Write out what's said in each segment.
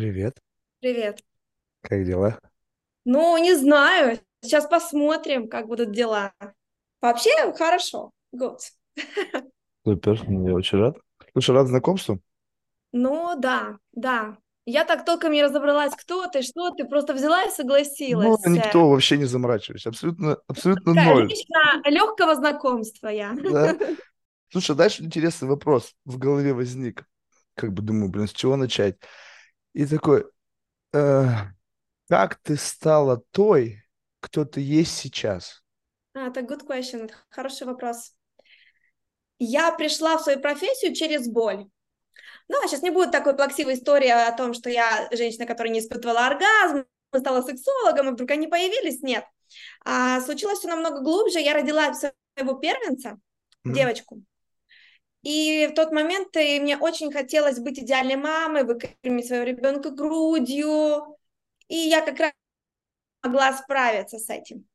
Привет, Привет. как дела? Ну, не знаю. Сейчас посмотрим, как будут дела. Вообще, хорошо. Good. Супер, я очень рад. Слушай, рад знакомству. Ну, да, да. Я так толком не разобралась, кто ты, что ты, просто взяла и Ну, согласилась. Э, никто вообще не заморачиваюсь, абсолютно, абсолютно Такая ноль, лично легкого знакомства я. да? Слушай, дальше интересный вопрос в голове возник. Как бы думаю, блин, с чего начать? И такой, э, как ты стала той, кто ты есть сейчас? А, это good question, хороший вопрос. Я пришла в свою профессию через боль. Ну, а сейчас не будет такой плаксивой истории о том, что я женщина, которая не испытывала оргазм, стала сексологом, и вдруг они появились. Нет. А, случилось все намного глубже. Я родила своего первенца, Мгм. девочку. И в тот момент и мне очень хотелось быть идеальной мамой, выкормить своего ребенка грудью. И я как раз могла справиться с этим.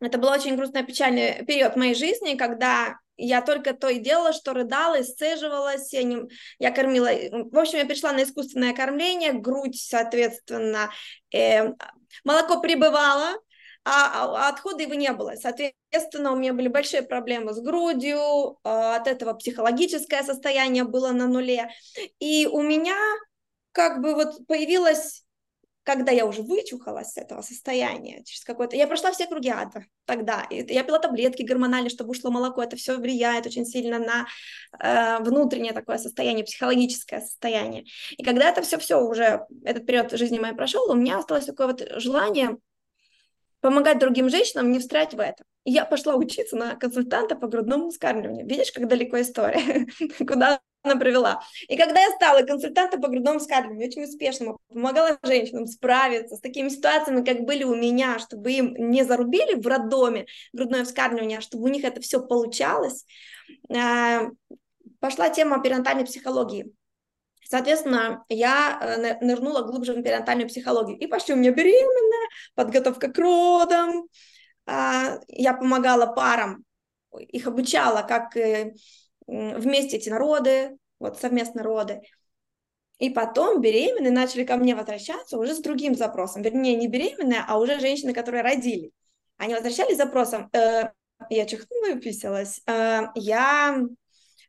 Это был очень грустный, печальный период моей жизни, когда я только то и делала, что рыдала, исцеживалась, я, не, я кормила, в общем, я перешла на искусственное кормление, грудь, соответственно, э, молоко прибывало, а, а отхода его не было. Соответственно, у меня были большие проблемы с грудью, а, от этого психологическое состояние было на нуле, и у меня как бы вот появилась когда я уже вычухалась с этого состояния, через какое-то... Я прошла все круги ада тогда. Я пила таблетки гормональные, чтобы ушло молоко. Это все влияет очень сильно на э, внутреннее такое состояние, психологическое состояние. И когда это все-все уже, этот период жизни моей прошел, у меня осталось такое вот желание помогать другим женщинам не встрять в это. И я пошла учиться на консультанта по грудному вскармливанию. Видишь, как далеко история, куда она привела. И когда я стала консультантом по грудному вскармливанию, очень успешному, помогала женщинам справиться с такими ситуациями, как были у меня, чтобы им не зарубили в роддоме грудное вскармливание, а чтобы у них это все получалось, э, пошла тема перинатальной психологии. Соответственно, я э, нырнула глубже в перинатальную психологию. И пошли у меня беременная, подготовка к родам. А, я помогала парам, их обучала, как э, вместе эти народы, вот совместно роды. И потом беременные начали ко мне возвращаться уже с другим запросом. Вернее, не беременные, а уже женщины, которые родили. Они возвращались с запросом, э, я чихнула и писалась, э, я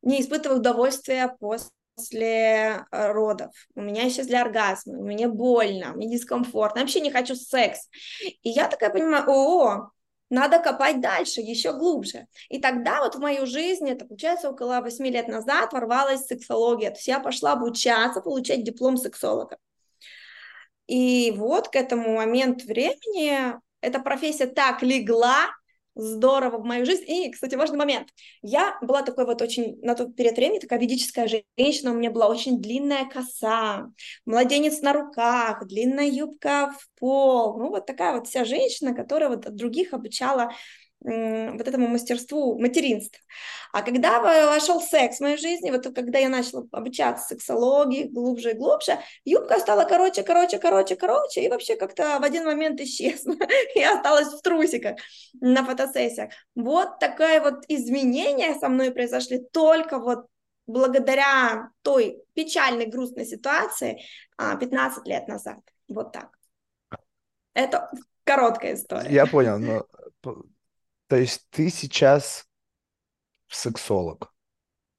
не испытываю удовольствия после после родов, у меня исчезли оргазмы, мне больно, мне дискомфортно, вообще не хочу секс. И я такая понимаю, о, надо копать дальше, еще глубже. И тогда вот в мою жизнь, это получается около 8 лет назад, ворвалась сексология. То есть я пошла обучаться, получать диплом сексолога. И вот к этому моменту времени эта профессия так легла, здорово в мою жизнь. И, кстати, важный момент. Я была такой вот очень, на тот период времени, такая ведическая женщина, у меня была очень длинная коса, младенец на руках, длинная юбка в пол. Ну, вот такая вот вся женщина, которая вот от других обучала вот этому мастерству материнства. А когда вошел секс в мою жизнь, вот когда я начала обучаться сексологии глубже и глубже, юбка стала короче, короче, короче, короче, и вообще как-то в один момент исчезла. Я осталась в трусиках на фотосессиях. Вот такое вот изменение со мной произошли только вот благодаря той печальной, грустной ситуации 15 а, лет назад. Вот так. Это короткая история. Я понял, но то есть ты сейчас сексолог?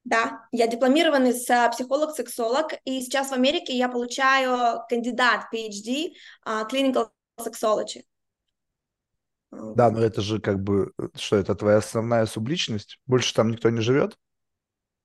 Да, я дипломированный психолог-сексолог, и сейчас в Америке я получаю кандидат PhD uh, Clinical Sexology. Да, но это же как бы, что это твоя основная субличность? Больше там никто не живет?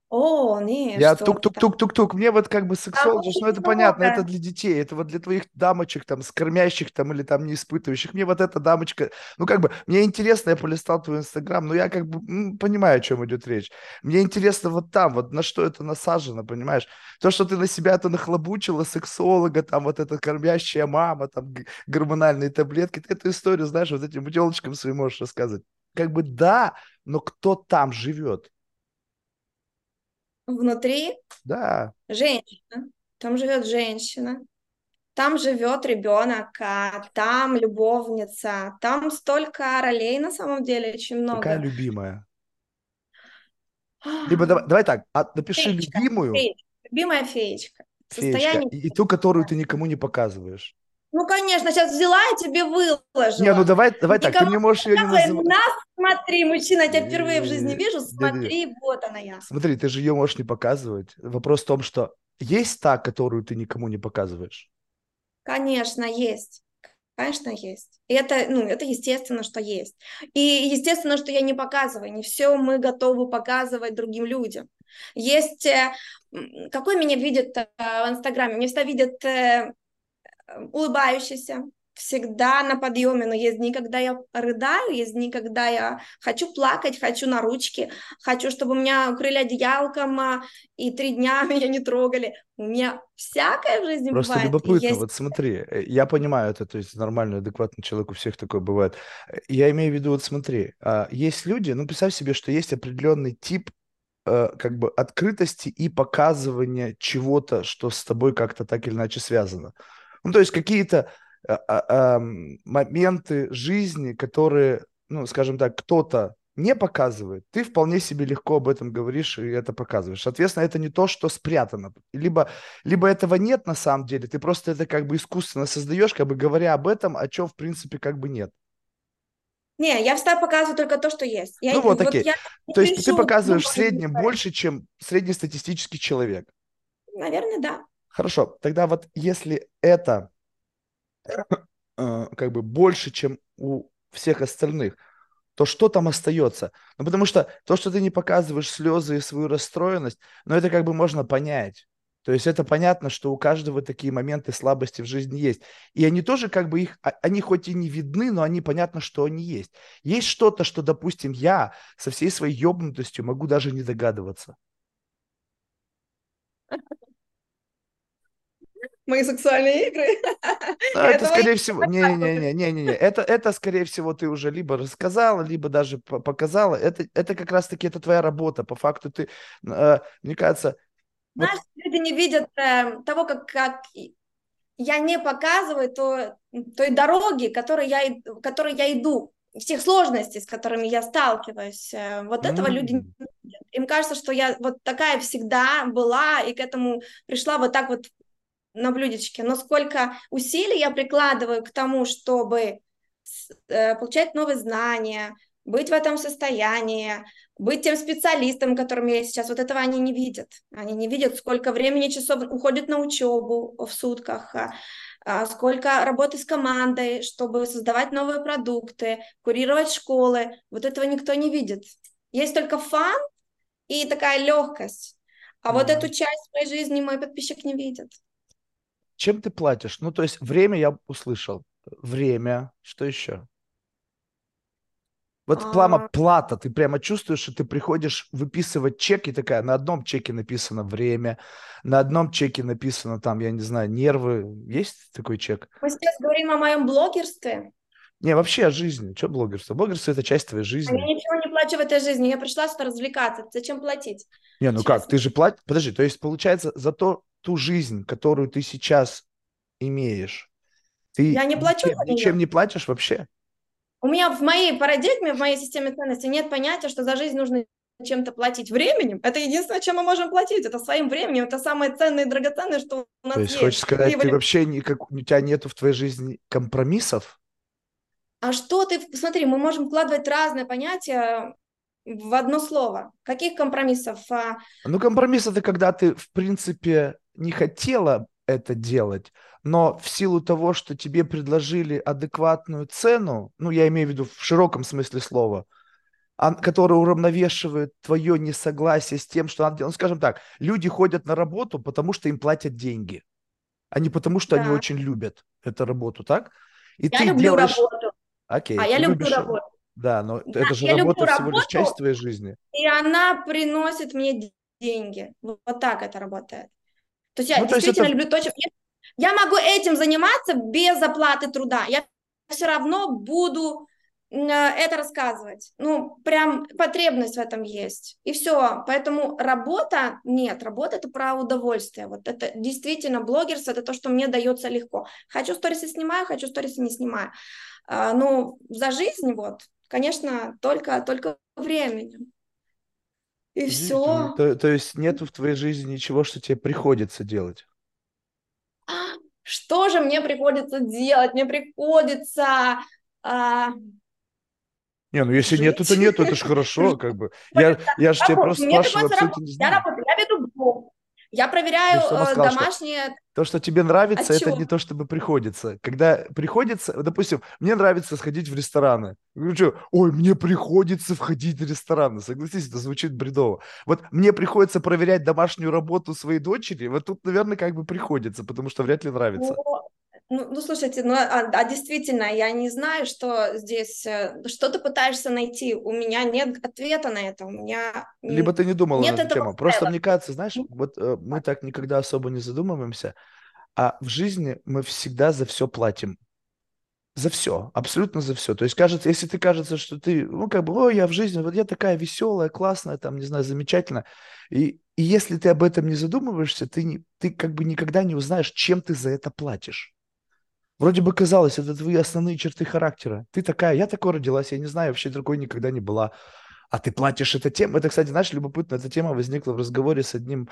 О, нет. Я тук-тук-тук-тук-тук. Мне вот как бы сексолог, ну это понятно, это для детей, это вот для твоих дамочек там, скормящих там или там не испытывающих. Мне вот эта дамочка, ну как бы, мне интересно, я полистал твой инстаграм, но я как бы м, понимаю, о чем идет речь. Мне интересно вот там, вот на что это насажено, понимаешь? То, что ты на себя это нахлобучила, сексолога, там вот эта кормящая мама, там гормональные таблетки, ты эту историю, знаешь, вот этим телочкам своим можешь рассказывать. Как бы да, но кто там живет? Внутри да. женщина, там живет женщина, там живет ребенок, а там любовница, там столько ролей на самом деле, очень много. Какая любимая? Либо давай, давай так, а, напиши феечка, любимую. Феечка, любимая феечка. Феечка. И, и ту, которую ты никому не показываешь. Ну, конечно, сейчас взяла и тебе выложила. Не, ну давай, давай так, ты не можешь ее не называть. Нас смотри, мужчина, я тебя впервые в жизни вижу, смотри, вот она я. Смотри, ты же ее можешь не показывать. Вопрос в том, что есть та, которую ты никому не показываешь? Конечно, есть. Конечно, есть. И это, ну, это естественно, что есть. И естественно, что я не показываю. Не все мы готовы показывать другим людям. Есть... Э, какой меня видят э, в Инстаграме? Меня всегда видят э, улыбающийся, всегда на подъеме, но есть дни, когда я рыдаю, есть дни, когда я хочу плакать, хочу на ручки, хочу, чтобы меня укрыли одеялком, а, и три дня меня не трогали. У меня всякое в жизни Просто бывает. любопытно, есть... вот смотри, э, я понимаю это, то есть нормальный, адекватный человек, у всех такое бывает. Я имею в виду, вот смотри, а, есть люди, ну представь себе, что есть определенный тип э, как бы открытости и показывания чего-то, что с тобой как-то так или иначе связано. Ну, то есть какие-то а, а, моменты жизни, которые, ну, скажем так, кто-то не показывает, ты вполне себе легко об этом говоришь и это показываешь. Соответственно, это не то, что спрятано. Либо, либо этого нет на самом деле, ты просто это как бы искусственно создаешь, как бы говоря об этом, о чем в принципе как бы нет. Не, я всегда показываю только то, что есть. Я, ну вот, окей. Вот то есть ты показываешь в среднем больше, чем среднестатистический человек. Наверное, да. Хорошо, тогда вот если это э, как бы больше, чем у всех остальных, то что там остается? Ну, потому что то, что ты не показываешь слезы и свою расстроенность, ну, это как бы можно понять. То есть это понятно, что у каждого такие моменты слабости в жизни есть. И они тоже как бы их, а, они хоть и не видны, но они понятно, что они есть. Есть что-то, что, допустим, я со всей своей ебнутостью могу даже не догадываться. Мои сексуальные игры. Ну, это, скорее всего, не-не-не-не-не, это, это, скорее всего, ты уже либо рассказала, либо даже показала. Это, это как раз-таки это твоя работа. По факту ты, э, мне кажется... Знаешь, вот... люди не видят э, того, как, как я не показываю то, той дороги, которой я, которой я иду, всех сложностей, с которыми я сталкиваюсь. Э, вот этого mm. люди не видят. Им кажется, что я вот такая всегда была и к этому пришла вот так вот на блюдечке, но сколько усилий я прикладываю к тому, чтобы э, получать новые знания, быть в этом состоянии, быть тем специалистом, которым я сейчас, вот этого они не видят. Они не видят, сколько времени, часов уходит на учебу в сутках, а, а, сколько работы с командой, чтобы создавать новые продукты, курировать школы. Вот этого никто не видит. Есть только фан и такая легкость. А mm-hmm. вот эту часть моей жизни мой подписчик не видит. Чем ты платишь? Ну, то есть время я услышал. Время. Что еще? Вот а... плама плата, ты прямо чувствуешь, что ты приходишь выписывать чек, и такая, на одном чеке написано время, на одном чеке написано там, я не знаю, нервы. Есть такой чек? Мы сейчас говорим о моем блогерстве. Не, вообще о жизни. Что блогерство? Блогерство – это часть твоей жизни. А я ничего не плачу в этой жизни. Я пришла сюда развлекаться. Зачем платить? Не, ну Честно. как? Ты же платишь... Подожди, то есть получается за то, ту жизнь, которую ты сейчас имеешь, ты я не плачу ничем, ничем не платишь вообще? У меня в моей парадигме, в моей системе ценностей нет понятия, что за жизнь нужно чем-то платить временем. Это единственное, чем мы можем платить. Это своим временем. Это самое ценное и драгоценное, что у нас То есть, есть. хочешь сказать, ты, ты вообще никак, у тебя нету в твоей жизни компромиссов? А что ты... Смотри, мы можем вкладывать разные понятия в одно слово. Каких компромиссов? А? Ну, компромисс это когда ты, в принципе, не хотела это делать, но в силу того, что тебе предложили адекватную цену, ну, я имею в виду в широком смысле слова, которая уравновешивает твое несогласие с тем, что надо делать. Ну, скажем так, люди ходят на работу, потому что им платят деньги, а не потому, что да. они очень любят эту работу, так? И я ты люблю делаешь... работу. Окей, а я люблю любишь... работу. Да, но да, это же работа всего работу, лишь часть твоей жизни. И она приносит мне деньги. Вот, вот так это работает. То есть я ну, действительно есть это... люблю то, что... Я могу этим заниматься без оплаты труда. Я все равно буду э, это рассказывать. Ну, прям потребность в этом есть. И все. Поэтому работа, нет, работа это про удовольствие. Вот это действительно блогерство, это то, что мне дается легко. Хочу сторисы снимаю, хочу сторисы не снимаю. А, ну, за жизнь вот конечно, только, только временем. И все. То, то есть нету в твоей жизни ничего, что тебе приходится делать? что же мне приходится делать? Мне приходится... А... Не, ну если Жить. нету, то нету, это же хорошо, как бы. Я, я же тебя просто спрашиваю, абсолютно не знаю. Я работаю, я веду блог, я проверяю сказал, домашние... Что то, что тебе нравится, От это не то, чтобы приходится. Когда приходится, допустим, мне нравится сходить в рестораны. Я говорю, ой, мне приходится входить в рестораны. Согласись, это звучит бредово. Вот мне приходится проверять домашнюю работу своей дочери, вот тут, наверное, как бы приходится, потому что вряд ли нравится. Ну, ну, ну слушайте, ну, а, а действительно, я не знаю, что здесь, э, что ты пытаешься найти. У меня нет ответа на это. У меня либо ты не думала нет на эту тему. Просто мне кажется, знаешь, вот э, мы так никогда особо не задумываемся, а в жизни мы всегда за все платим. За все, абсолютно за все. То есть кажется, если ты кажется, что ты, ну как бы, ой, я в жизни, вот я такая веселая, классная, там, не знаю, замечательно. И, и если ты об этом не задумываешься, ты, не, ты как бы никогда не узнаешь, чем ты за это платишь. Вроде бы казалось, это твои основные черты характера. Ты такая, я такой родилась, я не знаю, вообще другой никогда не была. А ты платишь это тем. Это, кстати, знаешь, любопытно, эта тема возникла в разговоре с одним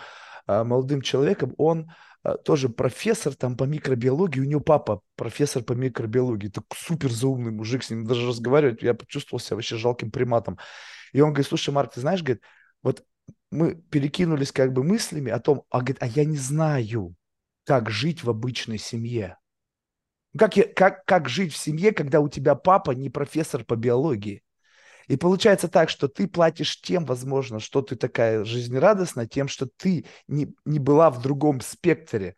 а, молодым человеком. Он а, тоже профессор там по микробиологии, у него папа профессор по микробиологии, так супер заумный мужик, с ним даже разговаривать, я почувствовал себя вообще жалким приматом. И он говорит, слушай, Марк, ты знаешь, говорит, вот мы перекинулись как бы мыслями о том, а, говорит, а я не знаю, как жить в обычной семье. Как, как, как жить в семье, когда у тебя папа не профессор по биологии? И получается так, что ты платишь тем, возможно, что ты такая жизнерадостная, тем, что ты не, не была в другом спектре.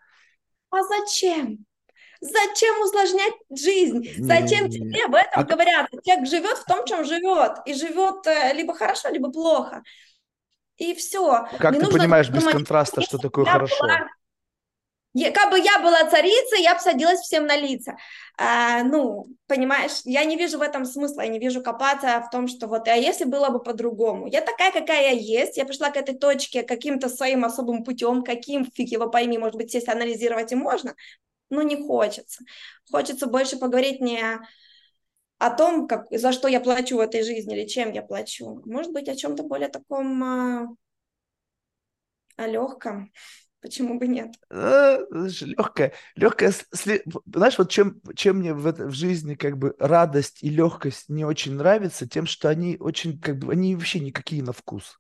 А зачем? Зачем усложнять жизнь? Зачем не, тебе об этом а... говорят? Человек живет в том, чем живет. И живет э, либо хорошо, либо плохо. И все. Как не ты понимаешь без контраста, что такое хорошо? Была как бы я была царицей, я бы садилась всем на лица. А, ну, понимаешь, я не вижу в этом смысла, я не вижу копаться в том, что вот, а если было бы по-другому? Я такая, какая я есть, я пришла к этой точке каким-то своим особым путем, каким, фиг его пойми, может быть, если анализировать и можно, но не хочется. Хочется больше поговорить не о том, как, за что я плачу в этой жизни или чем я плачу. Может быть, о чем-то более таком, а, о легком. Почему бы нет? Легкая, легкая. Знаешь, вот чем, чем мне в, в жизни как бы радость и легкость не очень нравится, тем, что они очень, как бы, они вообще никакие на вкус.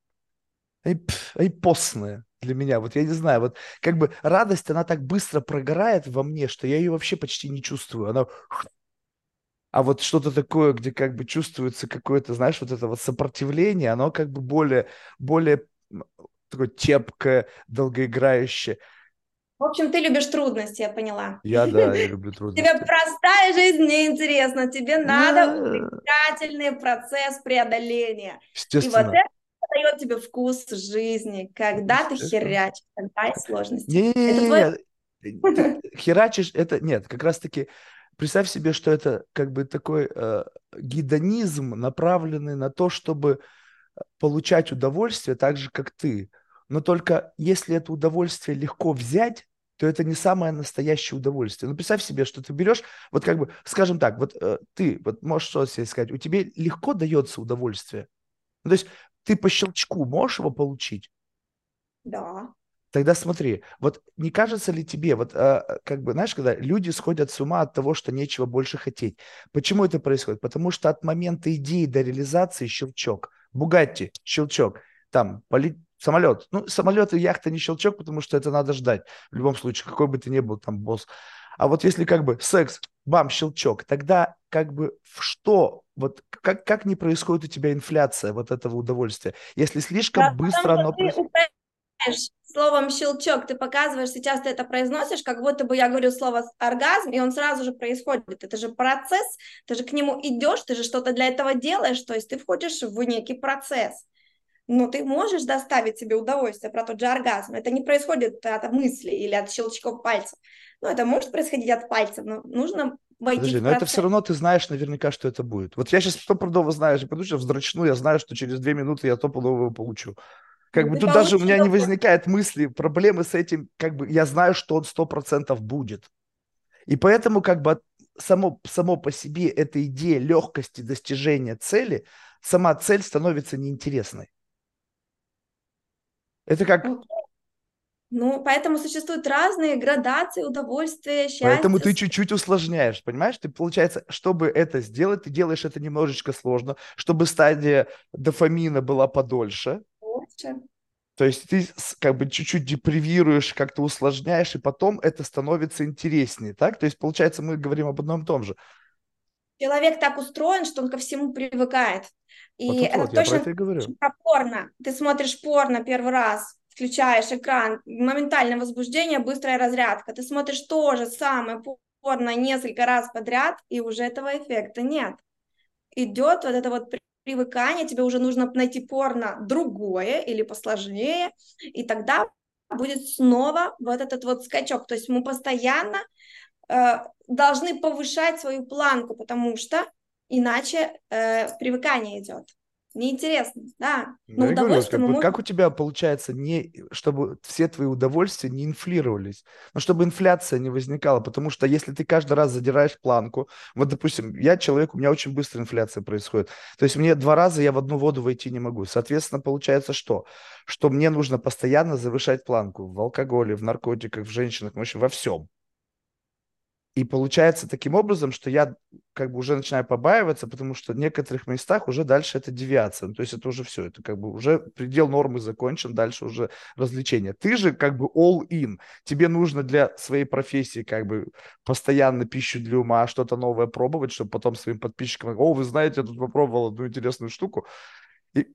Они, они постные для меня. Вот я не знаю, вот как бы радость, она так быстро прогорает во мне, что я ее вообще почти не чувствую. Она а вот что-то такое, где как бы чувствуется какое-то, знаешь, вот это вот сопротивление, оно как бы более, более такое тепкое, долгоиграющее. В общем, ты любишь трудности, я поняла. Я, да, я люблю трудности. Тебе простая жизнь не интересна, тебе надо увлекательный процесс преодоления. И вот это дает тебе вкус жизни, когда ты херячишь, когда есть сложности. Не-не-не, херачишь, это нет, как раз-таки представь себе, что это как бы такой э, гедонизм, направленный на то, чтобы получать удовольствие так же, как ты. Но только если это удовольствие легко взять, то это не самое настоящее удовольствие. Ну, представь себе, что ты берешь, вот как бы, скажем так, вот э, ты, вот можешь что себе сказать, у тебя легко дается удовольствие. Ну, то есть ты по щелчку можешь его получить? Да. Тогда смотри, вот не кажется ли тебе, вот э, как бы, знаешь, когда люди сходят с ума от того, что нечего больше хотеть. Почему это происходит? Потому что от момента идеи до реализации щелчок. Бугатти, щелчок. Там полет, самолет. Ну, самолет и яхта не щелчок, потому что это надо ждать. В любом случае, какой бы ты ни был там босс. А вот если как бы секс, бам, щелчок, тогда как бы в что, вот как, как не происходит у тебя инфляция вот этого удовольствия? Если слишком да, быстро оно происходит словом щелчок ты показываешь, сейчас ты это произносишь, как будто бы я говорю слово оргазм, и он сразу же происходит. Это же процесс, ты же к нему идешь, ты же что-то для этого делаешь, то есть ты входишь в некий процесс. Но ты можешь доставить себе удовольствие про тот же оргазм. Это не происходит от мысли или от щелчков пальцев. Ну, это может происходить от пальцев, но нужно войти Подожди, но это все равно ты знаешь наверняка, что это будет. Вот я сейчас стопудово знаю, я пойду сейчас вздрочну, я знаю, что через две минуты я стопудово его получу. Как ну, бы тут даже у меня не возникает мысли, проблемы с этим, как бы я знаю, что он сто процентов будет. И поэтому как бы само, само по себе эта идея легкости достижения цели, сама цель становится неинтересной. Это как... Ну, поэтому существуют разные градации удовольствия, счастья. Поэтому ты чуть-чуть усложняешь, понимаешь? Ты, получается, чтобы это сделать, ты делаешь это немножечко сложно, чтобы стадия дофамина была подольше. Лучше. То есть ты как бы чуть-чуть депривируешь, как-то усложняешь, и потом это становится интереснее, так? То есть, получается, мы говорим об одном и том же. Человек так устроен, что он ко всему привыкает. И вот, вот, это вот, точно про, это говорю. про порно. Ты смотришь порно первый раз, включаешь экран, моментальное возбуждение, быстрая разрядка. Ты смотришь то же самое порно несколько раз подряд, и уже этого эффекта нет. Идет вот это вот привыкание, тебе уже нужно найти порно другое или посложнее, и тогда будет снова вот этот вот скачок. То есть мы постоянно э, должны повышать свою планку, потому что иначе э, привыкание идет неинтересно, да. Но ну, удовольствие говорю, как, можем... как у тебя получается, не, чтобы все твои удовольствия не инфлировались, но чтобы инфляция не возникала, потому что если ты каждый раз задираешь планку, вот, допустим, я человек, у меня очень быстро инфляция происходит, то есть мне два раза я в одну воду войти не могу, соответственно, получается что? Что мне нужно постоянно завышать планку в алкоголе, в наркотиках, в женщинах, в общем, во всем. И получается таким образом, что я как бы уже начинаю побаиваться, потому что в некоторых местах уже дальше это девиация. Ну, то есть это уже все, это как бы уже предел нормы закончен, дальше уже развлечение. Ты же как бы all in. Тебе нужно для своей профессии как бы постоянно пищу для ума, что-то новое пробовать, чтобы потом своим подписчикам, о, вы знаете, я тут попробовал одну интересную штуку. И,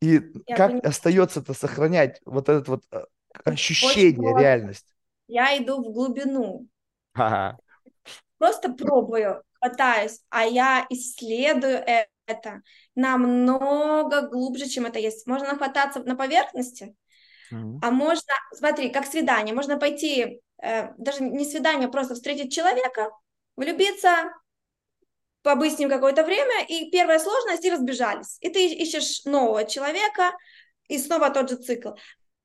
и как понимаю. остается-то сохранять вот это вот э, ощущение, реальность? Я иду в глубину. Ага просто пробую, хватаюсь, а я исследую это намного глубже, чем это есть. Можно нахвататься на поверхности, mm-hmm. а можно, смотри, как свидание, можно пойти, э, даже не свидание, просто встретить человека, влюбиться, побыть с ним какое-то время, и первая сложность, и разбежались. И ты ищешь нового человека, и снова тот же цикл.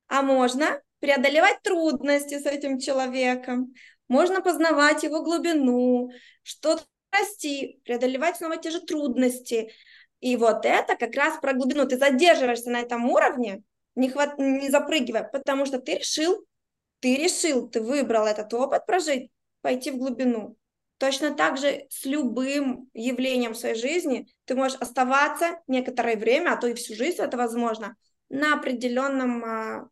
А можно преодолевать трудности с этим человеком, можно познавать его глубину, что-то расти, преодолевать снова те же трудности. И вот это как раз про глубину. Ты задерживаешься на этом уровне, не, хват... не запрыгивая, потому что ты решил, ты решил, ты выбрал этот опыт прожить, пойти в глубину. Точно так же с любым явлением в своей жизни ты можешь оставаться некоторое время, а то и всю жизнь это возможно, на определенном а,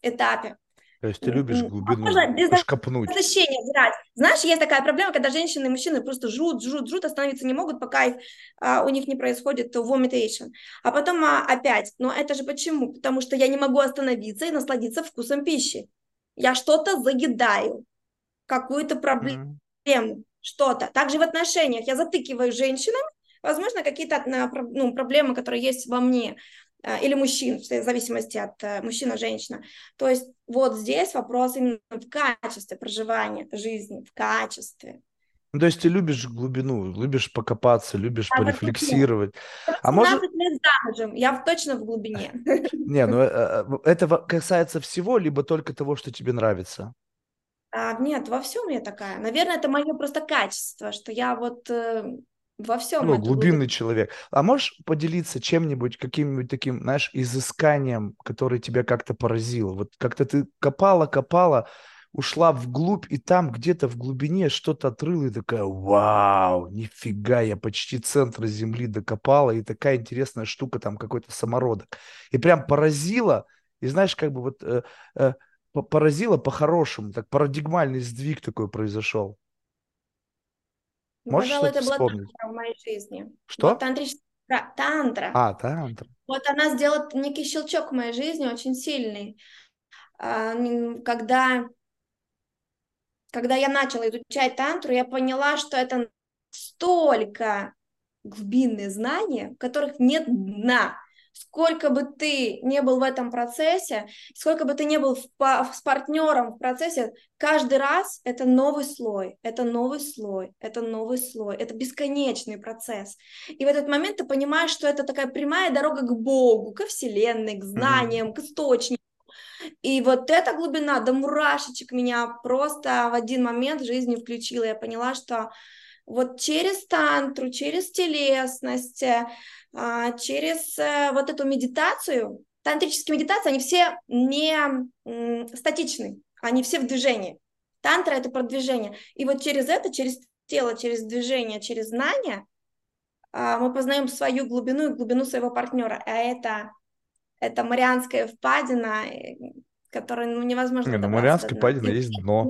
этапе. То есть ты любишь глубину, Можно без копнуть. Возвращение брать. Знаешь, есть такая проблема, когда женщины и мужчины просто жрут, жрут, жрут, остановиться не могут, пока их, а, у них не происходит vomitation. А потом а, опять, но это же почему? Потому что я не могу остановиться и насладиться вкусом пищи. Я что-то загидаю, какую-то проблему, mm-hmm. что-то. Также в отношениях я затыкиваю женщинам, возможно, какие-то ну, проблемы, которые есть во мне. Э, или мужчин, в зависимости от э, мужчина, женщина. То есть вот здесь вопрос именно в качестве проживания жизни, в качестве. Ну, то есть ты любишь глубину, любишь покопаться, любишь да, порефлексировать. А может... лет замужем, я точно в глубине. Не, ну э, это касается всего, либо только того, что тебе нравится? А, нет, во всем я такая. Наверное, это мое просто качество, что я вот во всем. Ну, глубинный глубин... человек. А можешь поделиться чем-нибудь, каким-нибудь таким, знаешь, изысканием, которое тебя как-то поразило? Вот как-то ты копала, копала, ушла вглубь, и там где-то в глубине что-то отрыла, и такая, вау, нифига, я почти центр земли докопала, и такая интересная штука, там какой-то самородок. И прям поразила, и знаешь, как бы вот э, э, поразила по-хорошему, так парадигмальный сдвиг такой произошел. Можешь Пожалуй, это была тантра в моей жизни. Что? Вот тантрическая тантра. А, тантра. Вот она сделала некий щелчок в моей жизни, очень сильный. А, когда, когда я начала изучать тантру, я поняла, что это столько глубинные знания, которых нет дна сколько бы ты не был в этом процессе, сколько бы ты не был в, с партнером в процессе, каждый раз это новый слой, это новый слой, это новый слой, это бесконечный процесс. И в этот момент ты понимаешь, что это такая прямая дорога к Богу, ко Вселенной, к знаниям, mm-hmm. к источнику. И вот эта глубина до мурашечек меня просто в один момент в жизни включила. Я поняла, что вот через тантру, через телесность, а, через э, вот эту медитацию, тантрические медитации, они все не статичны, они все в движении. Тантра – это продвижение. И вот через это, через тело, через движение, через знания а, мы познаем свою глубину и глубину своего партнера. А это, это Марианская впадина, э, которую ну, невозможно Не, ну Марианская впадина есть дно.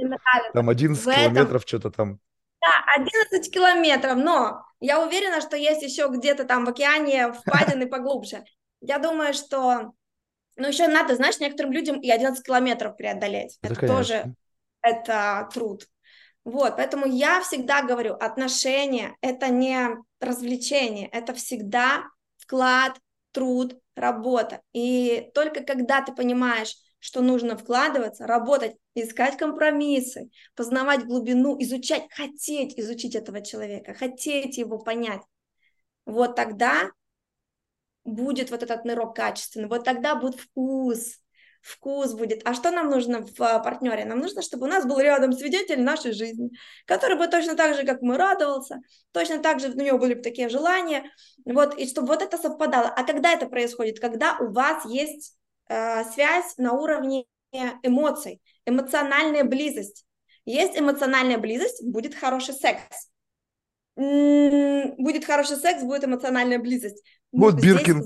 Там 11 в километров этом... что-то там. Да, 11 километров, но я уверена, что есть еще где-то там в океане впадины поглубже. Я думаю, что ну, еще надо, знаешь, некоторым людям и 11 километров преодолеть. Это, это тоже это труд. Вот, поэтому я всегда говорю, отношения – это не развлечение, это всегда вклад, труд, работа. И только когда ты понимаешь, что нужно вкладываться, работать, искать компромиссы, познавать глубину, изучать, хотеть изучить этого человека, хотеть его понять, вот тогда будет вот этот нырок качественный, вот тогда будет вкус, вкус будет. А что нам нужно в а, партнере? Нам нужно, чтобы у нас был рядом свидетель нашей жизни, который бы точно так же, как мы, радовался, точно так же у него были бы такие желания, вот, и чтобы вот это совпадало. А когда это происходит? Когда у вас есть э, связь на уровне эмоций, эмоциональная близость. Есть эмоциональная близость, будет хороший секс. Будет хороший секс, будет эмоциональная близость. Вот Биркин.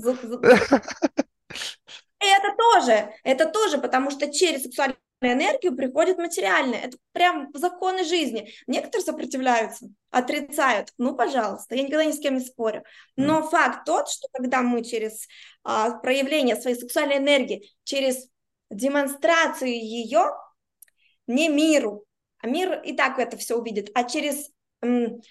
И это тоже, это тоже, потому что через сексуальную энергию приходит материальное. Это прям законы жизни. Некоторые сопротивляются, отрицают. Ну, пожалуйста, я никогда ни с кем не спорю. Но mm. факт тот, что когда мы через а, проявление своей сексуальной энергии, через демонстрацию ее, не миру, а мир и так это все увидит, а через м,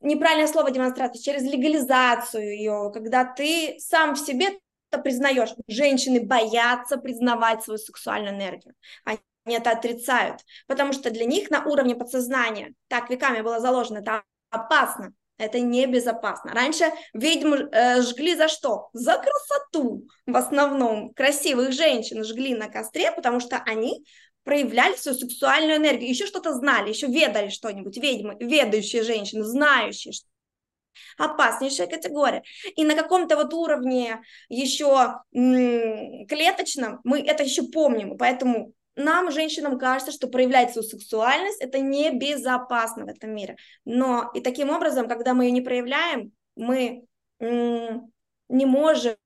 неправильное слово демонстрация, через легализацию ее, когда ты сам в себе это признаешь. Женщины боятся признавать свою сексуальную энергию. Они это отрицают, потому что для них на уровне подсознания так веками было заложено, это опасно, это небезопасно. Раньше ведьму э, жгли за что? За красоту. В основном красивых женщин жгли на костре, потому что они проявляли свою сексуальную энергию, еще что-то знали, еще ведали что-нибудь, ведьмы, ведающие женщины, знающие, опаснейшая категория. И на каком-то вот уровне еще клеточном мы это еще помним, поэтому нам, женщинам, кажется, что проявлять свою сексуальность это небезопасно в этом мире. Но и таким образом, когда мы ее не проявляем, мы не можем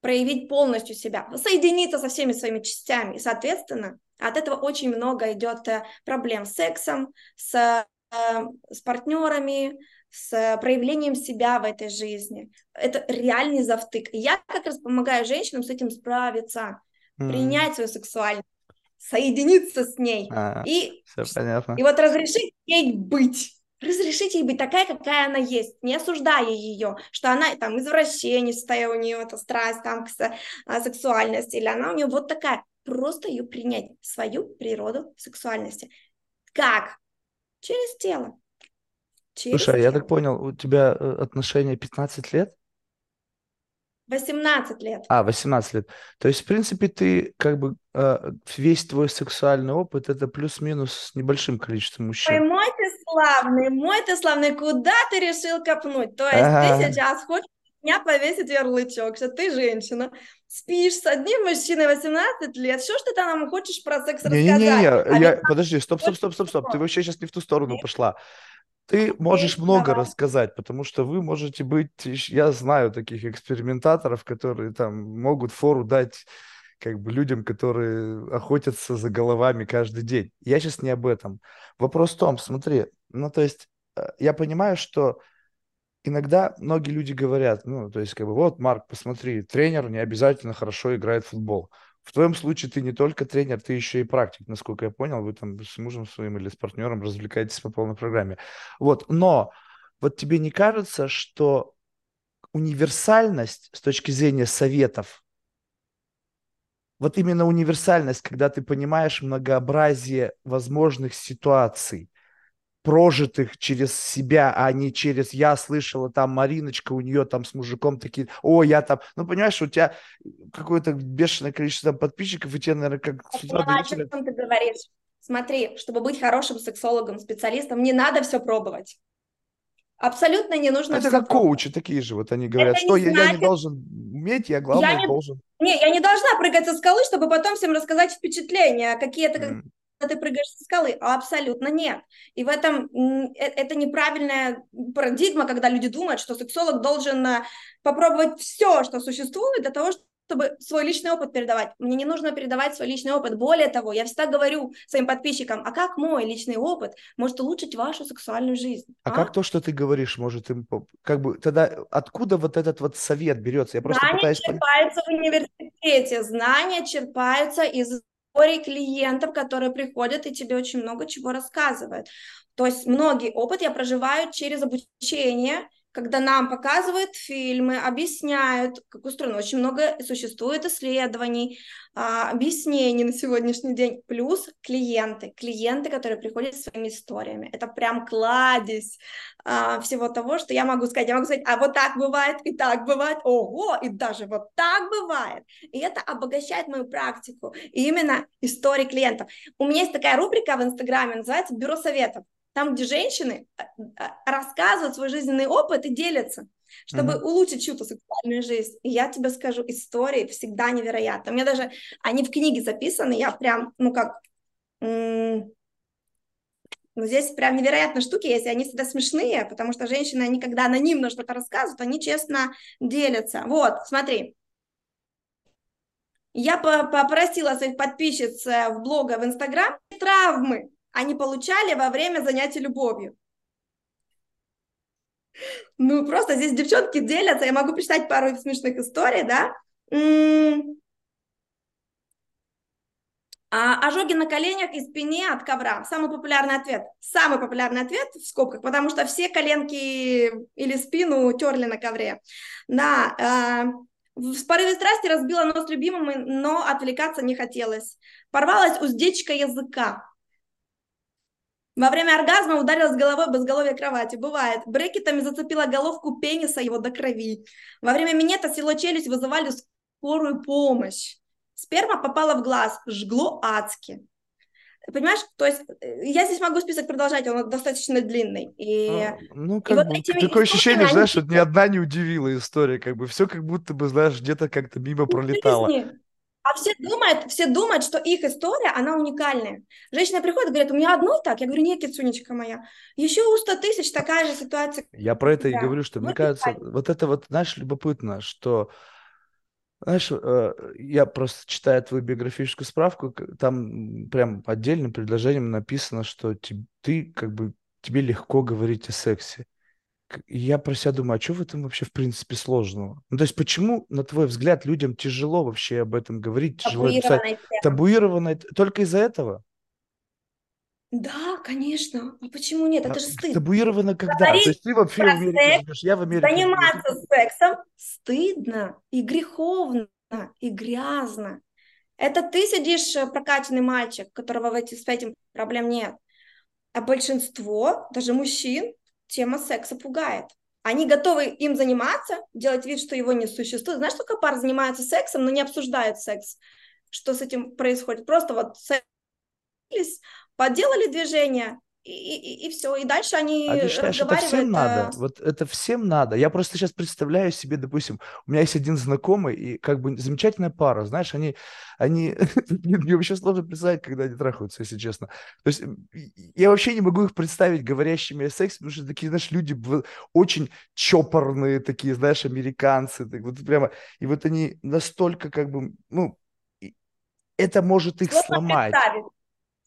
проявить полностью себя, соединиться со всеми своими частями. И, соответственно, от этого очень много идет э, проблем с сексом, с, э, с партнерами, с проявлением себя в этой жизни. Это реальный завтык. Я как раз помогаю женщинам с этим справиться, mm. принять свою сексуальность, соединиться с ней. А, и, все понятно. и вот разрешить ей быть. Разрешить ей быть такая, какая она есть, не осуждая ее, что она там извращенистая, у нее это страсть там а, сексуальности, или она у нее вот такая. Просто ее принять, свою природу сексуальности. Как? Через тело. Через Слушай, а я так понял, у тебя э, отношения 15 лет? 18 лет. А, 18 лет. То есть, в принципе, ты как бы э, весь твой сексуальный опыт это плюс-минус с небольшим количеством мужчин. Ой, мой ты славный, мой ты славный, куда ты решил копнуть? То есть ага. ты сейчас хочешь меня повесить ярлычок, что ты женщина, спишь с одним мужчиной 18 лет, что ж ты там нам хочешь про секс не, рассказать? Не-не-не, а я... подожди, стоп, стоп, стоп, стоп, стоп, ты вообще сейчас не в ту сторону пошла. Ты можешь много рассказать, потому что вы можете быть, я знаю таких экспериментаторов, которые там могут фору дать как бы людям, которые охотятся за головами каждый день. Я сейчас не об этом. Вопрос в том, смотри, ну то есть э, я понимаю, что иногда многие люди говорят, ну то есть как бы вот, Марк, посмотри, тренер не обязательно хорошо играет в футбол. В твоем случае ты не только тренер, ты еще и практик, насколько я понял. Вы там с мужем своим или с партнером развлекаетесь по полной программе. Вот, но вот тебе не кажется, что универсальность с точки зрения советов, вот именно универсальность, когда ты понимаешь многообразие возможных ситуаций, прожитых через себя, а не через я слышала там Мариночка, у нее там с мужиком такие, о, я там, ну понимаешь, у тебя какое-то бешеное количество подписчиков, и тебе, наверное, как с утра до вечера... О чем ты говоришь? Смотри, чтобы быть хорошим сексологом, специалистом, не надо все пробовать. Абсолютно не нужно Это как коучи такие же, вот они говорят, это что я, я не должен уметь, я главное я не, должен. Не, я не должна прыгать со скалы, чтобы потом всем рассказать впечатления, какие это, mm ты прыгаешь со скалы? Абсолютно нет. И в этом э, это неправильная парадигма, когда люди думают, что сексолог должен э, попробовать все, что существует, для того, чтобы свой личный опыт передавать. Мне не нужно передавать свой личный опыт. Более того, я всегда говорю своим подписчикам, а как мой личный опыт может улучшить вашу сексуальную жизнь? А, а? как то, что ты говоришь, может им... Как бы тогда откуда вот этот вот совет берется? Я просто знания пытаюсь... черпаются в университете, знания черпаются из историй клиентов, которые приходят и тебе очень много чего рассказывают. То есть многие опыт я проживаю через обучение, когда нам показывают фильмы, объясняют, как устроено. Очень много существует исследований, а, объяснений на сегодняшний день, плюс клиенты, клиенты, которые приходят с своими историями. Это прям кладезь а, всего того, что я могу сказать. Я могу сказать, а вот так бывает, и так бывает, ого, и даже вот так бывает. И это обогащает мою практику. И именно истории клиентов. У меня есть такая рубрика в Инстаграме, называется «Бюро советов» там, где женщины э, э, рассказывают свой жизненный опыт и делятся, чтобы mm-hmm. улучшить чью-то сексуальную жизнь. И я тебе скажу, истории всегда невероятны. У меня даже они в книге записаны, я прям, ну как, м- ну, здесь прям невероятные штуки есть, и они всегда смешные, потому что женщины, они когда анонимно что-то рассказывают, они честно делятся. Вот, смотри. Я попросила своих подписчиц э, в блога в Инстаграм травмы, они получали во время занятий любовью. Ну, просто здесь девчонки делятся, я могу почитать пару смешных историй, да. А, ожоги на коленях и спине от ковра. Самый популярный ответ. Самый популярный ответ в скобках, потому что все коленки или спину терли на ковре. Да, э, в порыве страсти разбила нос любимому, но отвлекаться не хотелось. Порвалась уздечка языка. Во время оргазма ударилась головой об изголовье кровати. Бывает. Брекетами зацепила головку пениса его до крови. Во время минета село челюсть вызывали скорую помощь. Сперма попала в глаз, жгло адски. Понимаешь, то есть э, я здесь могу список продолжать, он достаточно длинный. И, а, ну, как и вот бы, такое ощущение, они... знаешь, что ни одна не удивила история, как бы все как будто бы, знаешь, где-то как-то мимо пролетало. А все думают, все думают, что их история, она уникальная. Женщина приходит и говорит, у меня одной так. Я говорю, нет, кицунечка моя. Еще у 100 тысяч такая же ситуация. Я про это и говорю, что вот мне кажется, вот это вот, знаешь, любопытно, что знаешь, э, я просто читаю твою биографическую справку, там прям отдельным предложением написано, что ты как бы тебе легко говорить о сексе я про себя думаю, а что в этом вообще в принципе сложного? Ну, то есть почему, на твой взгляд, людям тяжело вообще об этом говорить, тяжело писать? Табуированное только из-за этого? Да, конечно. А почему нет? Это а, же стыдно. Табуировано когда? Говорить То есть ты вообще в Америке живешь, я в Америке Заниматься живу. сексом стыдно и греховно, и грязно. Это ты сидишь э, прокачанный мальчик, у которого в эти, с этим проблем нет. А большинство, даже мужчин, тема секса пугает. Они готовы им заниматься, делать вид, что его не существует. Знаешь, сколько пар занимаются сексом, но не обсуждают секс? Что с этим происходит? Просто вот секс, поделали движение, и, и, и все, и дальше они а ты считаешь, это всем надо? Вот это всем надо. Я просто сейчас представляю себе, допустим, у меня есть один знакомый, и как бы замечательная пара, знаешь, они, они, мне вообще сложно представить, когда они трахаются, если честно. То есть я вообще не могу их представить говорящими о сексе, потому что такие, знаешь, люди очень чопорные, такие, знаешь, американцы, так вот прямо, и вот они настолько как бы, ну, это может их Сложно сломать.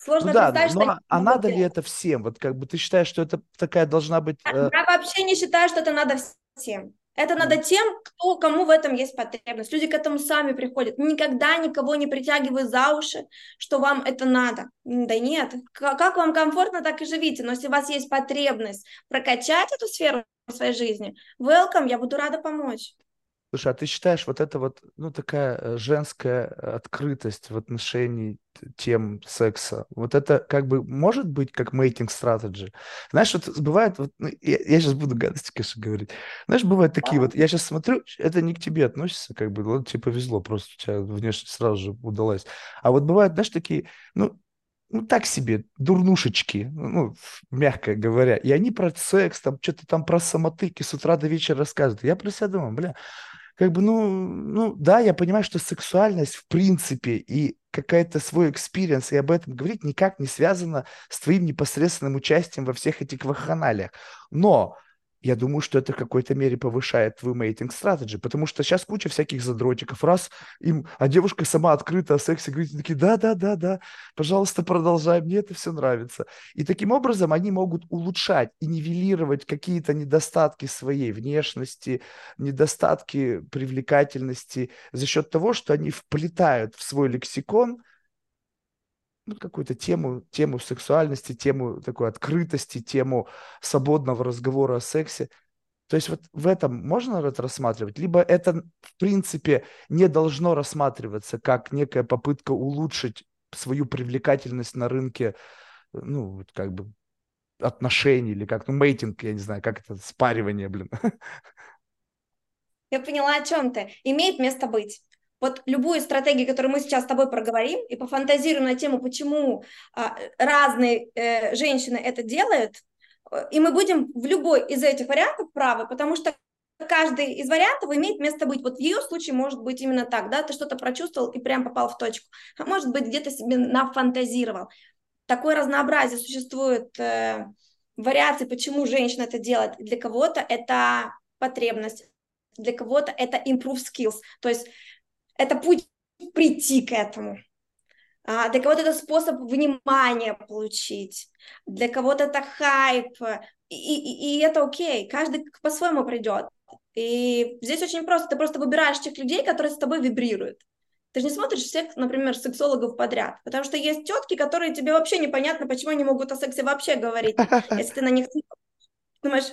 Сложно ну да, представить, но что... А надо ли это всем? Вот как бы ты считаешь, что это такая должна быть... Э... Я вообще не считаю, что это надо всем. Это надо тем, кто, кому в этом есть потребность. Люди к этому сами приходят. Никогда никого не притягиваю за уши, что вам это надо. Да нет. Как вам комфортно, так и живите. Но если у вас есть потребность прокачать эту сферу в своей жизни, welcome, я буду рада помочь. Слушай, а ты считаешь вот это вот, ну, такая э, женская открытость в отношении тем секса, вот это как бы может быть как mating strategy? Знаешь, вот бывает, вот, ну, я, я сейчас буду гадости, конечно, говорить. Знаешь, бывают такие вот, я сейчас смотрю, это не к тебе относится, как бы, ладно, тебе повезло, просто у тебя внешне сразу же удалась. А вот бывают, знаешь, такие, ну, ну, так себе, дурнушечки, ну, мягко говоря. И они про секс, там, что-то там про самотыки с утра до вечера рассказывают. Я про себя думаю, бля, как бы, ну, ну, да, я понимаю, что сексуальность в принципе и какая-то свой experience, и об этом говорить никак не связано с твоим непосредственным участием во всех этих вакханалиях. Но я думаю, что это в какой-то мере повышает твою мейтинг стратегии, потому что сейчас куча всяких задротиков, раз им, а девушка сама открыта о сексе говорит, такие, да-да-да-да, пожалуйста, продолжай, мне это все нравится. И таким образом они могут улучшать и нивелировать какие-то недостатки своей внешности, недостатки привлекательности за счет того, что они вплетают в свой лексикон ну, какую-то тему, тему сексуальности, тему такой открытости, тему свободного разговора о сексе. То есть вот в этом можно это рассматривать? Либо это, в принципе, не должно рассматриваться как некая попытка улучшить свою привлекательность на рынке, ну, как бы отношений или как, ну, мейтинг, я не знаю, как это, спаривание, блин. Я поняла, о чем ты. Имеет место быть вот любую стратегию, которую мы сейчас с тобой проговорим, и пофантазируем на тему, почему а, разные э, женщины это делают, и мы будем в любой из этих вариантов правы, потому что каждый из вариантов имеет место быть. Вот в ее случае может быть именно так, да, ты что-то прочувствовал и прям попал в точку, а может быть где-то себе нафантазировал. Такое разнообразие существует э, вариаций, почему женщина это делает. Для кого-то это потребность, для кого-то это improve skills, то есть это путь прийти к этому. А, для кого-то это способ внимания получить, для кого-то это хайп, и, и, и это окей, каждый по-своему придет. И здесь очень просто, ты просто выбираешь тех людей, которые с тобой вибрируют. Ты же не смотришь всех, например, сексологов подряд, потому что есть тетки, которые тебе вообще непонятно, почему они могут о сексе вообще говорить, если ты на них думаешь,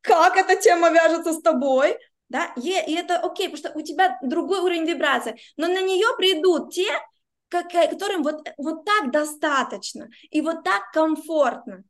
как эта тема вяжется с тобой, да, и, и это окей, потому что у тебя другой уровень вибрации, но на нее придут те, как, которым вот, вот так достаточно и вот так комфортно.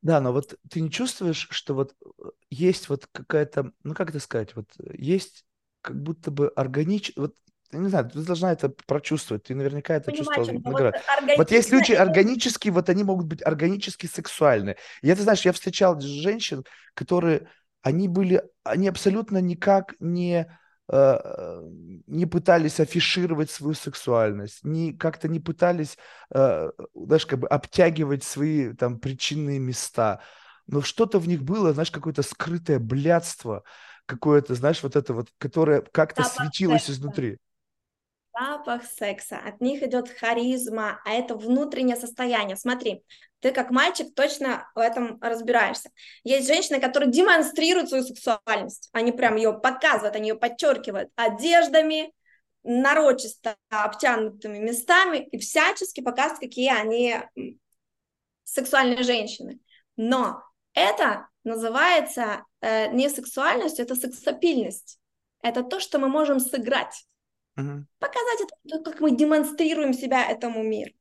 Да, но вот ты не чувствуешь, что вот э, есть вот какая-то, ну как это сказать, вот есть как будто бы органично, вот я не знаю, ты должна это прочувствовать, ты наверняка это Понимаю, чувствовал. Вот, вот есть люди органические, вот они могут быть органически сексуальны. Я, ты знаешь, я встречал женщин, которые они были, они абсолютно никак не, э, не пытались афишировать свою сексуальность, не, как-то не пытались, э, знаешь, как бы обтягивать свои там причинные места. Но что-то в них было, знаешь, какое-то скрытое блядство, какое-то, знаешь, вот это вот, которое как-то светилось изнутри запах секса, от них идет харизма, а это внутреннее состояние. Смотри, ты как мальчик точно в этом разбираешься. Есть женщины, которые демонстрируют свою сексуальность, они прям ее показывают, они ее подчеркивают одеждами, нарочисто обтянутыми местами и всячески показывают, какие они сексуальные женщины. Но это называется э, не сексуальностью, это сексапильность. Это то, что мы можем сыграть. Показать это, как мы демонстрируем себя этому миру.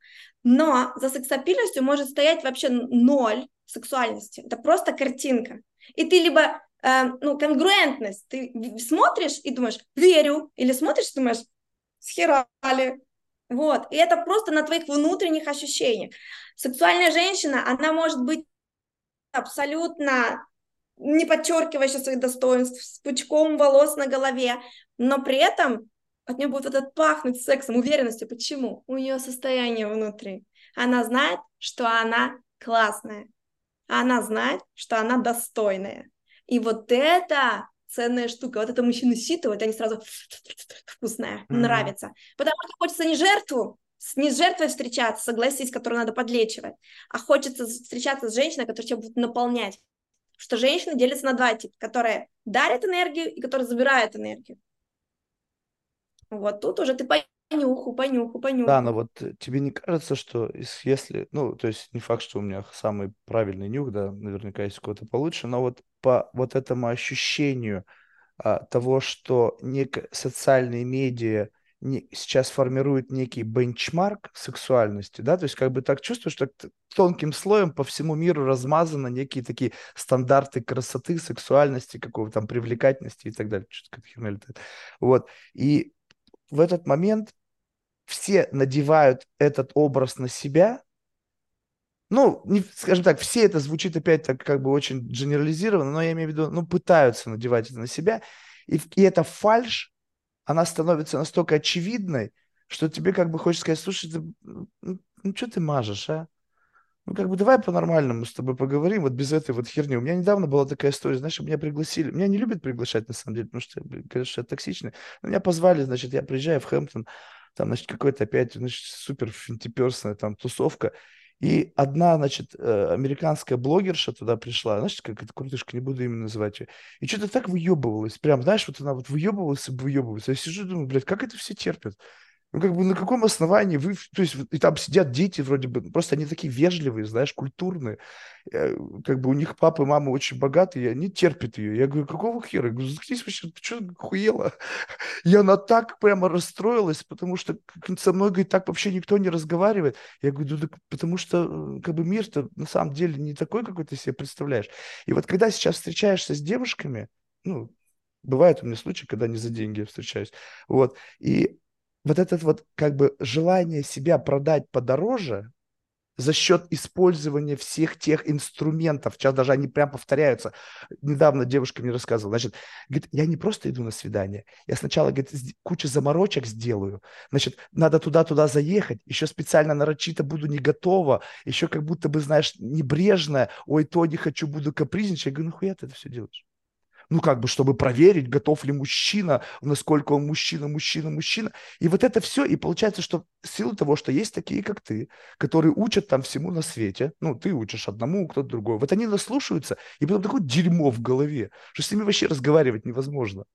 Но за сексапильностью может стоять вообще ноль сексуальности. Это просто картинка. И ты либо э, ну, конгруентность, ты смотришь и думаешь, верю, или смотришь и думаешь, схерали. Вот. И это просто на твоих внутренних ощущениях. Сексуальная женщина, она может быть абсолютно не подчеркивающая своих достоинств, с пучком волос на голове, но при этом от нее будет этот пахнуть сексом, уверенностью. Почему? У нее состояние внутри. Она знает, что она классная. Она знает, что она достойная. И вот это ценная штука. Вот это мужчины считывают, они сразу вкусная, mm-hmm. нравится. Потому что хочется не жертву, не с жертвой встречаться, согласись, которую надо подлечивать, а хочется встречаться с женщиной, которая тебя будет наполнять. Что женщины делятся на два типа, которые дарят энергию и которые забирают энергию. Вот тут уже ты понюху, понюху, понюху. Да, но вот тебе не кажется, что если, ну, то есть не факт, что у меня самый правильный нюх, да, наверняка есть у кого-то получше, но вот по вот этому ощущению а, того, что нек социальные медиа не, сейчас формируют некий бенчмарк сексуальности, да, то есть как бы так чувствуешь, что тонким слоем по всему миру размазаны некие такие стандарты красоты, сексуальности, какого-то там привлекательности и так далее. Что-то херня летает. Вот. И в этот момент все надевают этот образ на себя. Ну, не, скажем так, все это звучит опять так как бы очень генерализированно, но я имею в виду, ну, пытаются надевать это на себя. И, и эта фальш, она становится настолько очевидной, что тебе как бы хочется сказать, слушай, ты, ну, ну что ты мажешь, а? Ну, как бы давай по-нормальному с тобой поговорим, вот без этой вот херни. У меня недавно была такая история, знаешь, меня пригласили. Меня не любят приглашать, на самом деле, потому что, конечно, я токсичный. Но меня позвали, значит, я приезжаю в Хэмптон, там, значит, какой-то опять, значит, супер финтиперсная там тусовка. И одна, значит, э, американская блогерша туда пришла, знаешь, как это крутышка, не буду именно называть ее, и что-то так выебывалась, прям, знаешь, вот она вот выебывалась и выебывалась. Я сижу и думаю, блядь, как это все терпят? Ну, как бы на каком основании вы... То есть и там сидят дети вроде бы, просто они такие вежливые, знаешь, культурные. Э, как бы у них папа и мама очень богатые, и они терпят ее. Я говорю, какого хера? Я говорю, заткнись вообще, ты что, хуела? И она так прямо расстроилась, потому что со мной, говорит, так вообще никто не разговаривает. Я говорю, да, потому что как бы мир-то на самом деле не такой, какой ты себе представляешь. И вот когда сейчас встречаешься с девушками, ну, бывает у меня случаи, когда не за деньги встречаюсь, вот, и вот это вот как бы желание себя продать подороже за счет использования всех тех инструментов, сейчас даже они прям повторяются. Недавно девушка мне рассказывала, значит, говорит, я не просто иду на свидание, я сначала, говорит, кучу заморочек сделаю, значит, надо туда-туда заехать, еще специально нарочито буду не готова, еще как будто бы, знаешь, небрежно, ой, то не хочу, буду капризничать. Я говорю, нахуя ты это все делаешь? Ну, как бы, чтобы проверить, готов ли мужчина, насколько он мужчина, мужчина, мужчина. И вот это все, и получается, что в силу того, что есть такие, как ты, которые учат там всему на свете, ну, ты учишь одному, кто-то другой, вот они наслушаются, и потом такое дерьмо в голове, что с ними вообще разговаривать невозможно.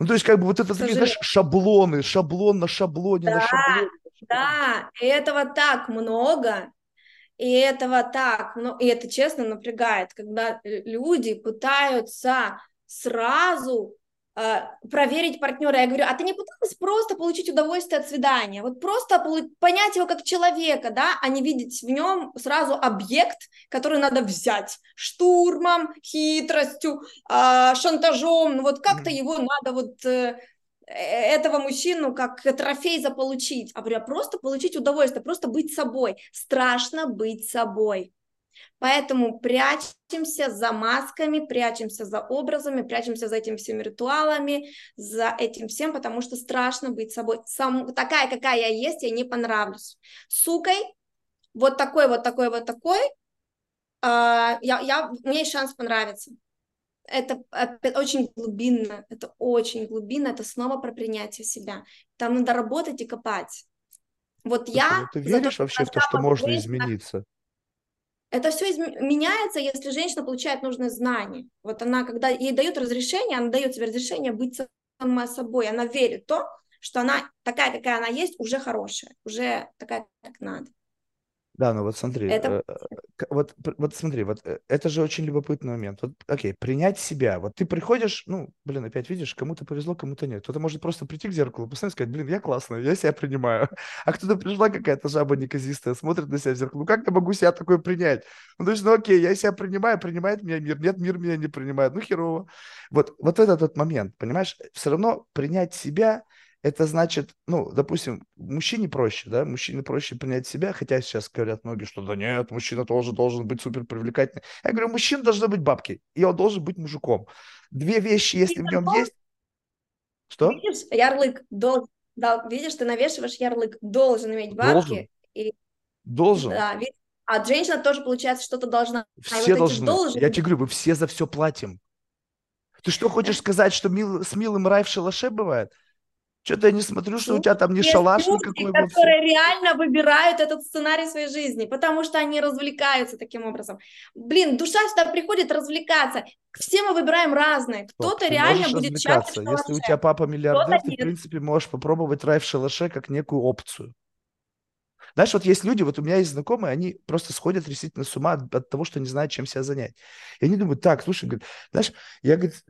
Ну, то есть, как бы вот это такие, знаешь, шаблоны, шаблон на шаблоне, да, на шаблоне. Да, и этого так много, и этого так, ну, и это честно напрягает, когда люди пытаются сразу э, проверить партнера. Я говорю, а ты не пыталась просто получить удовольствие от свидания? Вот просто понять его как человека, да, а не видеть в нем сразу объект, который надо взять штурмом, хитростью, э, шантажом. Ну вот как-то его надо вот э, этого мужчину как трофей заполучить, а говорю, а просто получить удовольствие, просто быть собой. Страшно быть собой. Поэтому прячемся за масками, прячемся за образами, прячемся за этими всеми ритуалами, за этим всем, потому что страшно быть собой. Сам, такая, какая я есть, я не понравлюсь. Сукой, вот такой, вот такой, вот такой, э, я, я, у меня есть шанс понравиться. Это, это очень глубинно, это очень глубинно, это снова про принятие себя. Там надо работать и копать. Вот я... Ну ты веришь вообще в то, что можно измениться? Это все меняется, если женщина получает нужные знания. Вот она, когда ей дают разрешение, она дает себе разрешение быть сама собой, она верит в то, что она такая, какая она есть, уже хорошая, уже такая, как надо. Да, ну вот смотри, это... Э, вот, вот смотри, вот э, это же очень любопытный момент. Вот, окей, принять себя. Вот ты приходишь, ну, блин, опять видишь, кому-то повезло, кому-то нет. Кто-то может просто прийти к зеркалу, посмотреть, сказать, блин, я классная, я себя принимаю. А кто-то пришла какая-то жаба неказистая, смотрит на себя в зеркало, ну как я могу себя такое принять? Ну, то есть, ну окей, я себя принимаю, принимает меня мир. Нет, мир меня не принимает, ну херово. Вот, вот этот вот момент, понимаешь, все равно принять себя – это значит, ну, допустим, мужчине проще, да, мужчине проще принять себя, хотя сейчас говорят многие, что да нет, мужчина тоже должен быть супер привлекательным. Я говорю, мужчина должен быть бабкой, и он должен быть мужиком. Две вещи, если в нем есть... Что? Видишь, ярлык должен, да, видишь, ты навешиваешь ярлык, должен иметь бабки. Должен. И... Должен. Да, видишь, а женщина тоже, получается, что-то должна. Все а должны. должны. Я тебе говорю, мы все за все платим. Ты что хочешь сказать, что мил, с милым рай в шалаше бывает? Что-то я не смотрю, что у тебя там не шалаш люди, никакой. которые вовсе. реально выбирают этот сценарий своей жизни, потому что они развлекаются таким образом. Блин, душа сюда приходит развлекаться. Все мы выбираем разные. Кто-то реально будет чаще Если у тебя папа миллиардер, ты, в принципе, можешь попробовать рай в шалаше как некую опцию. Знаешь, вот есть люди, вот у меня есть знакомые, они просто сходят действительно с ума от, от того, что не знают, чем себя занять. И они думают, так, слушай, говорит, знаешь, я говорит,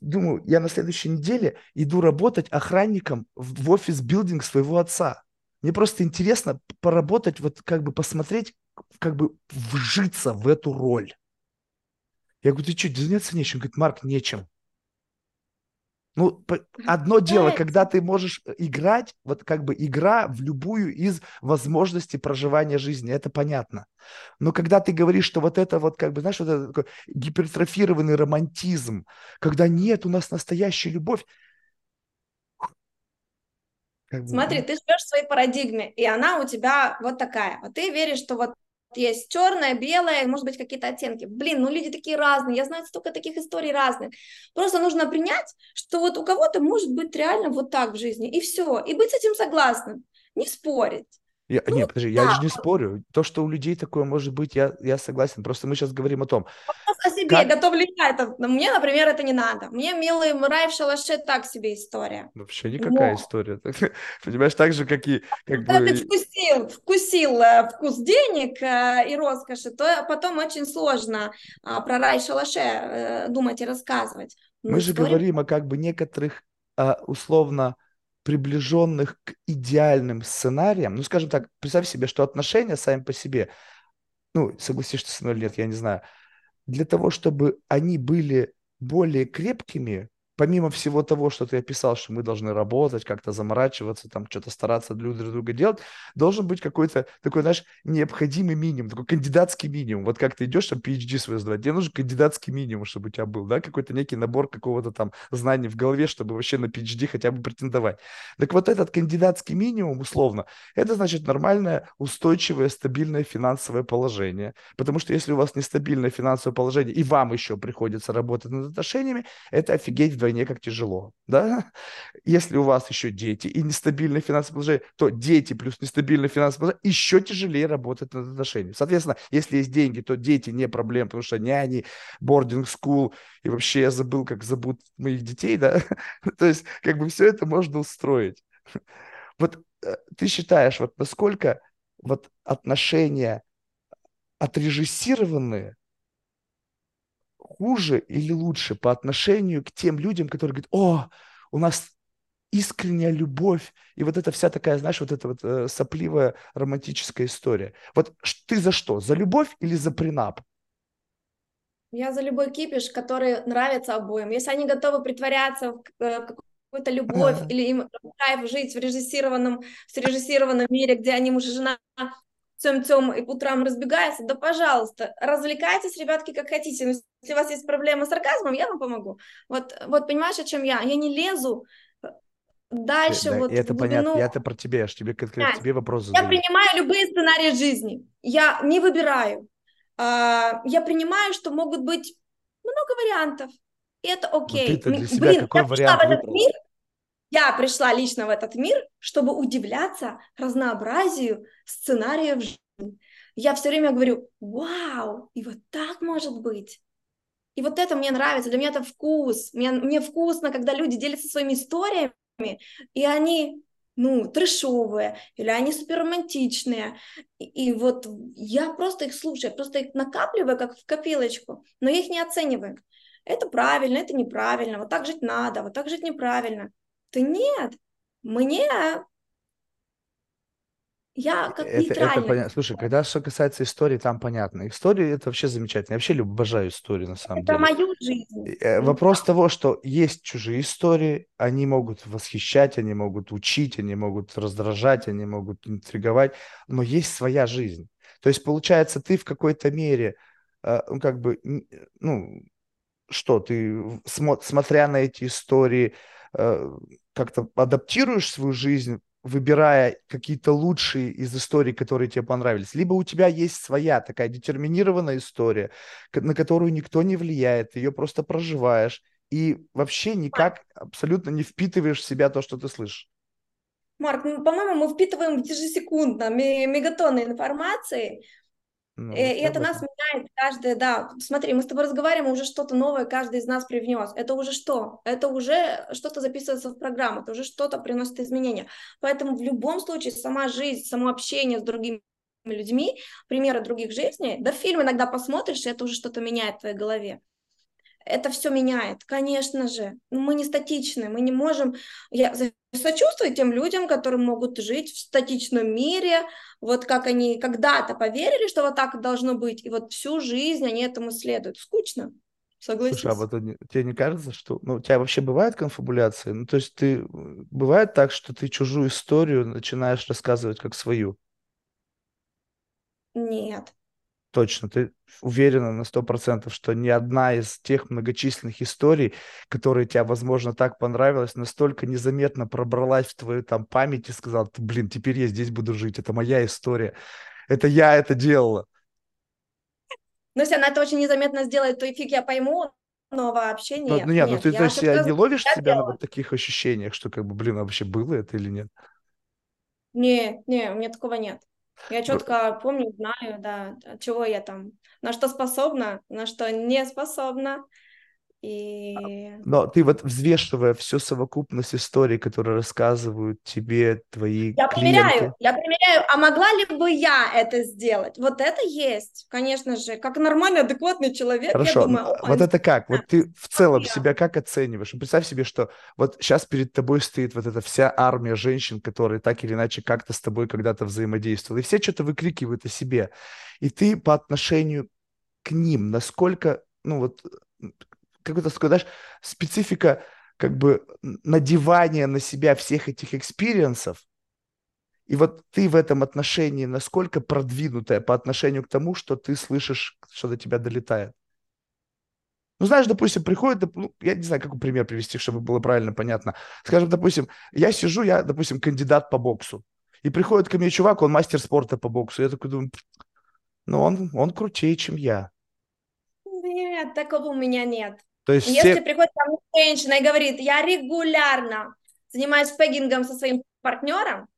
думаю, я на следующей неделе иду работать охранником в, в офис-билдинг своего отца. Мне просто интересно поработать, вот как бы посмотреть, как бы вжиться в эту роль. Я говорю, ты что, заняться нечем? Говорит, Марк, нечем. Ну, одно дело, когда ты можешь э, играть, вот как бы игра в любую из возможностей проживания жизни, это понятно. Но когда ты говоришь, что вот это вот, как бы, знаешь, вот это такой гипертрофированный романтизм, когда нет, у нас настоящая любовь, как бы, Смотри, ну... ты живешь в своей парадигме, и она у тебя вот такая. Вот ты веришь, что вот есть черное, белое, может быть, какие-то оттенки. Блин, ну люди такие разные, я знаю столько таких историй разных. Просто нужно принять, что вот у кого-то может быть реально вот так в жизни, и все, и быть с этим согласным, не спорить. Я, ну, нет, подожди, да. я же не спорю. То, что у людей такое может быть, я, я согласен. Просто мы сейчас говорим о том. Вопрос о себе, как... готов ли я это? Мне, например, это не надо. Мне милый рай в шалаше так себе история. Вообще никакая Но... история. Понимаешь, так же, как и... Как Когда бы... ты вкусил, вкусил э, вкус денег э, и роскоши, то потом очень сложно а, про рай в шалаше э, думать и рассказывать. Ну, мы же говорим о как бы некоторых а, условно приближенных к идеальным сценариям, ну, скажем так, представь себе, что отношения сами по себе, ну, согласишься со мной или нет, я не знаю, для того, чтобы они были более крепкими, помимо всего того, что ты описал, что мы должны работать, как-то заморачиваться, там что-то стараться для друг друга делать, должен быть какой-то такой, знаешь, необходимый минимум, такой кандидатский минимум. Вот как ты идешь там PhD свой сдавать, тебе нужен кандидатский минимум, чтобы у тебя был, да, какой-то некий набор какого-то там знаний в голове, чтобы вообще на PhD хотя бы претендовать. Так вот этот кандидатский минимум, условно, это значит нормальное, устойчивое, стабильное финансовое положение. Потому что если у вас нестабильное финансовое положение, и вам еще приходится работать над отношениями, это офигеть вдвойне вдвойне как тяжело, да? Если у вас еще дети и нестабильное финансовое положение, то дети плюс нестабильное финансовое положение еще тяжелее работать над отношениями. Соответственно, если есть деньги, то дети не проблема, потому что няни, бординг скул, и вообще я забыл, как зовут моих детей, да? То есть, как бы все это можно устроить. Вот э, ты считаешь, вот насколько вот отношения отрежиссированные хуже или лучше по отношению к тем людям, которые говорят, о, у нас искренняя любовь, и вот эта вся такая, знаешь, вот эта вот э, сопливая романтическая история. Вот ты за что? За любовь или за принап? Я за любой кипиш, который нравится обоим. Если они готовы притворяться в э, какую-то любовь или им кайф жить в режиссированном, в срежиссированном мире, где они муж и жена тем-тем и утром разбегаются, да, пожалуйста, развлекайтесь, ребятки, как хотите. Но если у вас есть проблемы с оргазмом, я вам помогу. Вот, вот понимаешь, о чем я? Я не лезу э, дальше да, вот это глубину... понятно, это про тебя, аж тебе конкретно, тебе вопрос задаю. Я принимаю любые сценарии жизни, я не выбираю. А, я принимаю, что могут быть много вариантов, и это окей. ты для себя Блин, какой вариант выбрал? Мир, я пришла лично в этот мир, чтобы удивляться разнообразию сценариев жизни. Я все время говорю, вау, и вот так может быть. И вот это мне нравится, для меня это вкус. Мне, мне вкусно, когда люди делятся своими историями, и они, ну, трешовые, или они суперромантичные. И, и вот я просто их слушаю, просто их накапливаю, как в копилочку, но я их не оцениваю. Это правильно, это неправильно, вот так жить надо, вот так жить неправильно. Да нет, мне я как это, это понятно. Слушай, когда что касается истории, там понятно. История это вообще замечательно. Я вообще обожаю истории на самом это деле. Это мою жизнь. Э, вопрос того, что есть чужие истории, они могут восхищать, они могут учить, они могут раздражать, они могут интриговать, но есть своя жизнь. То есть, получается, ты в какой-то мере, э, ну, как бы, ну, что, ты, смотря на эти истории, Э, как-то адаптируешь свою жизнь, выбирая какие-то лучшие из историй, которые тебе понравились, либо у тебя есть своя такая детерминированная история, на которую никто не влияет, ее просто проживаешь и вообще никак абсолютно не впитываешь в себя то, что ты слышишь. Марк, ну, по-моему, мы впитываем ежесекундно мегатонны информации, ну, э, и это нас меняет каждый, да. Смотри, мы с тобой разговариваем, уже что-то новое каждый из нас привнес. Это уже что? Это уже что-то записывается в программу, это уже что-то приносит изменения. Поэтому в любом случае сама жизнь, само общение с другими людьми, примеры других жизней, да фильм иногда посмотришь, и это уже что-то меняет в твоей голове это все меняет, конечно же. Мы не статичны, мы не можем... Я сочувствую тем людям, которые могут жить в статичном мире, вот как они когда-то поверили, что вот так должно быть, и вот всю жизнь они этому следуют. Скучно. Согласись. Слушай, а вот тебе не кажется, что... Ну, у тебя вообще бывает конфабуляция? Ну, то есть ты... Бывает так, что ты чужую историю начинаешь рассказывать как свою? Нет. Точно, ты уверена на сто процентов, что ни одна из тех многочисленных историй, которые тебе, возможно, так понравилась, настолько незаметно пробралась в твою там память и сказала, блин, теперь я здесь буду жить, это моя история, это я это делала. Ну, если она это очень незаметно сделает, то и фиг я пойму, но вообще нет. Ну, ну нет, ну ты, то есть, не ловишь себя на вот таких ощущениях, что как бы, блин, а вообще было это или нет? Не, не, у меня такого нет. Я четко помню, знаю, да, чего я там, на что способна, на что не способна. И... Но ты вот взвешивая всю совокупность историй, которые рассказывают тебе твои я клиенты. Примеряю, я примеряю, а могла ли бы я это сделать? Вот это есть, конечно же, как нормальный, адекватный человек. Хорошо, я думаю, вот это как? Вот ты в целом себя как оцениваешь? Представь себе, что вот сейчас перед тобой стоит вот эта вся армия женщин, которые так или иначе как-то с тобой когда-то взаимодействовали, и все что-то выкрикивают о себе. И ты по отношению к ним, насколько, ну вот, какой-то, знаешь, специфика как бы надевания на себя всех этих experience ов, и вот ты в этом отношении насколько продвинутая по отношению к тому, что ты слышишь, что до тебя долетает? Ну, знаешь, допустим, приходит, ну, я не знаю, какой пример привести, чтобы было правильно понятно. Скажем, допустим, я сижу, я, допустим, кандидат по боксу. И приходит ко мне чувак, он мастер спорта по боксу. Я такой думаю, ну, он, он крутее, чем я. Нет, такого у меня нет. То есть Если все... приходит ко мне женщина и говорит, я регулярно занимаюсь пеггингом со своим партнером,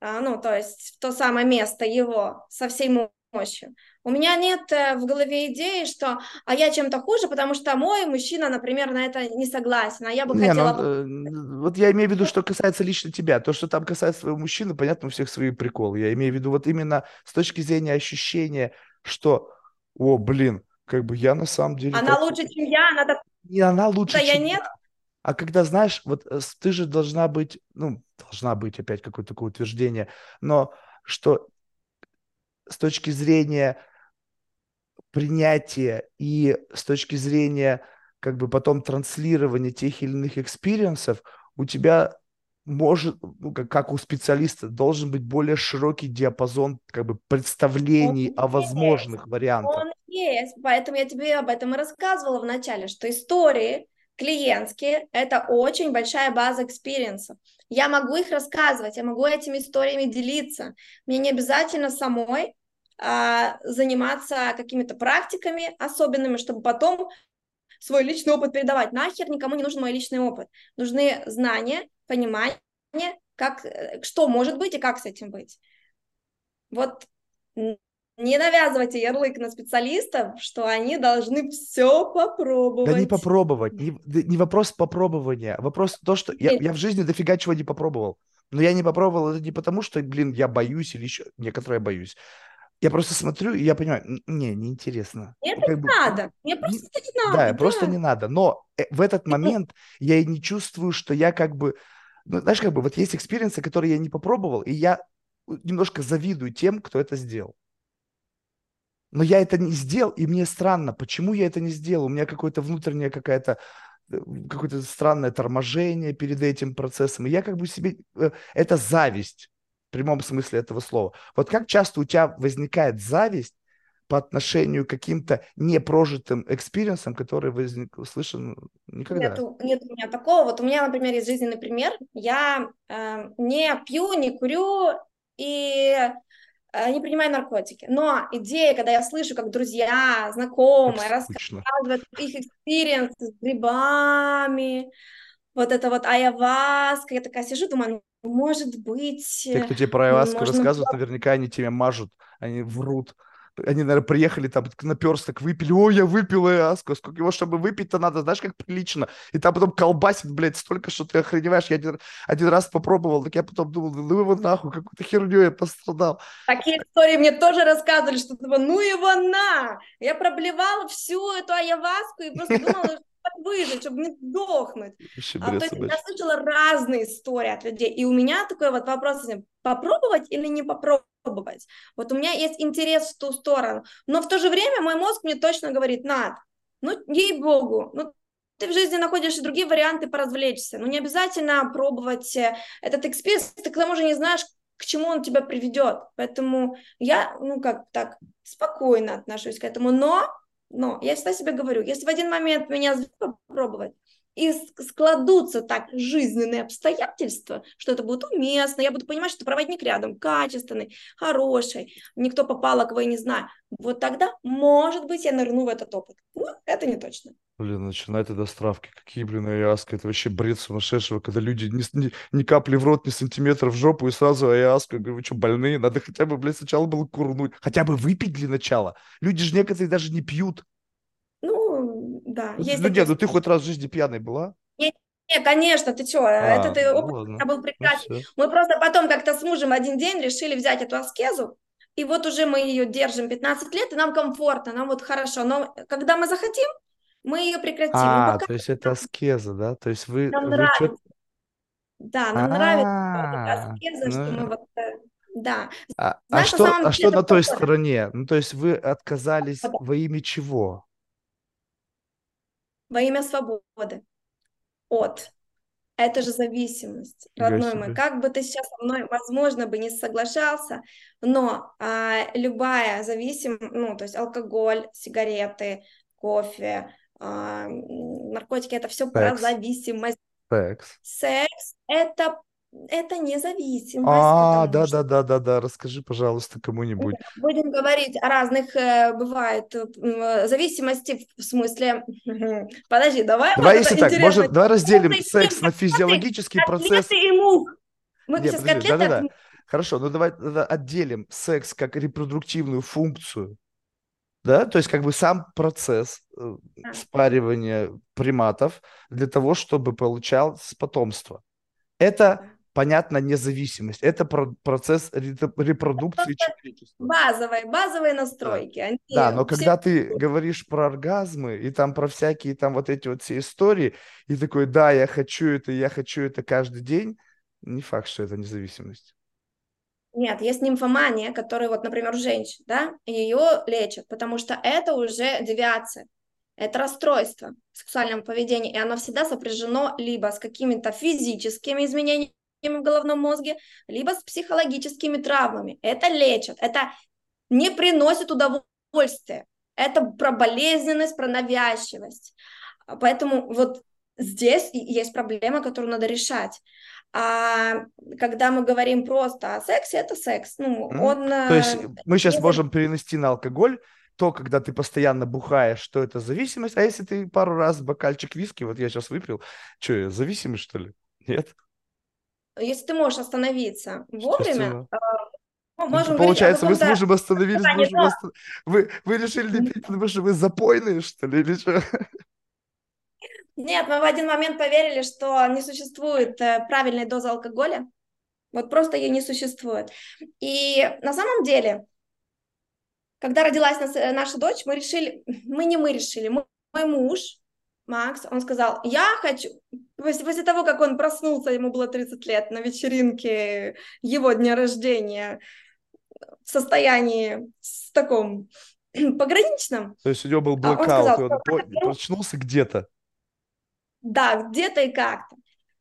а, ну, то есть в то самое место его со всей мощью. У меня нет э, в голове идеи, что а я чем-то хуже, потому что мой мужчина, например, на это не согласен, а я бы не, хотела... Ну, вот я имею в виду, что касается лично тебя. То, что там касается своего мужчины, понятно, у всех свои приколы. Я имею в виду вот именно с точки зрения ощущения, что, о, блин, как бы я на самом деле... Она так... лучше, чем я, она так... Не она лучше, да чем я нет. А когда, знаешь, вот э, ты же должна быть, ну, должна быть опять какое-то такое утверждение, но что с точки зрения принятия и с точки зрения как бы потом транслирования тех или иных experience ов, у тебя может, ну, как, как у специалиста, должен быть более широкий диапазон как бы представлений он о возможных вариантах. Он есть, поэтому я тебе об этом и рассказывала в начале, что истории клиентские – это очень большая база experience ов. Я могу их рассказывать, я могу этими историями делиться. Мне не обязательно самой а, заниматься какими-то практиками особенными, чтобы потом свой личный опыт передавать. Нахер никому не нужен мой личный опыт. Нужны знания, понимание, как, э, что может быть и как с этим быть. Вот не навязывайте ярлык на специалистов, что они должны все попробовать. Да не попробовать, не, не вопрос попробования, вопрос то, что я, я в жизни дофига чего не попробовал. Но я не попробовал это не потому, что, блин, я боюсь или еще некоторые боюсь. Я просто смотрю, и я понимаю, не, неинтересно. Мне это не бы, надо. Мне просто не надо. Да, да, просто не надо. Но э, в этот момент я и не чувствую, что я как бы... Ну, знаешь, как бы вот есть experience ы, которые я не попробовал, и я немножко завидую тем, кто это сделал. Но я это не сделал, и мне странно, почему я это не сделал. У меня какое-то внутреннее какая-то э, какое-то странное торможение перед этим процессом. И я как бы себе... Э, это зависть прямом смысле этого слова. Вот как часто у тебя возникает зависть по отношению к каким-то непрожитым experience ам, которые возник, слышен никогда? Нет, нет у меня такого. Вот у меня, например, есть жизненный пример. Я э, не пью, не курю и не принимаю наркотики. Но идея, когда я слышу, как друзья, знакомые рассказывают их experience ы с грибами, вот это вот айаваска, я такая сижу, думаю, может быть... Те, кто тебе про айваску можно... рассказывают, наверняка они тебе мажут, они врут. Они, наверное, приехали там наперсток, выпили. О, я выпил айваску. Сколько его, чтобы выпить-то надо, знаешь, как прилично. И там потом колбасит, блядь, столько, что ты охреневаешь. Я один, один раз попробовал, так я потом думал, ну его нахуй, какую-то херню я пострадал. Такие истории мне тоже рассказывали, что типа, ну его на! Я проблевала всю эту айваску и просто думала, выжить, чтобы не сдохнуть. А, то есть я слышала разные истории от людей. И у меня такой вот вопрос, попробовать или не попробовать? Вот у меня есть интерес в ту сторону. Но в то же время мой мозг мне точно говорит, Над, Ну, ей-богу, ну, ты в жизни находишь и другие варианты поразвлечься. Ну, не обязательно пробовать э, этот experience, ты к тому же не знаешь, к чему он тебя приведет. Поэтому я, ну, как так, спокойно отношусь к этому. Но, но, я всегда себе говорю, если в один момент меня попробовать, и складутся так жизненные обстоятельства, что это будет уместно, я буду понимать, что проводник рядом качественный, хороший, не кто попало, кого я не знаю. Вот тогда, может быть, я нырну в этот опыт. Но это не точно. Блин, начинает это стравки. Какие, блин, ayahuasca? Это вообще бред сумасшедшего, когда люди ни, ни, ни капли в рот, ни сантиметра в жопу, и сразу ayahuasca. Говорю, вы что, больные? Надо хотя бы, блин, сначала было курнуть. Хотя бы выпить для начала. Люди же некоторые даже не пьют. Ну, да. Ну, есть ну, нет, ну ты хоть раз в жизни пьяной была? Нет, нет, конечно, ты что, а, это ты ну, опыт был прекрасный. Ну, мы просто потом как-то с мужем один день решили взять эту аскезу, и вот уже мы ее держим 15 лет, и нам комфортно, нам вот хорошо. Но когда мы захотим, мы ее прекратим. А, пока... то есть это аскеза, да? То есть вы... Нам вы нравится. Да, нам нравится аскеза, что мы вот... Э, да. А, а что, а что на той стороне? Ну, то есть вы отказались во имя чего? Во имя свободы от. Это же зависимость, родной мой. Как бы ты сейчас со мной, возможно, бы не соглашался, но а, любая зависимость, ну, то есть алкоголь, сигареты, кофе, а, наркотики, это все Секс. про зависимость. Секс. Секс – это это независимость. А, да, да, да, да, да. Расскажи, пожалуйста, кому-нибудь. Будем говорить о разных, э, бывает, э, зависимости в смысле. Подожди, давай. Давай, если так, может, давай разделим секс на физиологический процесс. и мух. Мы Нет, сейчас подожди, котлеты... да, да, да. Хорошо, ну давай отделим секс как репродуктивную функцию, да, то есть как бы сам процесс э, спаривания приматов для того, чтобы получал потомство. Это понятно, независимость. Это про процесс репродукции человечества. Базовые, базовые настройки. Да, Они да но все... когда ты говоришь про оргазмы и там про всякие там вот эти вот все истории, и такой, да, я хочу это, я хочу это каждый день, не факт, что это независимость. Нет, есть нимфомания, которая вот, например, женщин, да, ее лечат, потому что это уже девиация. Это расстройство в сексуальном поведении, и оно всегда сопряжено либо с какими-то физическими изменениями в головном мозге, либо с психологическими травмами. Это лечат, это не приносит удовольствия. Это про болезненность, про навязчивость. Поэтому вот здесь есть проблема, которую надо решать. А когда мы говорим просто о сексе, это секс. Ну, он, То есть э, мы сейчас можем перенести на алкоголь, то, когда ты постоянно бухаешь, что это зависимость, а если ты пару раз бокальчик виски, вот я сейчас выпил, что, я зависимый, что ли? Нет? Если ты можешь остановиться вовремя, а, ну, можем Получается, вы с мужем остановились, да, мужем но... останов... вы, вы решили не пить, потому что вы запойные, что ли, или что? Нет, мы в один момент поверили, что не существует э, правильной дозы алкоголя. Вот просто ее не существует. И на самом деле когда родилась э, наша дочь, мы решили, мы не мы решили, мой муж, Макс, он сказал, я хочу, после, после того, как он проснулся, ему было 30 лет, на вечеринке его дня рождения, в состоянии с таком пограничном. То есть у него был блокаут, он, сказал, и он проснулся где-то. Да, где-то и как-то.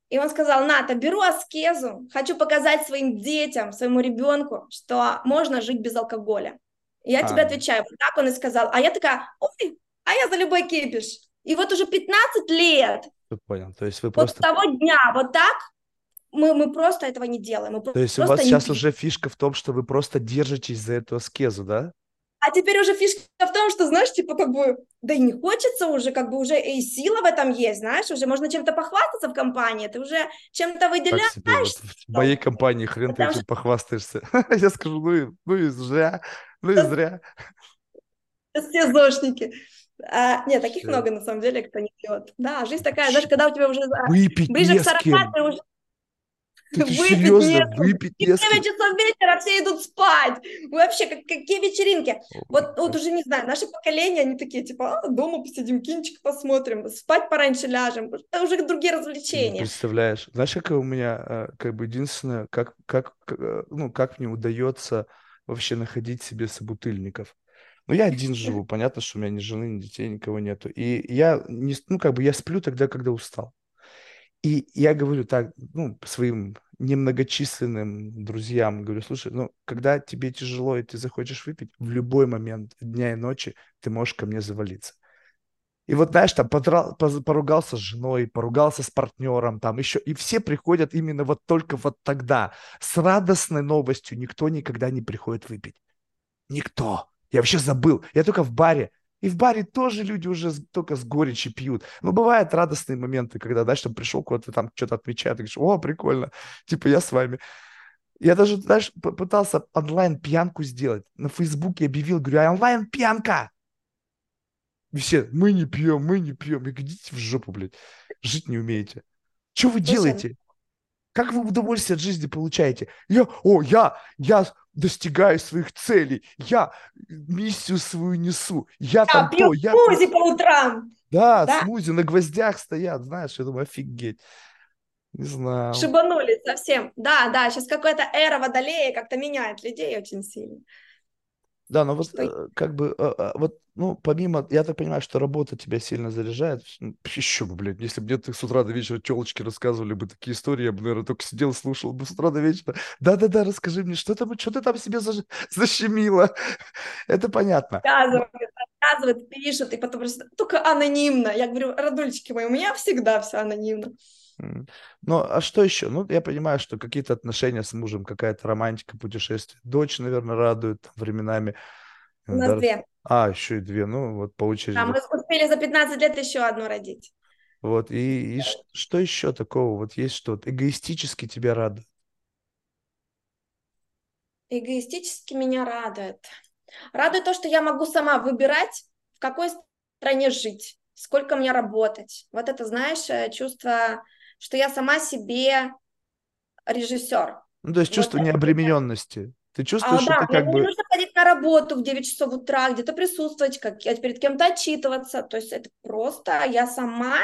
И он сказал, Ната, беру аскезу, хочу показать своим детям, своему ребенку, что можно жить без алкоголя. Я а. тебе отвечаю, вот так он и сказал. А я такая, ой, а я за любой кипиш. И вот уже 15 лет. Я понял, то есть вы просто... Вот того дня, вот так, мы, мы просто этого не делаем. Мы то есть у вас сейчас уже фишка в том, что вы просто держитесь за эту аскезу, да? А теперь уже фишка в том, что, знаешь, типа, как бы, да и не хочется уже, как бы уже и сила в этом есть, знаешь, уже можно чем-то похвастаться в компании, ты уже чем-то выделяешь. Себе, вот в моей компании хрен Потому ты что... похвастаешься. Я скажу, ну и, ну и зря, ну и зря. Все зошники. А, нет, таких много на самом деле, кто не пьет. Да, жизнь такая, даже когда у тебя уже Выпить ближе к 40, ты уже ты выпить серьезно? Нет. Выпить не 9 часов вечера все идут спать. Вообще, как, какие вечеринки? Вот, вот уже, не знаю, наше поколение, они такие, типа, а, дома посидим, кинчик посмотрим, спать пораньше ляжем. Уже другие развлечения. Ты представляешь? Знаешь, как у меня, э, как бы, единственное, как, как, э, ну, как мне удается вообще находить себе собутыльников? Ну, я один живу, понятно, что у меня ни жены, ни детей, никого нету. И я, не, ну, как бы я сплю тогда, когда устал. И я говорю так, ну, своим немногочисленным друзьям, говорю, слушай, ну, когда тебе тяжело и ты захочешь выпить, в любой момент дня и ночи ты можешь ко мне завалиться. И вот, знаешь, там подрал, поругался с женой, поругался с партнером, там еще, и все приходят именно вот только вот тогда. С радостной новостью никто никогда не приходит выпить. Никто. Я вообще забыл. Я только в баре. И в баре тоже люди уже только с горечи пьют. Но бывают радостные моменты, когда, знаешь, там пришел куда-то, там что-то отмечает, и говоришь, о, прикольно, типа я с вами. Я даже, знаешь, пытался онлайн пьянку сделать. На Фейсбуке объявил, говорю, онлайн пьянка. И все, мы не пьем, мы не пьем. И идите в жопу, блядь. Жить не умеете. Что вы делаете? Как вы удовольствие от жизни получаете? Я, о, я, я достигаю своих целей, я миссию свою несу, я, я там пью то, я... смузи по утрам. Да, да, смузи на гвоздях стоят, знаешь, я думаю, офигеть. Не знаю. Шибанули совсем. Да, да, сейчас какая-то эра водолея как-то меняет людей очень сильно. Да, но вот. Э, как бы, э, э, вот, ну, помимо, я так понимаю, что работа тебя сильно заряжает. Ну, еще бы, блядь, если бы мне с утра до вечера телочки рассказывали бы такие истории, я бы, наверное, только сидел слушал бы с утра до вечера. Да-да-да, расскажи мне, что, там, что ты там себе заж... защемила? Это понятно. Рассказывают, рассказывают, пишут, и потом просто только анонимно. Я говорю, родульчики мои, у меня всегда все анонимно. Ну, а что еще? Ну, я понимаю, что какие-то отношения с мужем, какая-то романтика, путешествие. Дочь, наверное, радует временами. У нас две. А, еще и две, ну, вот по очереди. А мы успели за 15 лет еще одну родить. Вот, и, и что еще такого? Вот есть что-то эгоистически тебя радует? Эгоистически меня радует. Радует то, что я могу сама выбирать, в какой стране жить, сколько мне работать. Вот это, знаешь, э, чувство что я сама себе режиссер. Ну, то есть чувство вот необремененности. Ты чувствуешь, а, что да, ты как мне бы... не нужно ходить на работу в 9 часов утра, где-то присутствовать, как перед кем-то отчитываться. То есть это просто я сама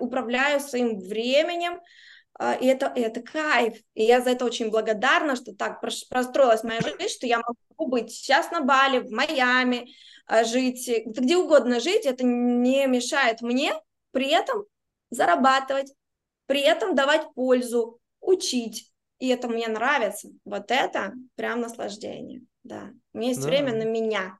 управляю своим временем, а, и это, и это кайф. И я за это очень благодарна, что так простроилась моя жизнь, что я могу быть сейчас на Бали, в Майами, а, жить, где угодно жить, это не мешает мне при этом зарабатывать, при этом давать пользу, учить. И это мне нравится. Вот это прям наслаждение. Да. У меня есть да. время на меня.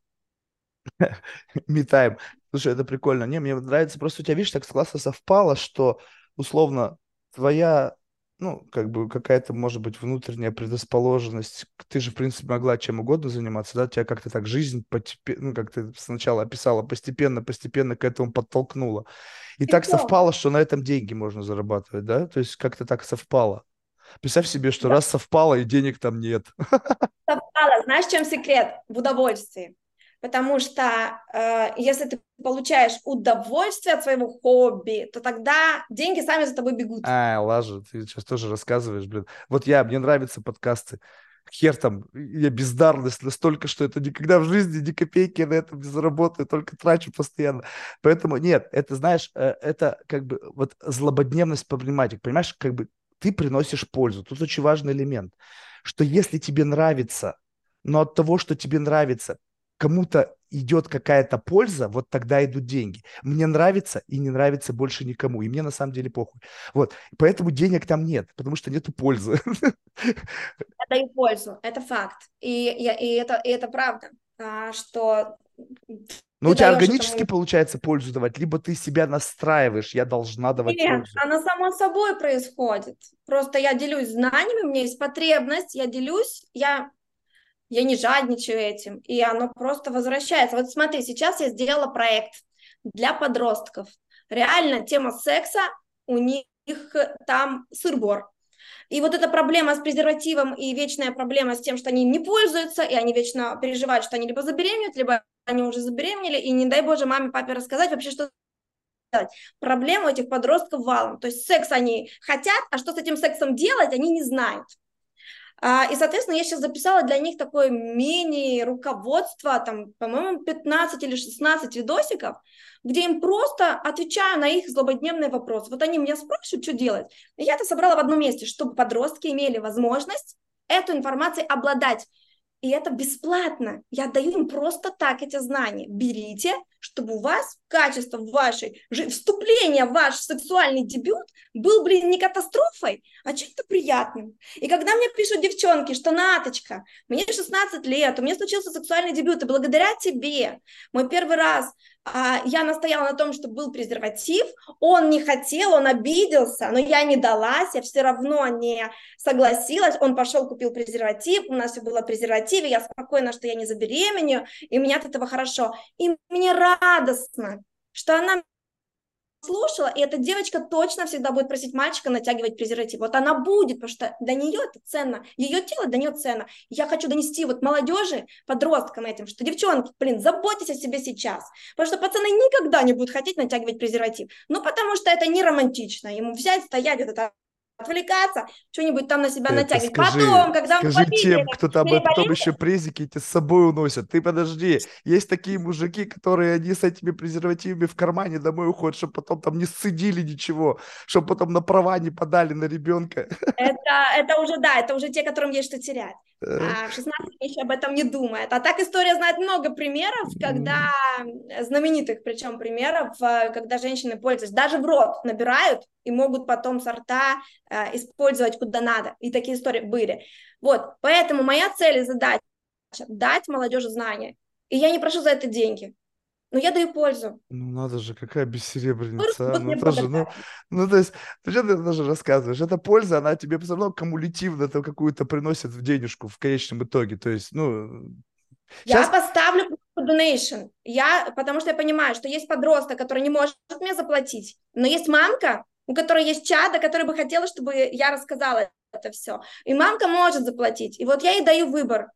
Метаем. Слушай, это прикольно. Не, мне нравится, просто у тебя, видишь, так классно совпало, что условно твоя, ну, как бы какая-то, может быть, внутренняя предрасположенность, ты же, в принципе, могла чем угодно заниматься, да, тебя как-то так жизнь, ну, как ты сначала описала, постепенно, постепенно к этому подтолкнула. И, и так то. совпало, что на этом деньги можно зарабатывать, да? То есть как-то так совпало. Представь себе, что да. раз совпало, и денег там нет. Совпало. Знаешь, чем секрет? В удовольствии. Потому что э, если ты получаешь удовольствие от своего хобби, то тогда деньги сами за тобой бегут. А, лажа, ты сейчас тоже рассказываешь, блин. Вот я, мне нравятся подкасты хер там, я бездарность настолько, что это никогда в жизни ни копейки на этом не заработаю, только трачу постоянно. Поэтому нет, это, знаешь, э, это как бы вот злободневность проблематик, понимаешь, как бы ты приносишь пользу. Тут очень важный элемент, что если тебе нравится, но от того, что тебе нравится, кому-то идет какая-то польза, вот тогда идут деньги. Мне нравится и не нравится больше никому. И мне на самом деле похуй. Вот. Поэтому денег там нет, потому что нету пользы. Это и пользу, это факт. И, и, и, это, и это правда, а, что но у тебя органически этому... получается пользу давать, либо ты себя настраиваешь, я должна давать Нет, пользу. она само собой происходит. Просто я делюсь знаниями, у меня есть потребность, я делюсь, я я не жадничаю этим, и оно просто возвращается. Вот смотри, сейчас я сделала проект для подростков. Реально тема секса у них там сырбор. И вот эта проблема с презервативом и вечная проблема с тем, что они не пользуются, и они вечно переживают, что они либо забеременеют, либо они уже забеременели, и не дай боже маме, папе рассказать вообще, что делать. Проблема у этих подростков валом. То есть секс они хотят, а что с этим сексом делать, они не знают. А, и, соответственно, я сейчас записала для них такое мини-руководство, там, по-моему, 15 или 16 видосиков, где им просто отвечаю на их злободневные вопросы. Вот они меня спрашивают, что делать. И я это собрала в одном месте, чтобы подростки имели возможность эту информацией обладать и это бесплатно. Я даю им просто так эти знания. Берите, чтобы у вас качество вашей, вступление в ваш сексуальный дебют был, блин, не катастрофой, а чем-то приятным. И когда мне пишут девчонки, что Наточка, мне 16 лет, у меня случился сексуальный дебют, и благодаря тебе мой первый раз я настояла на том, чтобы был презерватив, он не хотел, он обиделся, но я не далась, я все равно не согласилась, он пошел, купил презерватив, у нас все было в презервативе, я спокойна, что я не забеременею, и мне от этого хорошо. И мне радостно, что она слушала, и эта девочка точно всегда будет просить мальчика натягивать презерватив. Вот она будет, потому что для нее это ценно, ее тело для нее ценно. Я хочу донести вот молодежи, подросткам этим, что девчонки, блин, заботьтесь о себе сейчас, потому что пацаны никогда не будут хотеть натягивать презерватив, ну потому что это не романтично, ему взять, стоять, вот это отвлекаться, что-нибудь там на себя это натягивать. Скажи, потом, когда скажи мы тем, кто там потом еще презики эти с собой уносят. Ты подожди, есть такие мужики, которые они с этими презервативами в кармане домой уходят, чтобы потом там не сцедили ничего, чтобы потом на права не подали на ребенка. Это, это уже, да, это уже те, которым есть что терять. А в 16 еще об этом не думает. А так история знает много примеров, когда, знаменитых причем примеров, э, когда женщины пользуются, даже в рот набирают и могут потом сорта э, использовать куда надо. И такие истории были. Вот, поэтому моя цель и задача дать молодежи знания. И я не прошу за это деньги. Но я даю пользу. Ну, надо же, какая бессеребреница. А? Ну, тоже, ну, ну, то есть, ты ты даже рассказываешь? Эта польза, она тебе все равно кумулятивно какую-то приносит в денежку в конечном итоге. То есть, ну... Сейчас... Я поставлю donation. Я, потому что я понимаю, что есть подросток, который не может мне заплатить, но есть мамка, у которой есть чада, которая бы хотела, чтобы я рассказала это все. И мамка может заплатить. И вот я ей даю выбор.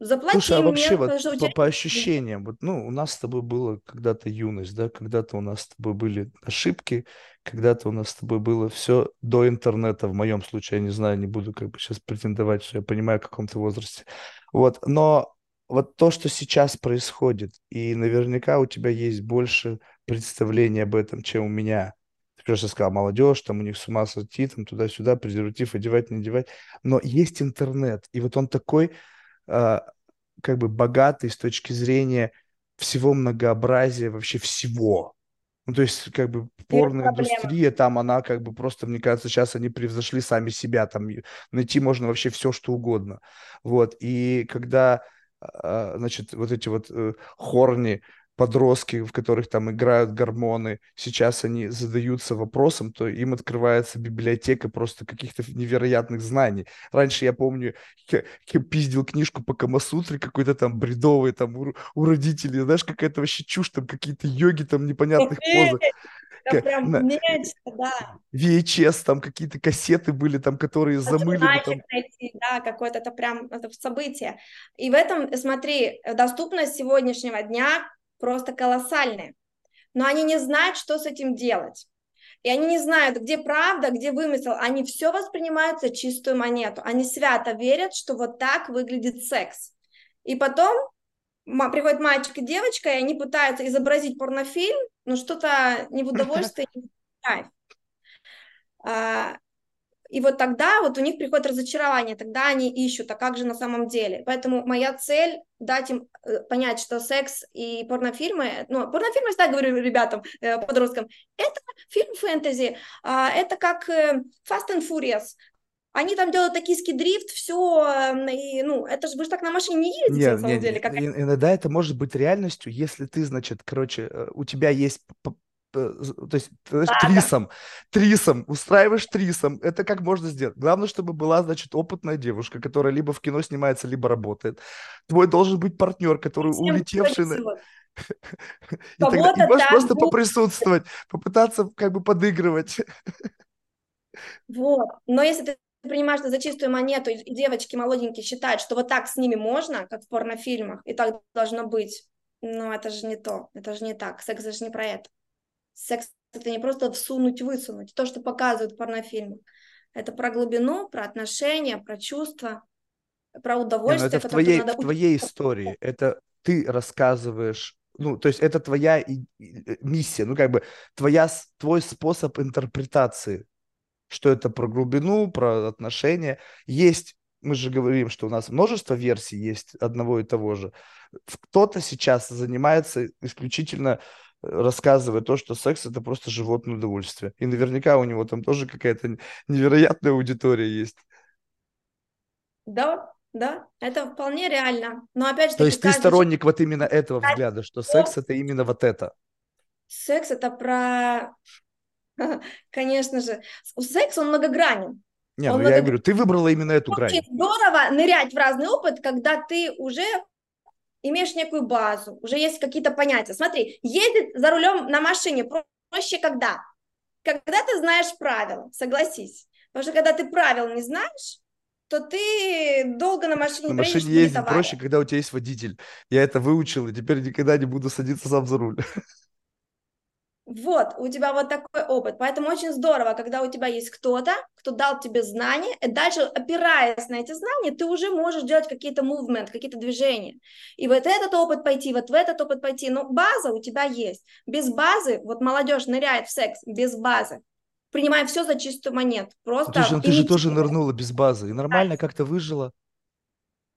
Заплати Слушай, а мне, вообще вот по, тебя... по ощущениям, вот, ну, у нас с тобой была когда-то юность, да, когда-то у нас с тобой были ошибки, когда-то у нас с тобой было все до интернета, в моем случае, я не знаю, не буду как бы сейчас претендовать, что я понимаю, в каком то возрасте. Вот, но вот то, что сейчас происходит, и наверняка у тебя есть больше представления об этом, чем у меня, как я сказал, молодежь, там у них с ума сойти, там туда-сюда, презерватив одевать, не одевать. Но есть интернет, и вот он такой, как бы богатый с точки зрения всего многообразия, вообще всего. Ну, то есть, как бы, порноиндустрия, там она, как бы, просто, мне кажется, сейчас они превзошли сами себя, там найти можно вообще все, что угодно. Вот, и когда, а, значит, вот эти вот э, хорни подростки, в которых там играют гормоны, сейчас они задаются вопросом, то им открывается библиотека просто каких-то невероятных знаний. Раньше я помню, я, я пиздил книжку по Камасутре какой-то там бредовый, там у, у родителей, знаешь, какая-то вообще чушь, там какие-то йоги там непонятных позах. Это прям на... нечто, да. VHS, там какие-то кассеты были, там, которые замыли. Там... Найти, да, какое-то это прям это событие. И в этом, смотри, доступность сегодняшнего дня просто колоссальные. Но они не знают, что с этим делать. И они не знают, где правда, где вымысел. Они все воспринимают за чистую монету. Они свято верят, что вот так выглядит секс. И потом приходит мальчик и девочка, и они пытаются изобразить порнофильм, но что-то не в удовольствие, не в кайф. И вот тогда вот у них приходит разочарование, тогда они ищут, а как же на самом деле. Поэтому моя цель дать им э, понять, что секс и порнофильмы, ну, порнофильмы, всегда говорю ребятам, э, подросткам, это фильм фэнтези, а, это как э, Fast and Furious, они там делают токийский дрифт, все, эм, и, ну, это же вы же так на машине не ездите, нет, на самом нет, деле. Как... Иногда это может быть реальностью, если ты, значит, короче, у тебя есть то есть знаешь, да, трисом, трисом, устраиваешь трисом, это как можно сделать. Главное, чтобы была, значит, опытная девушка, которая либо в кино снимается, либо работает. Твой должен быть партнер, который улетевший... На... И тогда ты можешь просто поприсутствовать, попытаться как бы подыгрывать. Вот, но если ты понимаешь, что за чистую монету и девочки молоденькие считают, что вот так с ними можно, как в порнофильмах, и так должно быть, ну это же не то, это же не так, секс это же не про это. Секс это не просто всунуть-высунуть, то, что показывают в порнофильмах. Это про глубину, про отношения, про чувства, про удовольствие. Не, ну это в твоей, надо... в твоей истории. Это ты рассказываешь, ну, то есть это твоя и, и, миссия, ну, как бы твоя, твой способ интерпретации, что это про глубину, про отношения. Есть мы же говорим, что у нас множество версий есть одного и того же. Кто-то сейчас занимается исключительно рассказывая то, что секс это просто животное удовольствие. И наверняка у него там тоже какая-то невероятная аудитория есть. Да, да, это вполне реально. Но опять же, то есть ты сторонник человек... вот именно этого взгляда, что секс это именно вот это. Секс это про, конечно же, секс он многогранен. Не, он ну много... я говорю, ты выбрала именно эту Очень грань. здорово нырять в разный опыт, когда ты уже имеешь некую базу, уже есть какие-то понятия. Смотри, ездить за рулем на машине проще когда? Когда ты знаешь правила, согласись. Потому что когда ты правил не знаешь, то ты долго на машине На машине ездить проще, когда у тебя есть водитель. Я это выучил, и теперь никогда не буду садиться сам за руль. Вот, у тебя вот такой опыт. Поэтому очень здорово, когда у тебя есть кто-то, кто дал тебе знания, и дальше, опираясь на эти знания, ты уже можешь делать какие-то movement, какие-то движения. И вот этот опыт пойти, вот в этот опыт пойти. Но база у тебя есть. Без базы, вот молодежь ныряет в секс без базы, принимая все за чистую монету. Просто Слушай, ну ты же тоже нырнула без базы и нормально как-то выжила.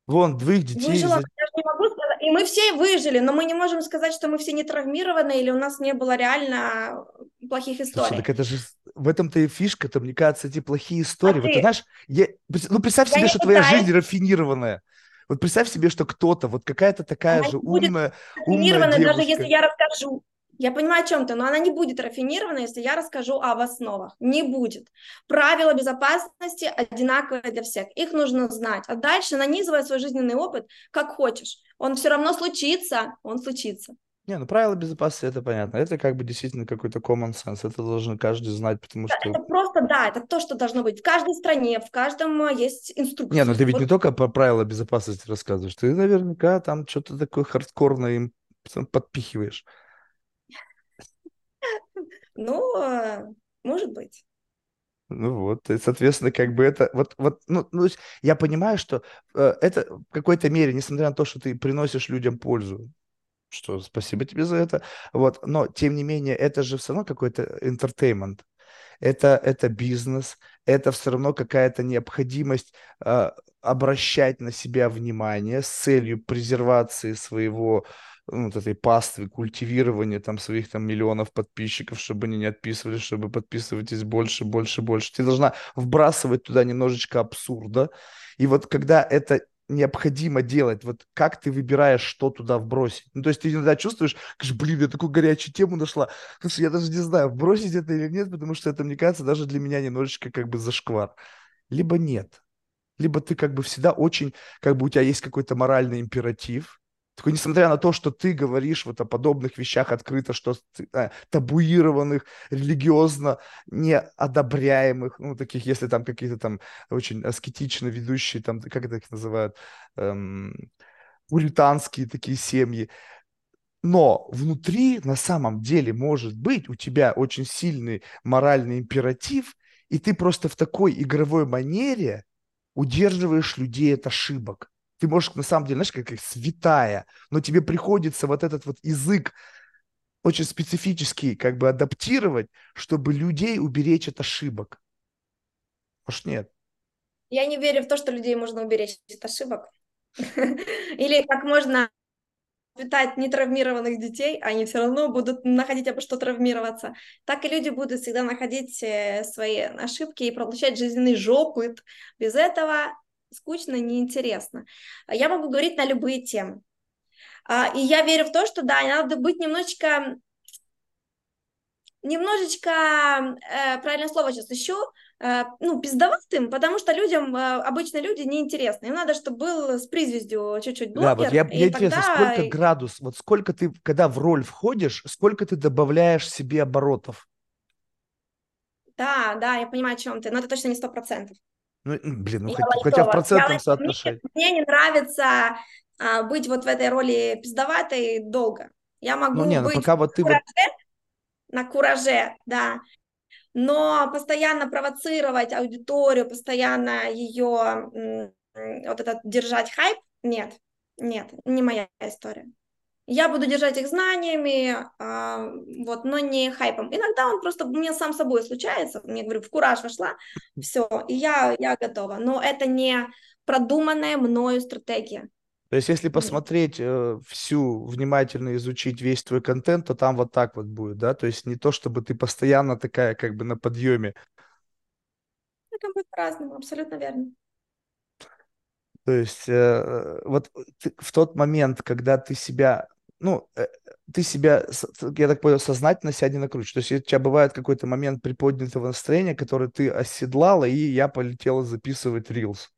Вон, двоих детей. Выжила, я не могу. И мы все выжили, но мы не можем сказать, что мы все не травмированы или у нас не было реально плохих историй. Слушай, так это же в этом-то и фишка-то, мне кажется, эти плохие истории. А вот ты, знаешь, я, ну представь я себе, что пытаюсь. твоя жизнь рафинированная. Вот представь себе, что кто-то, вот какая-то такая Она же умная, умная девушка. даже если я расскажу. Я понимаю, о чем ты, но она не будет рафинирована, если я расскажу об основах. Не будет. Правила безопасности одинаковые для всех. Их нужно знать. А дальше нанизывай свой жизненный опыт, как хочешь. Он все равно случится, он случится. Не, ну правила безопасности это понятно. Это как бы действительно какой-то common sense. Это должен каждый знать, потому что... Это просто, да, это то, что должно быть. В каждой стране, в каждом э, есть инструкция. Не, ну ты ведь не только про правила безопасности рассказываешь. Ты наверняка там что-то такое хардкорное им подпихиваешь. Ну, э, может быть. Ну вот, и, соответственно, как бы это, вот, вот, ну, ну я понимаю, что э, это в какой-то мере, несмотря на то, что ты приносишь людям пользу, что спасибо тебе за это, вот, но тем не менее, это же все равно какой-то entertainment, это, это бизнес, это все равно какая-то необходимость э, обращать на себя внимание с целью презервации своего вот этой паствы, культивирования там своих там миллионов подписчиков, чтобы они не отписывались, чтобы подписывайтесь больше, больше, больше. Ты должна вбрасывать туда немножечко абсурда. И вот когда это необходимо делать, вот как ты выбираешь, что туда вбросить. Ну, то есть ты иногда чувствуешь, блин, я такую горячую тему нашла, слушай, я даже не знаю, вбросить это или нет, потому что это, мне кажется, даже для меня немножечко как бы зашквар. Либо нет. Либо ты как бы всегда очень, как бы у тебя есть какой-то моральный императив, такой, несмотря на то, что ты говоришь вот о подобных вещах открыто, что э, табуированных, религиозно неодобряемых, ну, таких, если там какие-то там очень аскетично ведущие, там, как это их называют, эм, пуританские такие семьи, но внутри на самом деле может быть у тебя очень сильный моральный императив, и ты просто в такой игровой манере удерживаешь людей от ошибок ты можешь, на самом деле, знаешь, как, как святая, но тебе приходится вот этот вот язык очень специфический как бы адаптировать, чтобы людей уберечь от ошибок. Может, нет? Я не верю в то, что людей можно уберечь от ошибок. Или как можно питать нетравмированных детей, они все равно будут находить обо что травмироваться. Так и люди будут всегда находить э, свои ошибки и получать жизненный опыт. Без этого скучно, неинтересно. Я могу говорить на любые темы. А, и я верю в то, что да, надо быть немножечко, немножечко, э, правильное слово сейчас ищу, э, ну, пиздоватым, потому что людям, э, обычно люди неинтересны. Им надо, чтобы был с призвездью чуть-чуть блогер. Да, вот я, мне интересно, тогда... сколько градус, вот сколько ты, когда в роль входишь, сколько ты добавляешь себе оборотов? Да, да, я понимаю, о чем ты, но это точно не сто процентов. Ну, блин, ну хоть, хотя в процентном соотношении. Мне, мне не нравится а, быть вот в этой роли пиздоватой долго. Я могу ну, не, ну, быть пока вот ты кураже, вот... на кураже, да, но постоянно провоцировать аудиторию, постоянно ее вот этот держать хайп, нет, нет, не моя история. Я буду держать их знаниями, а, вот, но не хайпом. Иногда он просто у меня сам собой случается. Мне, говорю, в кураж вошла, все, и я, я готова. Но это не продуманная мною стратегия. То есть, если посмотреть э, всю, внимательно изучить весь твой контент, то там вот так вот будет, да? То есть не то, чтобы ты постоянно такая как бы на подъеме. Это будет по-разному, абсолютно верно. То есть э, вот ты, в тот момент, когда ты себя ну, э, ты себя, я так понял, сознательно себя не накручиваешь. То есть у тебя бывает какой-то момент приподнятого настроения, который ты оседлала, и я полетела записывать рилс.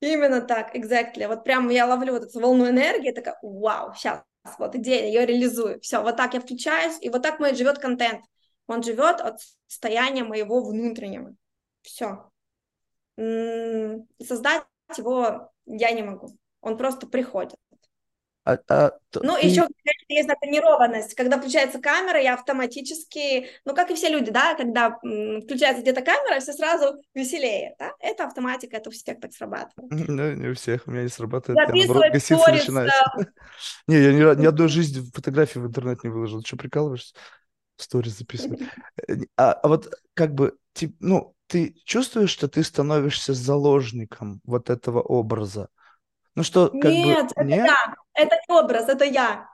Именно так, exactly. Вот прям я ловлю вот эту волну энергии, такая, вау, сейчас, вот идея, я реализую. Все, вот так я включаюсь, и вот так мой живет контент. Он живет от состояния моего внутреннего. Все. Создать его я не могу. Он просто приходит. А, а, ну, ты... еще есть натренированность. Когда включается камера, я автоматически, ну, как и все люди, да, когда включается где-то камера, все сразу веселее, да? Это автоматика, это у всех так срабатывает. Ну, не у всех, у меня не срабатывает. Записывать сторис. Не, я ни, одной жизни фотографии в интернет не выложил. Что, прикалываешься? Сторис записывать. Э, а, а вот как бы, ну, ты чувствуешь, что ты становишься заложником вот этого образа? Ну что, как нет, бы... это нет, я. Это не образ, это я.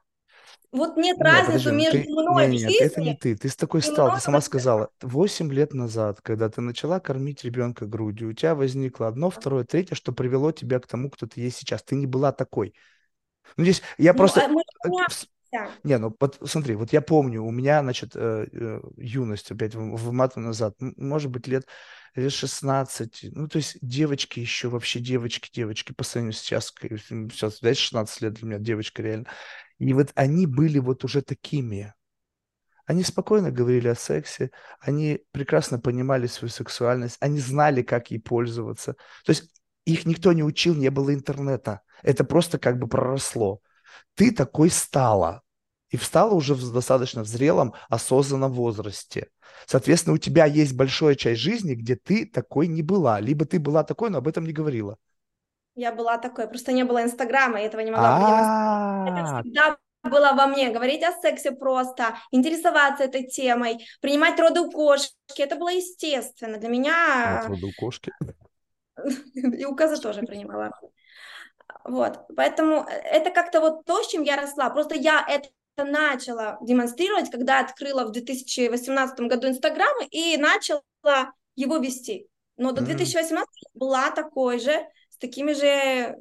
Вот нет, нет разницы подожди, между ты... мной нет, нет, жизни. это не ты. Ты с такой стал, ты сама сказала. Восемь лет назад, когда ты начала кормить ребенка грудью, у тебя возникло одно, второе, третье, что привело тебя к тому, кто ты есть сейчас. Ты не была такой. Ну, здесь я ну, просто... А мы... Не, ну вот смотри, вот я помню, у меня, значит, э, э, юность опять в, в мату назад, может быть, лет лет 16, ну, то есть девочки еще вообще, девочки, девочки, по сравнению сейчас, сейчас, дайте 16 лет для меня девочка реально. И вот они были вот уже такими. Они спокойно говорили о сексе, они прекрасно понимали свою сексуальность, они знали, как ей пользоваться. То есть их никто не учил, не было интернета. Это просто как бы проросло. Ты такой стала. И встала уже в достаточно зрелом, осознанном возрасте. Соответственно, у тебя есть большая часть жизни, где ты такой не была. Либо ты была такой, но об этом не говорила. Я была такой, просто не было Инстаграма, и этого не могла продемонстрировать. Это всегда было во мне. Говорить о сексе просто, интересоваться этой темой, принимать роды у кошки. Это было естественно. Для меня... роды у кошки. И у козы тоже принимала. Вот, поэтому это как-то вот то, с чем я росла. Просто я это начала демонстрировать, когда открыла в 2018 году Инстаграм и начала его вести. Но до 2018 была такой же, с такими же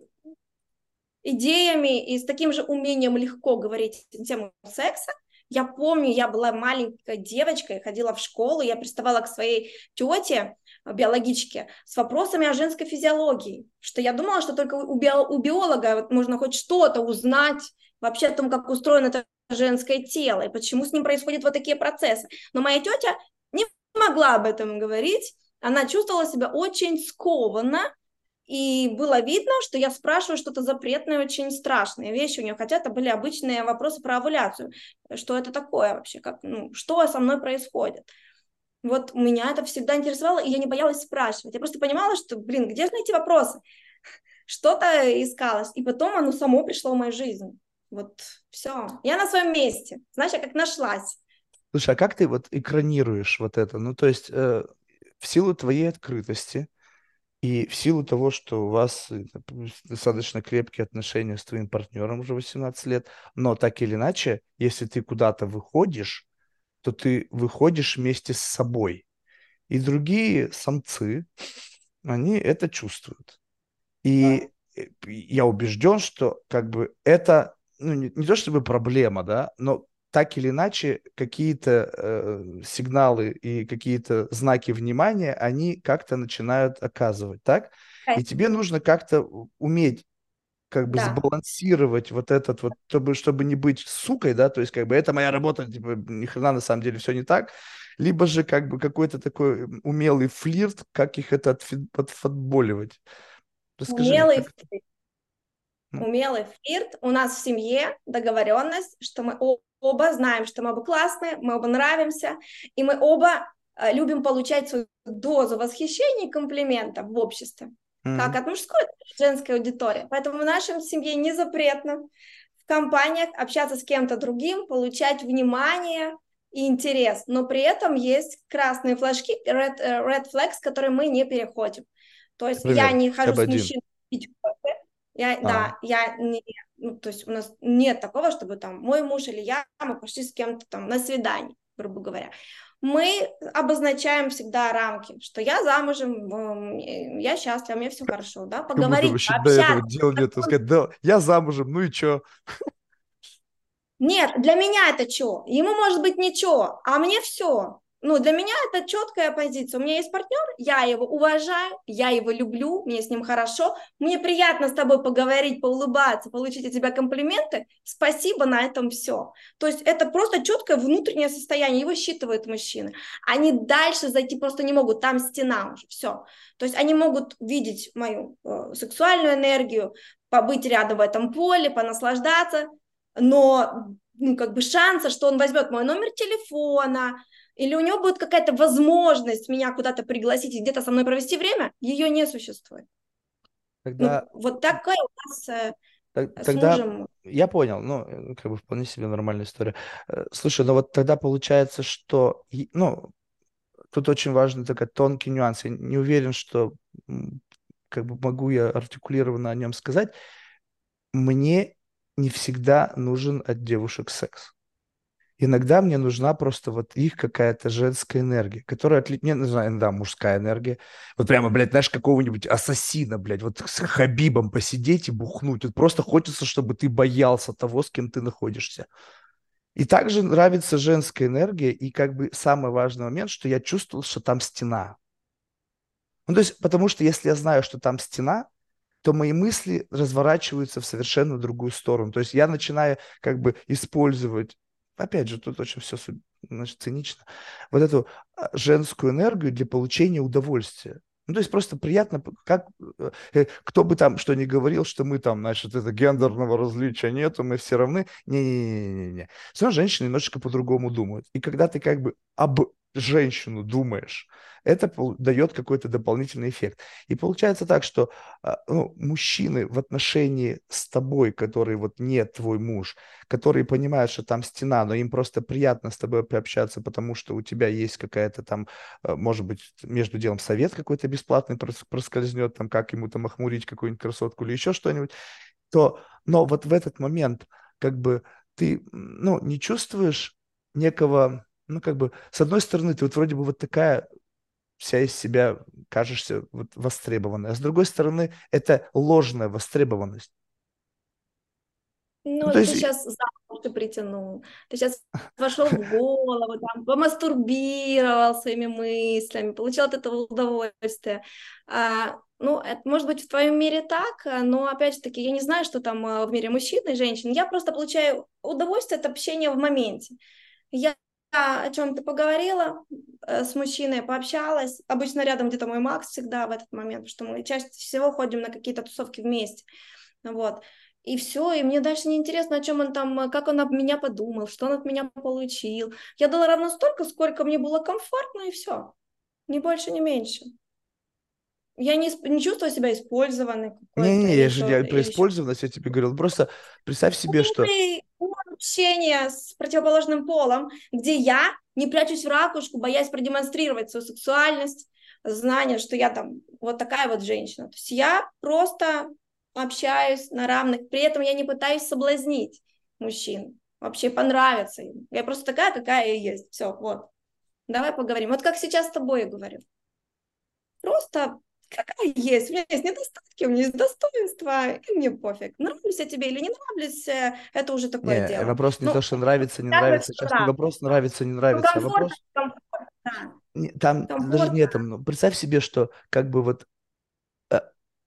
идеями и с таким же умением легко говорить тему секса. Я помню, я была маленькой девочкой, ходила в школу, я приставала к своей тете, биологичке, с вопросами о женской физиологии, что я думала, что только у, био, у биолога вот можно хоть что-то узнать вообще о том, как устроено это женское тело и почему с ним происходят вот такие процессы. Но моя тетя не могла об этом говорить, она чувствовала себя очень скованно, и было видно, что я спрашиваю что-то запретное, очень страшные вещи у нее, хотя это были обычные вопросы про овуляцию. Что это такое вообще? Как, ну, что со мной происходит? Вот меня это всегда интересовало, и я не боялась спрашивать. Я просто понимала, что, блин, где же найти вопросы? Что-то искалось, и потом оно само пришло в мою жизнь. Вот все. Я на своем месте. Знаешь, я как нашлась. Слушай, а как ты вот экранируешь вот это? Ну, то есть э, в силу твоей открытости и в силу того, что у вас э, достаточно крепкие отношения с твоим партнером уже 18 лет, но так или иначе, если ты куда-то выходишь, то ты выходишь вместе с собой. И другие самцы, они это чувствуют. И да. Э, я убежден, что как бы это ну, не, не то чтобы проблема, да, но так или иначе какие-то э, сигналы и какие-то знаки внимания они как-то начинают оказывать, так? И тебе нужно как-то уметь как бы да. сбалансировать вот этот вот, чтобы, чтобы не быть сукой, да, то есть как бы это моя работа, типа ни хрена на самом деле все не так, либо же как бы какой-то такой умелый флирт, как их это отфутболивать. Расскажи, умелый как... флирт умелый флирт. У нас в семье договоренность, что мы оба знаем, что мы оба классные, мы оба нравимся, и мы оба э, любим получать свою дозу восхищения и комплиментов в обществе. Mm-hmm. Как от мужской, так и женской аудитории. Поэтому в нашем семье не запретно компаниях, общаться с кем-то другим, получать внимание и интерес, но при этом есть красные флажки, red, э, red flags, которые мы не переходим. То есть Например, я не хожу с мужчиной пить кофе, я, а. да, я не, ну, то есть у нас нет такого, чтобы там мой муж или я, мы пошли с кем-то там на свидание, грубо говоря. Мы обозначаем всегда рамки, что я замужем, я счастлива, мне все хорошо, да, поговорить, вообще пообщаться. До этого дела нет, сказать, да, я замужем, ну и что? Нет, для меня это что? Ему может быть ничего, а мне все. Ну, для меня это четкая позиция. У меня есть партнер, я его уважаю, я его люблю, мне с ним хорошо, мне приятно с тобой поговорить, поулыбаться, получить от тебя комплименты. Спасибо, на этом все. То есть это просто четкое внутреннее состояние, его считывают мужчины. Они дальше зайти просто не могут, там стена уже, все. То есть они могут видеть мою э, сексуальную энергию, побыть рядом в этом поле, понаслаждаться, но ну, как бы шанса, что он возьмет мой номер телефона, или у него будет какая-то возможность меня куда-то пригласить и где-то со мной провести время, ее не существует. Тогда... Ну, вот такая у нас э, тогда мужем. я понял, ну, э, как бы вполне себе нормальная история. Э, слушай, ну вот тогда получается, что, ну, тут очень важный такой тонкий нюанс. Я не уверен, что как бы могу я артикулированно о нем сказать. Мне не всегда нужен от девушек секс. Иногда мне нужна просто вот их какая-то женская энергия, которая отлит... Мне нужна иногда мужская энергия. Вот прямо, блядь, знаешь, какого-нибудь ассасина, блядь, вот с Хабибом посидеть и бухнуть. Вот просто хочется, чтобы ты боялся того, с кем ты находишься. И также нравится женская энергия, и как бы самый важный момент, что я чувствовал, что там стена. Ну, то есть, потому что если я знаю, что там стена, то мои мысли разворачиваются в совершенно другую сторону. То есть я начинаю как бы использовать, опять же, тут очень все значит, цинично, вот эту а, женскую энергию для получения удовольствия. Ну, то есть просто приятно, как э, кто бы там что ни говорил, что мы там, значит, это гендерного различия нету, мы все равны. Не-не-не-не-не. Все равно женщины немножечко по-другому думают. И когда ты как бы об женщину думаешь, это дает какой-то дополнительный эффект. И получается так, что а, ну, мужчины в отношении с тобой, которые вот не твой муж, которые понимают, что там стена, но им просто приятно с тобой пообщаться, потому что у тебя есть какая-то там, а, может быть, между делом совет какой-то бесплатный проскользнет, там, как ему там охмурить какую-нибудь красотку или еще что-нибудь, то, но вот в этот момент как бы ты, ну, не чувствуешь некого ну, как бы, с одной стороны, ты вот вроде бы вот такая вся из себя кажешься вот востребованной, а с другой стороны, это ложная востребованность. Ну, ну ты есть... сейчас за уши притянул, ты сейчас вошел в голову, там, помастурбировал своими мыслями, получил от этого удовольствие. А, ну, это может быть в твоем мире так, но, опять же таки, я не знаю, что там а, в мире мужчин и женщин. Я просто получаю удовольствие от общения в моменте. Я о чем-то поговорила э, с мужчиной, пообщалась. Обычно рядом где-то мой Макс всегда в этот момент, потому что мы чаще всего ходим на какие-то тусовки вместе. Вот. И все, и мне дальше не интересно, о чем он там, как он об меня подумал, что он от меня получил. Я дала ровно столько, сколько мне было комфортно, и все. Ни больше, ни меньше. Я не, не чувствую себя использованной. Не-не, я же не про использованность я тебе говорил. Просто представь себе, что общение с противоположным полом, где я не прячусь в ракушку, боясь продемонстрировать свою сексуальность, знание, что я там вот такая вот женщина. То есть я просто общаюсь на равных, при этом я не пытаюсь соблазнить мужчин, вообще понравиться им. Я просто такая, какая я есть. Все, вот. Давай поговорим. Вот как сейчас с тобой я говорю. Просто какая есть, у меня есть недостатки, у меня есть достоинства, и мне пофиг. Нравлюсь я тебе или не нравлюсь, э, это уже такое не, дело. Вопрос не ну, то, что нравится, не нравится, сейчас не вопрос нравится, не нравится, ну, а вопрос... Да. Не, там комфортно. даже не этом, ну, представь себе, что как бы вот, э,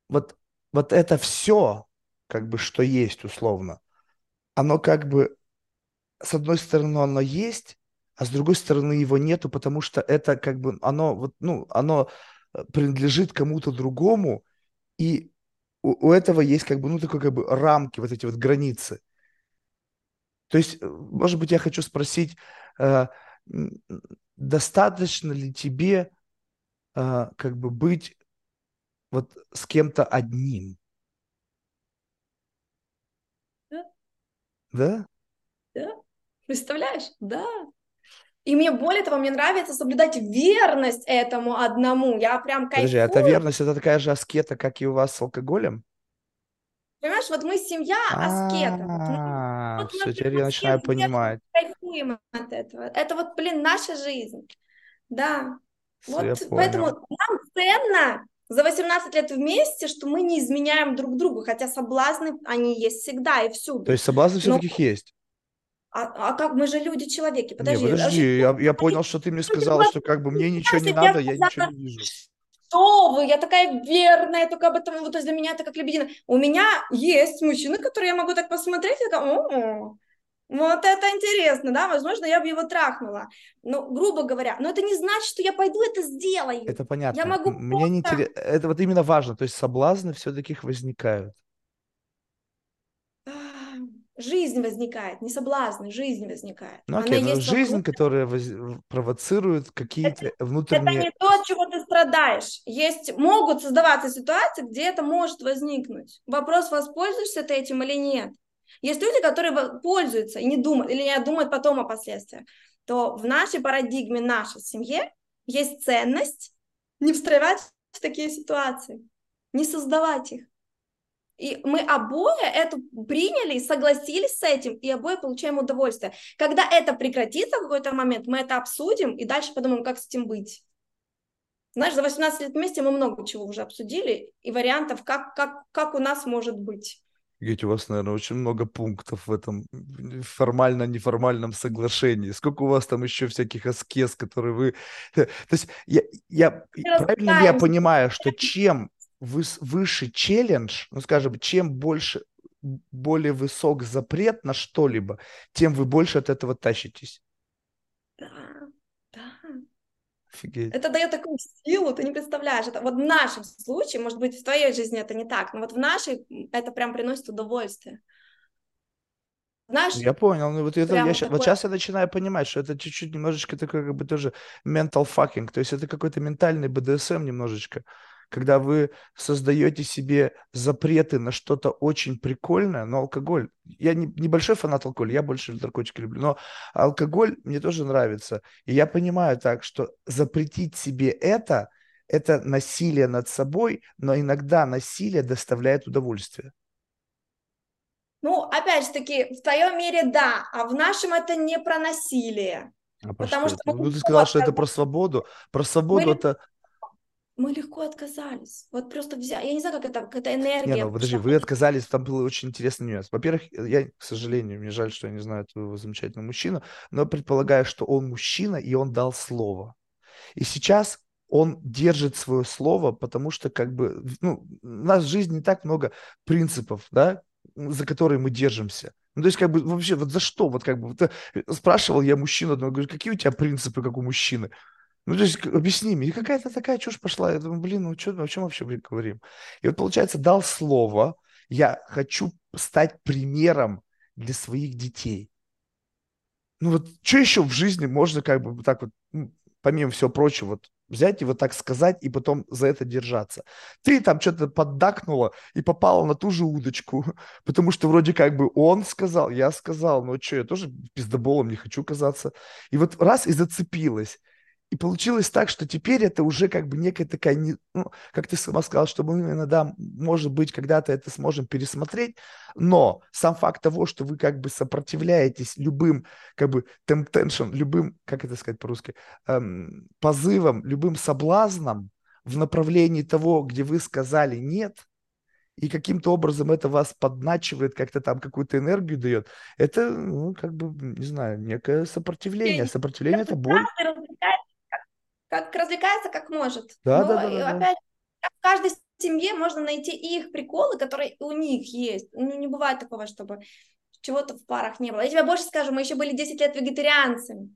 вот, вот это все, как бы, что есть условно, оно как бы, с одной стороны, оно есть, а с другой стороны, его нету, потому что это как бы, оно, вот, ну, оно принадлежит кому-то другому, и у, у этого есть как бы, ну, такой как бы рамки, вот эти вот границы. То есть, э, может быть, я хочу спросить, э, достаточно ли тебе э, как бы быть вот с кем-то одним? Да? Да. Представляешь? Да. И мне более того, мне нравится соблюдать верность этому одному. Я прям кайфую. Подожди, эта верность, это такая же аскета, как и у вас с алкоголем? Понимаешь, вот мы семья аскета. Вот, все, теперь я начинаю понимать. Кайфуем от этого. Это вот, блин, наша жизнь. Да. Вот поэтому нам ценно за 18 лет вместе, что мы не изменяем друг другу, хотя соблазны, они есть всегда и всюду. То есть соблазны все-таки есть? А, а как мы же люди-человеки? Подожди, не, подожди, я, я понял, что ты мне сказала, что как бы мне ничего не надо, я ничего не вижу что вы, я такая верная, только об этом, вот для меня это как лебедина. У меня есть мужчины, которые я могу так посмотреть, и такая, о, вот это интересно, да, возможно, я бы его трахнула. Но, грубо говоря, но это не значит, что я пойду это сделаю. Это понятно. Я могу Мне просто... не интересно, это вот именно важно, то есть соблазны все-таки возникают жизнь возникает, не соблазны, жизнь возникает. Ну, окей, Она есть жизнь, вокруг. которая воз... провоцирует какие-то это, внутренние... Это не то, от чего ты страдаешь. Есть, могут создаваться ситуации, где это может возникнуть. Вопрос, воспользуешься ты этим или нет. Есть люди, которые пользуются и не думают, или не думают потом о последствиях. То в нашей парадигме, нашей семье есть ценность не встревать в такие ситуации, не создавать их. И мы обои это приняли, согласились с этим, и обои получаем удовольствие. Когда это прекратится в какой-то момент, мы это обсудим и дальше подумаем, как с этим быть. Знаешь, за 18 лет вместе мы много чего уже обсудили, и вариантов, как, как, как у нас может быть. Ведь у вас, наверное, очень много пунктов в этом формально-неформальном соглашении. Сколько у вас там еще всяких аскез, которые вы... То есть я, я правильно ли я понимаю, что чем выше челлендж, ну, скажем, чем больше, более высок запрет на что-либо, тем вы больше от этого тащитесь. Да, да. Офигеть. Это дает такую силу, ты не представляешь. Это вот в нашем случае, может быть, в твоей жизни это не так, но вот в нашей это прям приносит удовольствие. Знаешь, я понял. Ну, вот, это, я, такое... вот сейчас я начинаю понимать, что это чуть-чуть немножечко такой как бы тоже mental fucking, то есть это какой-то ментальный БДСМ немножечко когда вы создаете себе запреты на что-то очень прикольное, но алкоголь, я не, небольшой фанат алкоголя, я больше наркотики люблю, но алкоголь мне тоже нравится. И я понимаю так, что запретить себе это, это насилие над собой, но иногда насилие доставляет удовольствие. Ну, опять же таки, в твоем мире да, а в нашем это не про насилие. А про Потому что, что ну, ты сказал, что это про свободу. Про свободу мы... это мы легко отказались. Вот просто взяли. Я не знаю, как это, как это энергия. Не, ну подожди, вы отказались, там был очень интересный нюанс. Во-первых, я, к сожалению, мне жаль, что я не знаю этого замечательного мужчину, но предполагаю, что он мужчина, и он дал слово. И сейчас он держит свое слово, потому что как бы, ну, у нас в жизни не так много принципов, да, за которые мы держимся. Ну, то есть, как бы, вообще, вот за что? Вот как бы, вот, э, спрашивал я мужчину, говорю, какие у тебя принципы, как у мужчины? Ну, то есть, объясни мне, какая-то такая чушь пошла. Я думаю, блин, ну что, о чем вообще мы говорим? И вот, получается, дал слово, я хочу стать примером для своих детей. Ну вот, что еще в жизни можно как бы так вот, помимо всего прочего, вот взять и вот так сказать, и потом за это держаться. Ты там что-то поддакнула и попала на ту же удочку, потому что вроде как бы он сказал, я сказал, ну что, я тоже пиздоболом не хочу казаться. И вот раз и зацепилась. И получилось так, что теперь это уже как бы некая такая, ну, как ты сама сказала, что мы иногда, может быть, когда-то это сможем пересмотреть, но сам факт того, что вы как бы сопротивляетесь любым как бы temptation, любым, как это сказать по-русски, эм, позывам, любым соблазнам в направлении того, где вы сказали «нет», и каким-то образом это вас подначивает, как-то там какую-то энергию дает, это, ну, как бы, не знаю, некое сопротивление. Сопротивление – это боль как развлекается, как может. Да, Но, да, да, да, опять, в каждой семье можно найти их приколы, которые у них есть. Ну, не бывает такого, чтобы чего-то в парах не было. Я тебе больше скажу, мы еще были 10 лет вегетарианцами.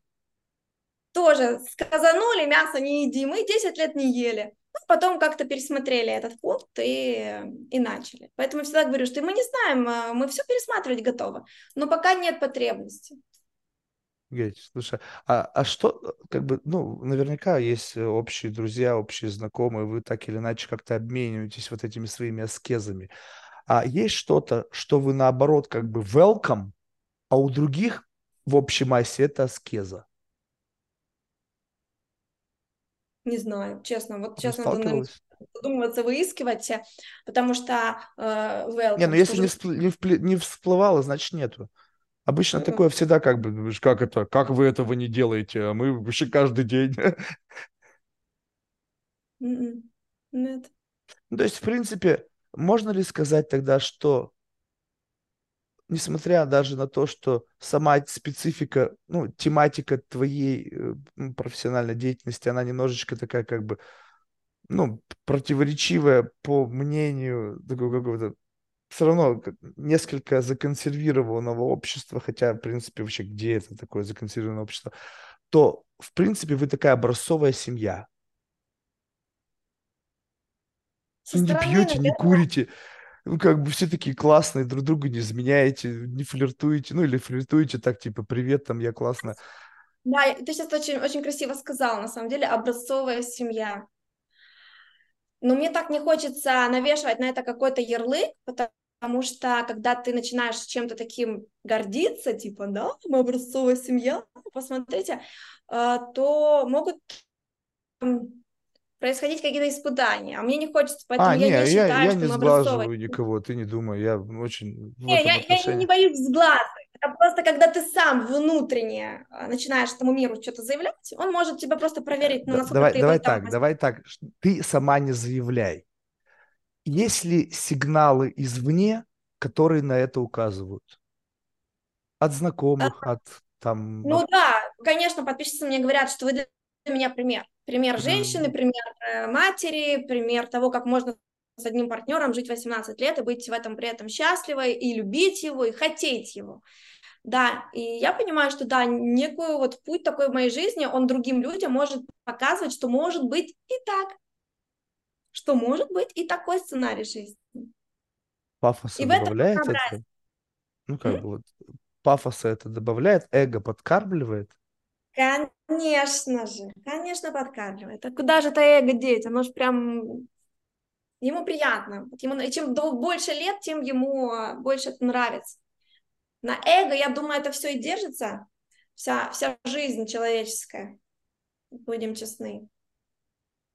Тоже сказанули, мясо не едим, и 10 лет не ели. Ну, потом как-то пересмотрели этот пункт и, и начали. Поэтому всегда говорю, что мы не знаем, а, мы все пересматривать готовы, но пока нет потребности. Геть, слушай, а, а что, как бы, ну, наверняка есть общие друзья, общие знакомые, вы так или иначе как-то обмениваетесь вот этими своими аскезами. А есть что-то, что вы наоборот как бы welcome, а у других в общей массе это аскеза. Не знаю, честно, вот честно, надо задумываться, выискивать, э, потому что, э, well, Не, ну если не, тоже... не всплывало, значит нету. Обычно такое всегда как бы, как это, как вы этого не делаете, а мы вообще каждый день. Нет. Ну, То есть, в принципе, можно ли сказать тогда, что несмотря даже на то, что сама специфика, ну, тематика твоей э, профессиональной деятельности, она немножечко такая как бы, ну, противоречивая по мнению такого какого-то, все равно несколько законсервированного общества, хотя, в принципе, вообще где это такое законсервированное общество, то, в принципе, вы такая образцовая семья. Со не стороны, пьете, не курите, ну, как бы все такие классные, друг другу не изменяете, не флиртуете, ну, или флиртуете так, типа, привет, там, я классно. да, ты сейчас очень, очень красиво сказала, на самом деле, образцовая семья. Но мне так не хочется навешивать на это какой-то ярлык, потому что когда ты начинаешь чем-то таким гордиться, типа, да, мы образцовая семья, посмотрите, э, то могут происходить какие-то испытания, а мне не хочется, А, поэтому не, я не я, считаю, я что не мы сглаживаю никого, ты не думай, я очень в Не, этом я, я не отношении. боюсь сглаза. Это просто когда ты сам внутренне а, начинаешь этому миру что-то заявлять, он может тебя просто проверить, ну, насколько давай, ты давай так, давай так, ты сама не заявляй. Есть ли сигналы извне, которые на это указывают? От А, знакомых, от там, Ну от... да, конечно, подписчицы мне говорят, что вы для меня пример. Пример женщины, М, пример э, матери, пример того, как можно с одним партнером жить 18 лет и быть в этом при этом счастливой, и любить его, и хотеть его. Да, и я понимаю, что да, некую вот путь такой в моей жизни, он другим людям может показывать, что может быть и так, что может быть и такой сценарий жизни. Пафоса И добавляет разнообразие. это? Ну, как М? бы вот пафоса это добавляет, эго подкармливает? Конечно же, конечно, подкармливает. А куда же это эго деть? Оно же прям ему приятно. Ему, и чем больше лет, тем ему а, больше это нравится. На эго, я думаю, это все и держится, вся, вся жизнь человеческая, будем честны.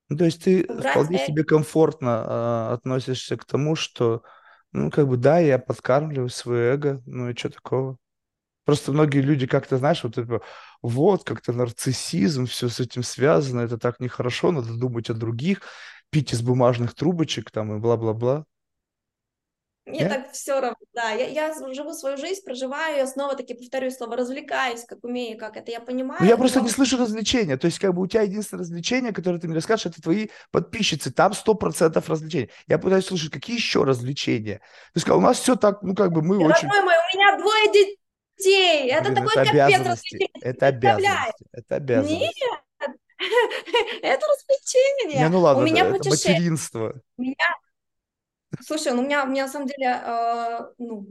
Ну, то есть ты Убрать вполне эго. себе комфортно а, относишься к тому, что, ну, как бы, да, я подкармливаю свое эго, ну и что такого? Просто многие люди как-то, знаешь, вот типа, вот, как-то нарциссизм, все с этим связано, это так нехорошо, надо думать о других, пить из бумажных трубочек там и бла-бла-бла. Мне Нет? так все равно, да. Я, я живу свою жизнь, проживаю ее, снова-таки повторю слово, развлекаюсь, как умею, как это я Ну, я понимаю, просто не слышу развлечения. То есть, как бы у тебя единственное развлечение, которое ты мне расскажешь, это твои подписчицы. Там сто процентов развлечений. Я пытаюсь слушать, какие еще развлечения. Ты сказал, у нас все так, ну, как бы мы очень... Дорогой мой, у меня двое детей. Это Блин, такой это капец ты Это не обязанности. Это Нет, обязанности. это Не, развлечение. ну У ладно, да, меня это путешествие. материнство. У меня... Слушай, ну у меня, у меня на самом деле, э, ну,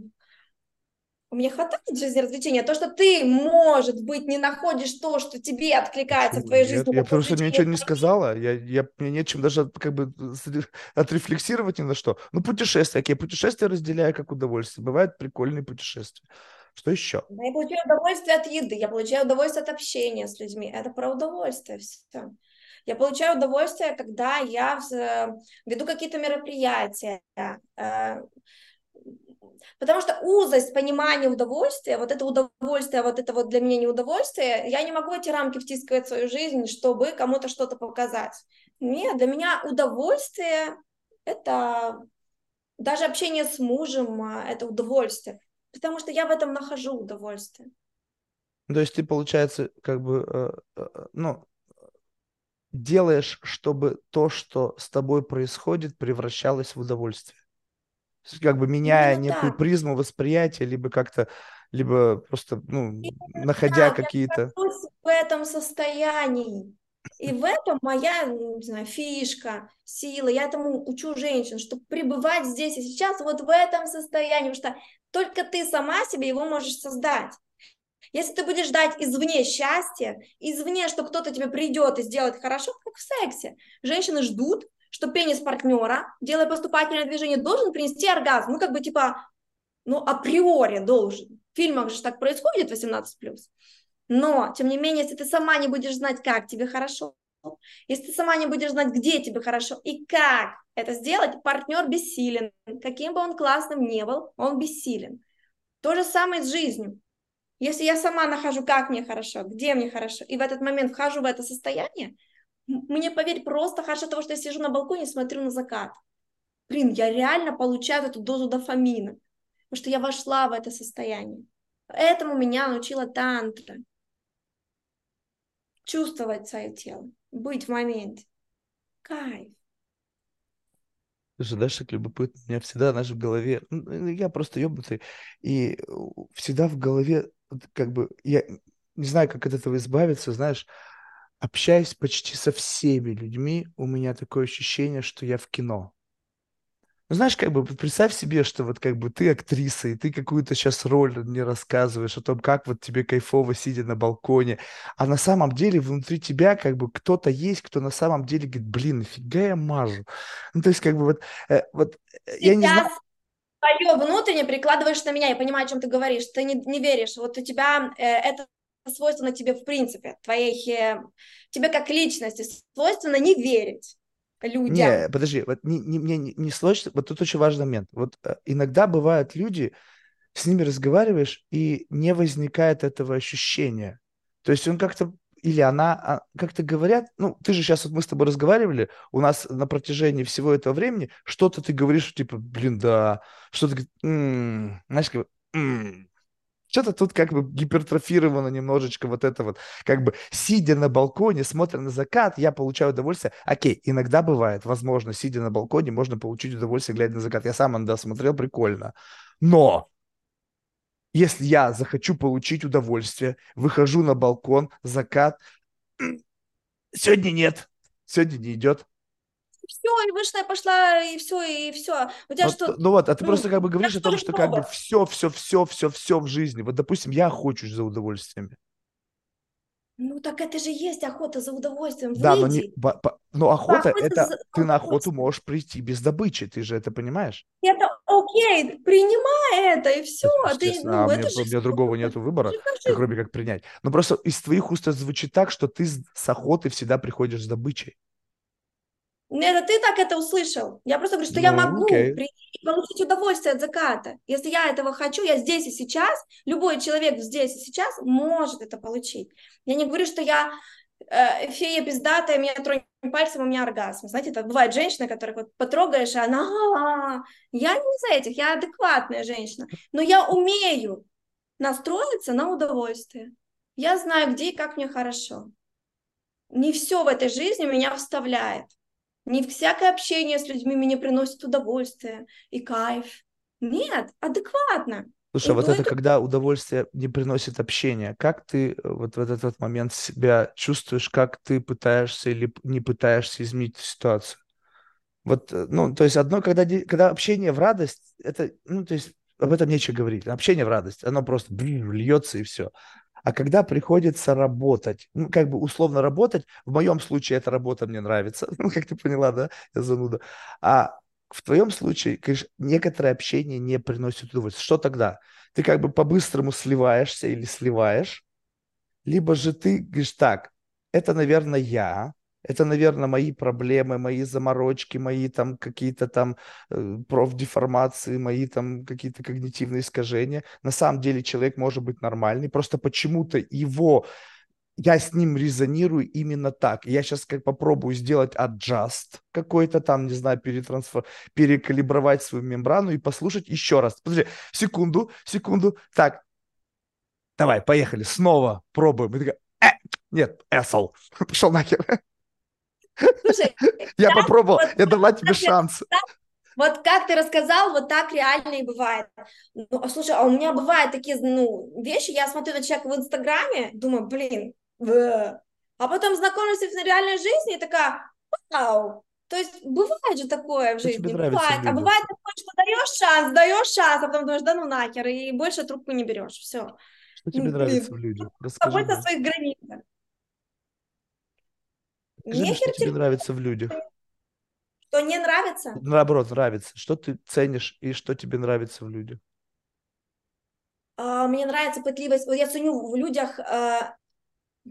у меня хватает в жизни развлечения. То, что ты, может быть, не находишь то, что тебе откликается в Почему твоей нет? жизни Я как просто мне развлечение, ничего не сказала. Я, я, мне нечем даже как бы отрефлексировать ни на что. Ну, путешествия. Окей, путешествия разделяю как удовольствие. Бывают прикольные путешествия. Что еще? Я получаю удовольствие от еды, я получаю удовольствие от общения с людьми. Это про удовольствие все. Я получаю удовольствие, когда я э, веду какие-то мероприятия. э, Потому что узость понимания удовольствия, вот это удовольствие, вот это вот для меня не удовольствие, я не могу эти рамки втискивать в свою жизнь, чтобы кому-то что-то показать. Нет, для меня удовольствие – это даже общение с мужем, а, это удовольствие. Потому что я в этом нахожу удовольствие. Ну, То есть ты, получается, как бы, э, э, ну, делаешь, чтобы то, что с тобой происходит, превращалось в удовольствие. Есть, как бы меняя Именно некую так. призму восприятия, либо как-то, либо просто, ну, Именно находя. Я какие-то... в этом состоянии. И в этом моя, ну, не знаю, фишка, сила. Я этому учу женщин, чтобы пребывать здесь и сейчас вот в этом состоянии, потому что только ты сама себе его можешь создать. Если ты будешь ждать извне счастья, извне, что кто-то тебе придет и сделает хорошо, как в сексе. Женщины ждут, что пенис партнера, делая поступательное движение, должен принести оргазм. Ну, как бы типа, ну, априори должен. фильмах же так происходит 18+. Но, тем не менее, если ты сама не будешь знать, как тебе хорошо, если ты сама не будешь знать, где тебе хорошо и как это сделать, партнер бессилен. Каким бы он классным ни был, он бессилен. То же самое с жизнью. Если я сама нахожу, как мне хорошо, где мне хорошо, и в этот момент вхожу в это состояние, мне, поверь, просто хорошо того, что я сижу на балконе и смотрю на закат. Блин, я реально получаю эту дозу дофамина, потому что я вошла в это состояние. Этому меня научила тантра. Чувствовать свое тело, быть в моменте. Кайф. Слушай, знаешь, как любопытно, у меня всегда, знаешь, в голове, я просто ебнутый, и всегда в голове, как бы, я не знаю, как от этого избавиться, знаешь, общаюсь почти со всеми людьми, у меня такое ощущение, что я в кино. Ну, знаешь, как бы представь себе, что вот как бы ты актриса, и ты какую-то сейчас роль мне рассказываешь о том, как вот тебе кайфово, сидя на балконе, а на самом деле внутри тебя как бы кто-то есть, кто на самом деле говорит, блин, нафига я мажу? Ну, то есть как бы вот, э, вот э, я не знаю... Твое внутреннее прикладываешь на меня, я понимаю, о чем ты говоришь, ты не, не веришь, вот у тебя э, это свойственно тебе в принципе, твоей, э, тебе как личности свойственно не верить людям. Не, подожди, вот не, не, не, не сложно, вот тут очень важный момент. Вот э, иногда бывают люди, с ними разговариваешь, и не возникает этого ощущения. То есть он как-то или она, а, как-то говорят, ну, ты же сейчас, вот мы с тобой разговаривали, у нас на протяжении всего этого времени что-то ты говоришь, типа, блин, да, что-то, м-м", знаешь, как, м-м", что-то тут как бы гипертрофировано немножечко вот это вот, как бы сидя на балконе, смотря на закат, я получаю удовольствие. Окей, иногда бывает, возможно, сидя на балконе, можно получить удовольствие, глядя на закат. Я сам иногда смотрел, прикольно. Но если я захочу получить удовольствие, выхожу на балкон, закат, сегодня нет, сегодня не идет все, и вышла, я пошла, и все, и все. У тебя ну, что? Ну вот, а ты ну, просто как бы говоришь о том, что как бы все, все, все, все, все в жизни. Вот, допустим, я охочусь за удовольствиями. Ну так это же есть охота за удовольствием. Да, но не, по, по, но охота это за... ты на охоту можешь прийти без добычи, ты же это понимаешь? Это окей, принимай это и все. Ты, ну, а это мне, же... у меня другого нету выбора, кроме как принять. Но просто из твоих уст это звучит так, что ты с охоты всегда приходишь с добычей. Это ты так это услышал. Я просто говорю, что ну, я могу okay. получить удовольствие от заката. Если я этого хочу, я здесь и сейчас, любой человек здесь и сейчас может это получить. Я не говорю, что я э, фея пиздатая, меня тронет пальцем, у меня оргазм. Знаете, это бывает женщина, которых вот потрогаешь, и она... «А, я не из этих, я адекватная женщина. Но я умею настроиться на удовольствие. Я знаю, где и как мне хорошо. Не все в этой жизни меня вставляет. Не всякое общение с людьми мне приносит удовольствие и кайф. Нет, адекватно. Слушай, и вот это, это когда удовольствие не приносит общение, как ты э, вот в этот, этот момент себя чувствуешь, как ты пытаешься или не пытаешься изменить ситуацию? Вот, э, ну, то есть одно, когда, когда общение в радость, это, ну, то есть об этом нечего говорить. Общение в радость, оно просто блин, льется и все. А когда приходится работать, ну, как бы условно работать, в моем случае эта работа мне нравится, ну, как ты поняла, да, я зануда. А в твоем случае, конечно, некоторое общение не приносит удовольствия. Что тогда? Ты как бы по-быстрому сливаешься или сливаешь, либо же ты говоришь так, это, наверное, я, это, наверное, мои проблемы, мои заморочки, мои там какие-то там э, профдеформации, мои там какие-то когнитивные искажения. На самом деле человек может быть нормальный, просто почему-то его я с ним резонирую именно так. Я сейчас как попробую сделать adjust какой-то там, не знаю, перетрансфер, перекалибровать свою мембрану и послушать еще раз. Подожди, секунду, секунду. Так, давай, поехали, снова пробуем. И такая, э, нет, эсл, пошел нахер. Слушай, я попробовал, я дала тебе шанс. Вот как ты рассказал, вот так реально и бывает. Ну, а слушай, а у меня бывают такие ну, вещи, я смотрю на человека в Инстаграме, думаю, блин, бэ. а потом знакомлюсь с реальной жизни и такая, вау, то есть бывает же такое в жизни, бывает. А бывает такое, что даешь шанс, даешь шанс, а потом думаешь, да ну нахер, и больше трубку не берешь, все. Что тебе нравится в людях? Расскажи. Побыть своих границах. Скажи мне, что тебе нравится в людях. Что не нравится? Наоборот, нравится. Что ты ценишь и что тебе нравится в людях? А, мне нравится пытливость, я ценю в людях а,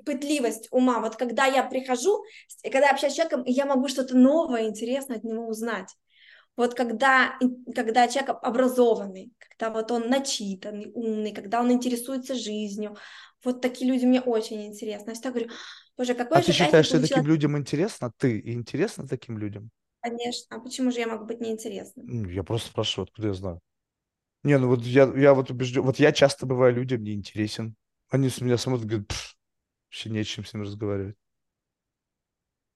пытливость ума. Вот когда я прихожу, когда я общаюсь с человеком, я могу что-то новое, интересное от него узнать. Вот когда, когда человек образованный, когда вот он начитанный, умный, когда он интересуется жизнью, вот такие люди мне очень интересны. Я всегда говорю, боже, какой а же ты считаешь, что таким людям интересно? Ты и интересно таким людям? Конечно. А почему же я могу быть неинтересным? Я просто спрашиваю, откуда я знаю. Не, ну вот я, я вот убежден, вот я часто бываю людям неинтересен. Они с меня смотрят говорят, вообще не о чем с ним разговаривать.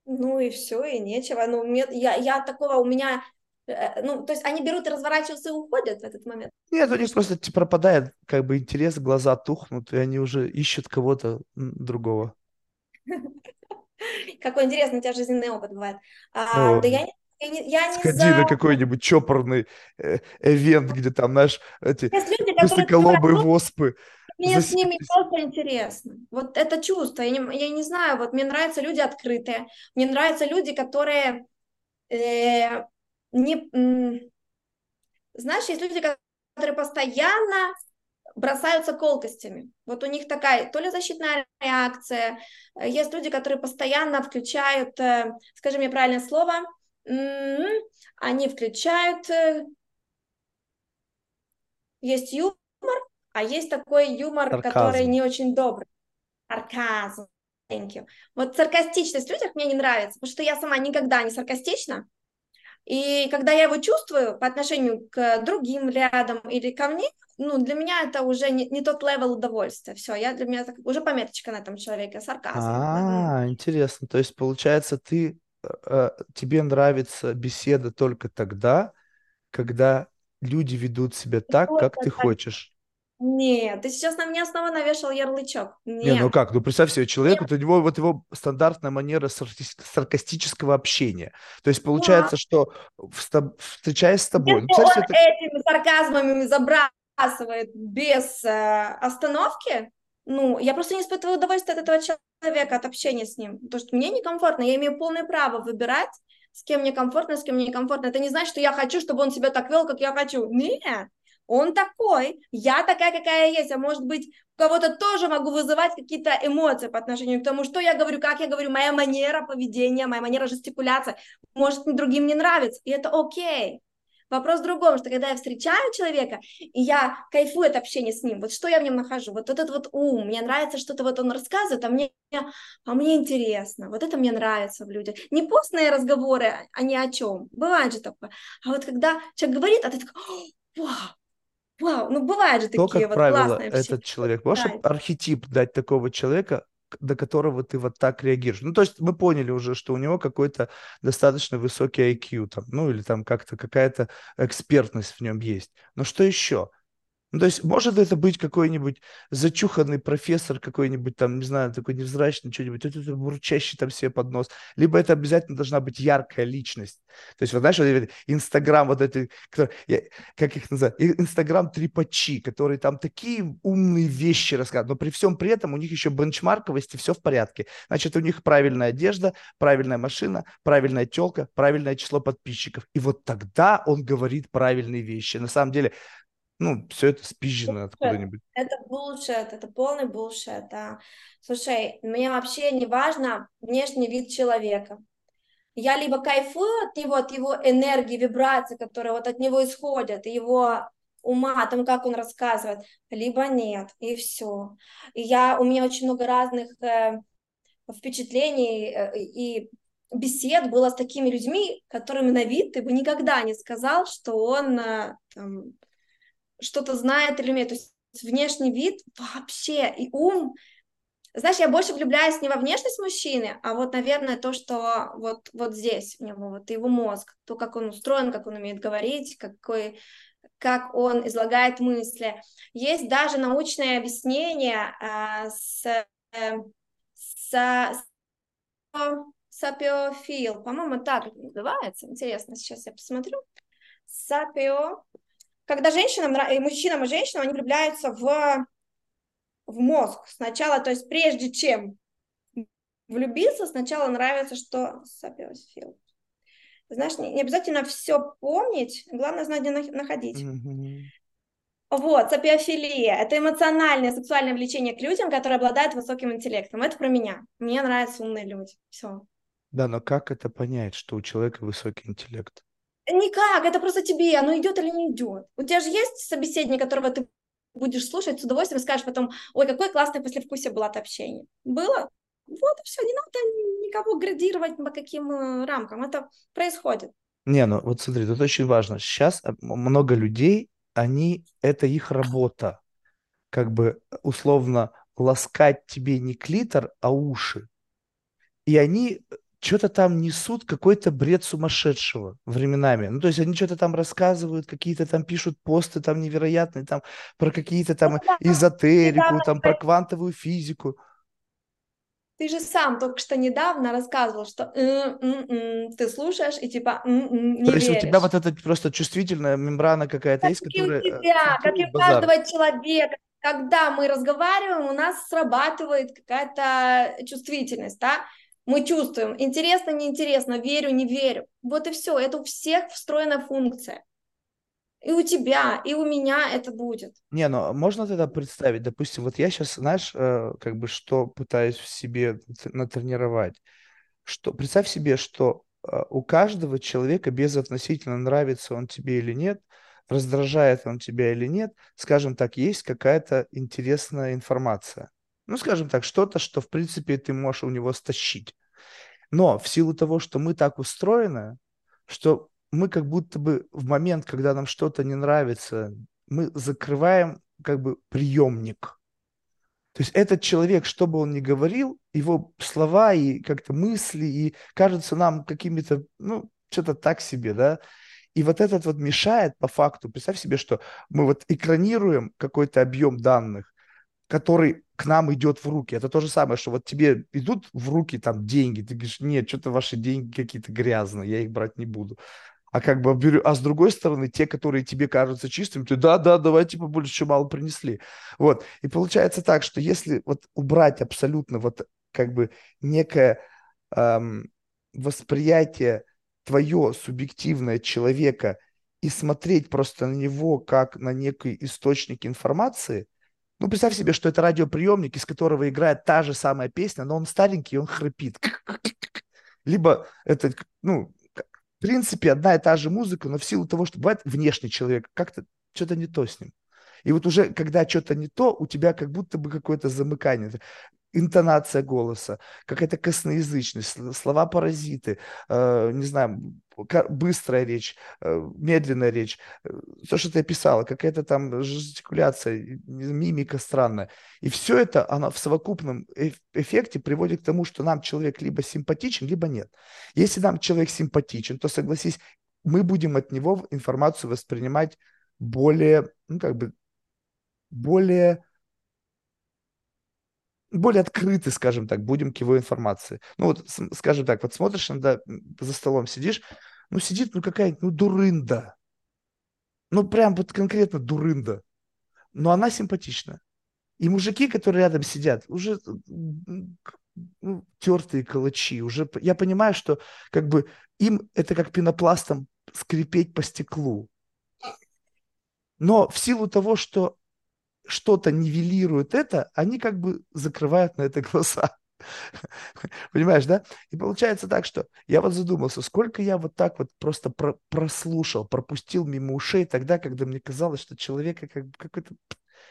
Ну и все, и нечего. Ну, мне, я, я такого, у меня, э, ну, то есть они берут и разворачиваются и уходят в этот момент. Нет, у них просто типа, пропадает как бы интерес, глаза тухнут, и они уже ищут кого-то другого. Какой интересный у тебя жизненный опыт бывает. А, да я не я не, Сходи за... на какой-нибудь чопорный э, эвент, где там, знаешь, эти люди, высоколобые воспы. Мне с ними просто интересно. Вот это чувство. Я не, я не знаю, вот мне нравятся люди открытые. Мне нравятся люди, которые э, не... Знаешь, есть люди, которые постоянно бросаются колкостями. Вот у них такая то ли защитная реакция. Есть люди, которые постоянно включают, э, скажи мне правильное слово, они включают... Э, есть юмор, а есть такой юмор, Сарказм. который не очень добрый. Сарказм. Thank you. Вот саркастичность в людях мне не нравится, потому что я сама никогда не саркастична. И когда я его чувствую по отношению к другим рядом или ко мне, ну, для меня это уже не, не тот level удовольствия. Все, я для меня так, уже пометочка на этом человеке, сарказм. А, интересно. То есть, получается, ты э, э, тебе нравится беседа только тогда, когда люди ведут себя так, как ты хочешь. Нет, ты сейчас на меня снова навешал ярлычок. Нет. Не, ну как, ну представь себе, человек, вот у него вот его стандартная манера саркастического общения. То есть получается, да. что встречаясь с тобой... Если ну, он это... этими сарказмами забрасывает без э, остановки, ну, я просто не испытываю удовольствия от этого человека, от общения с ним. Потому что мне некомфортно, я имею полное право выбирать, с кем мне комфортно, с кем мне некомфортно. Это не значит, что я хочу, чтобы он себя так вел, как я хочу. Нет, он такой, я такая, какая я есть, а может быть, у кого-то тоже могу вызывать какие-то эмоции по отношению к тому, что я говорю, как я говорю, моя манера поведения, моя манера жестикуляции, может, другим не нравится, и это окей. Вопрос в другом, что когда я встречаю человека, и я кайфую от общения с ним, вот что я в нем нахожу, вот этот вот ум, мне нравится что-то вот он рассказывает, а мне, а мне интересно, вот это мне нравится в людях. Не постные разговоры, а ни о чем, бывает же такое, а вот когда человек говорит, а ты такой, вау, Вау, ну бывают же такие То, как вот правило, классные этот человек. Можешь да. архетип дать такого человека, до которого ты вот так реагируешь. Ну, то есть мы поняли уже, что у него какой-то достаточно высокий IQ там, ну, или там как-то какая-то экспертность в нем есть. Но что еще? Ну, то есть может это быть какой-нибудь зачуханный профессор какой-нибудь там, не знаю, такой невзрачный, что-нибудь, это, бурчащий там себе под нос, либо это обязательно должна быть яркая личность. То есть, вот знаешь, вот Инстаграм, вот эти, как их называют, Инстаграм трипачи, которые там такие умные вещи рассказывают, но при всем при этом у них еще бенчмарковость и все в порядке. Значит, у них правильная одежда, правильная машина, правильная телка, правильное число подписчиков. И вот тогда он говорит правильные вещи. На самом деле, ну, все это спизжено откуда-нибудь. Это булшет, это полный булшет, да. Слушай, мне вообще не важно внешний вид человека. Я либо кайфую от него, от его энергии, вибраций, которые вот от него исходят, его ума, о том, как он рассказывает, либо нет, и все. И я, у меня очень много разных э, впечатлений э, и бесед было с такими людьми, которым на вид ты бы никогда не сказал, что он э, там, что-то знает или умеет. То есть внешний вид вообще и ум. Знаешь, я больше влюбляюсь не во внешность мужчины, а вот, наверное, то, что вот, вот здесь у него, вот его мозг, то, как он устроен, как он умеет говорить, какой, как он излагает мысли. Есть даже научное объяснение э, с, э, с, сапиофил, по-моему, так называется. Интересно, сейчас я посмотрю. Сапио когда женщинам, и мужчинам и женщинам, они влюбляются в, в мозг сначала, то есть прежде чем влюбиться, сначала нравится, что сапиосфил. Знаешь, не, не обязательно все помнить, главное знать, где находить. Mm-hmm. Вот, сапиофилия – это эмоциональное сексуальное влечение к людям, которые обладают высоким интеллектом. Это про меня. Мне нравятся умные люди. Все. Да, но как это понять, что у человека высокий интеллект? Никак, это просто тебе, оно идет или не идет. У тебя же есть собеседник, которого ты будешь слушать с удовольствием, скажешь потом, ой, какое классное послевкусие было от общения. Было? Вот и все, не надо никого градировать по каким э, рамкам, это происходит. Не, ну вот смотри, тут очень важно. Сейчас э, много людей, они, это их работа. Как бы условно ласкать тебе не клитор, а уши. И они что-то там несут, какой-то бред сумасшедшего временами. Ну, то есть они что-то там рассказывают, какие-то там пишут посты там невероятные, там про какие-то там эзотерику, там про квантовую физику. Ты же сам только что недавно рассказывал, что м-м-м", ты слушаешь и типа м-м", не То есть веришь. у тебя вот эта просто чувствительная мембрана какая-то есть, которая... Как и у тебя, как и у каждого человека. Когда мы разговариваем, у нас срабатывает какая-то чувствительность, да? Мы чувствуем, интересно, неинтересно, верю, не верю. Вот и все, это у всех встроенная функция. И у тебя, и у меня это будет. Не, ну можно тогда представить, допустим, вот я сейчас, знаешь, э, как бы что пытаюсь в себе натренировать. Что, представь себе, что э, у каждого человека безотносительно нравится он тебе или нет, раздражает он тебя или нет, скажем так, есть какая-то интересная информация. Ну, скажем так, что-то, что, в принципе, ты можешь у него стащить. Но в силу того, что мы так устроены, что мы как будто бы в момент, когда нам что-то не нравится, мы закрываем как бы приемник. То есть этот человек, что бы он ни говорил, его слова и как-то мысли, и кажется нам какими-то, ну, что-то так себе, да, и вот этот вот мешает по факту. Представь себе, что мы вот экранируем какой-то объем данных, который к нам идет в руки. Это то же самое, что вот тебе идут в руки там деньги, ты говоришь, нет, что-то ваши деньги какие-то грязные, я их брать не буду. А как бы, а с другой стороны, те, которые тебе кажутся чистыми, ты, да, да, давайте побольше, что мало принесли. Вот. И получается так, что если вот убрать абсолютно вот как бы некое эм, восприятие твое субъективное человека и смотреть просто на него как на некий источник информации, ну, представь себе, что это радиоприемник, из которого играет та же самая песня, но он старенький, и он храпит. Либо это, ну, в принципе, одна и та же музыка, но в силу того, что бывает внешний человек, как-то что-то не то с ним. И вот уже, когда что-то не то, у тебя как будто бы какое-то замыкание интонация голоса, какая-то косноязычность, слова-паразиты, э, не знаю, быстрая речь, э, медленная речь, э, то, что ты описала, какая-то там жестикуляция, мимика странная. И все это, оно в совокупном эффекте приводит к тому, что нам человек либо симпатичен, либо нет. Если нам человек симпатичен, то, согласись, мы будем от него информацию воспринимать более, ну, как бы, более более открыты, скажем так, будем к его информации. Ну вот, скажем так, вот смотришь, иногда за столом сидишь, ну сидит, ну какая-нибудь, ну дурында. Ну прям вот конкретно дурында. Но она симпатичная. И мужики, которые рядом сидят, уже ну, тертые калачи. Уже я понимаю, что как бы им это как пенопластом скрипеть по стеклу. Но в силу того, что что-то нивелирует это, они как бы закрывают на это глаза. Понимаешь, да? И получается так, что я вот задумался, сколько я вот так вот просто про прослушал, пропустил мимо ушей тогда, когда мне казалось, что человека как какой-то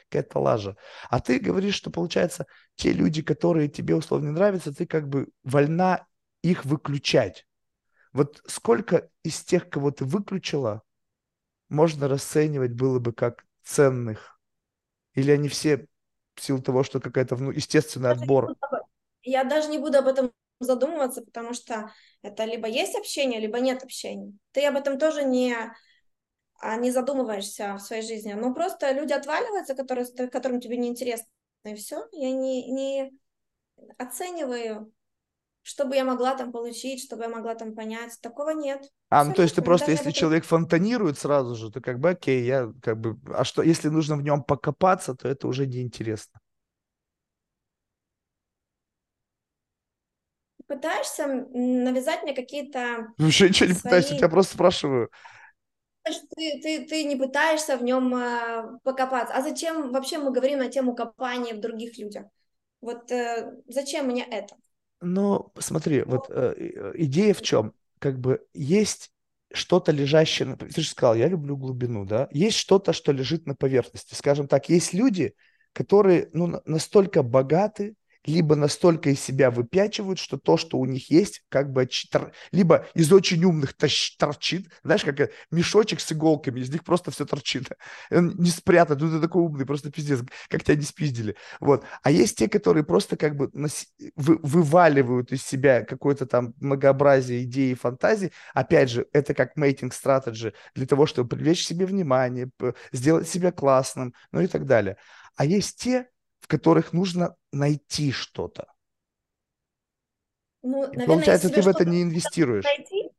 какая-то лажа. А ты говоришь, что получается, те люди, которые тебе условно нравятся, ты как бы вольна их выключать. Вот сколько из тех, кого ты выключила, можно расценивать было бы как ценных или они все в силу того, что какая-то ну, естественный отбор? Я даже не буду об этом задумываться, потому что это либо есть общение, либо нет общения. Ты об этом тоже не, а, не задумываешься в своей жизни. Ну, просто люди отваливаются, которые, которым тебе не интересно, и все. Я не, не оцениваю чтобы я могла там получить, чтобы я могла там понять. Такого нет. А, ну то есть ты просто, если человек фонтанирует сразу же, то как бы окей, я как бы... А что, если нужно в нем покопаться, то это уже неинтересно. Пытаешься навязать мне какие-то... Вообще ничего не свои... пытаюсь, я тебя просто спрашиваю. ты, ты, ты не пытаешься в нем э, покопаться. А зачем вообще мы говорим на тему копания в других людях? Вот э, зачем мне это? Ну, смотри, вот э, э, идея в чем? Как бы есть что-то лежащее, ты же сказал, я люблю глубину, да? Есть что-то, что лежит на поверхности. Скажем так, есть люди, которые ну, настолько богаты, либо настолько из себя выпячивают, что то, что у них есть, как бы либо из очень умных торчит, знаешь, как мешочек с иголками, из них просто все торчит. Он не спрятан, ну ты такой умный, просто пиздец, как тебя не спиздили. Вот. А есть те, которые просто как бы вы, вываливают из себя какое-то там многообразие идей и фантазий. Опять же, это как мейтинг strategy для того, чтобы привлечь себе внимание, сделать себя классным, ну и так далее. А есть те, в которых нужно найти что-то. Ну, наверное, Получается, ты в это не инвестируешь. Найти,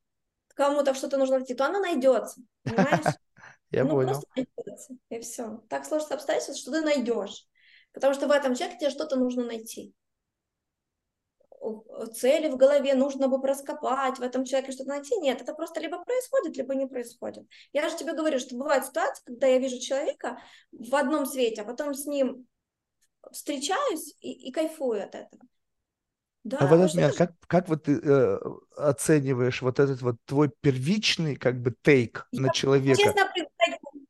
кому-то что-то нужно найти, то оно найдется, понимаешь? Я ну, понял. найдется, и все. Так сложится обстоятельства, что ты найдешь. Потому что в этом человеке тебе что-то нужно найти. Цели в голове нужно бы проскопать, в этом человеке что-то найти. Нет, это просто либо происходит, либо не происходит. Я же тебе говорю, что бывает ситуация, когда я вижу человека в одном свете, а потом с ним встречаюсь и, и кайфую от этого. Да, а в этот момент, как, как вот ты э, оцениваешь вот этот вот твой первичный как бы тейк я, на человека? Честно,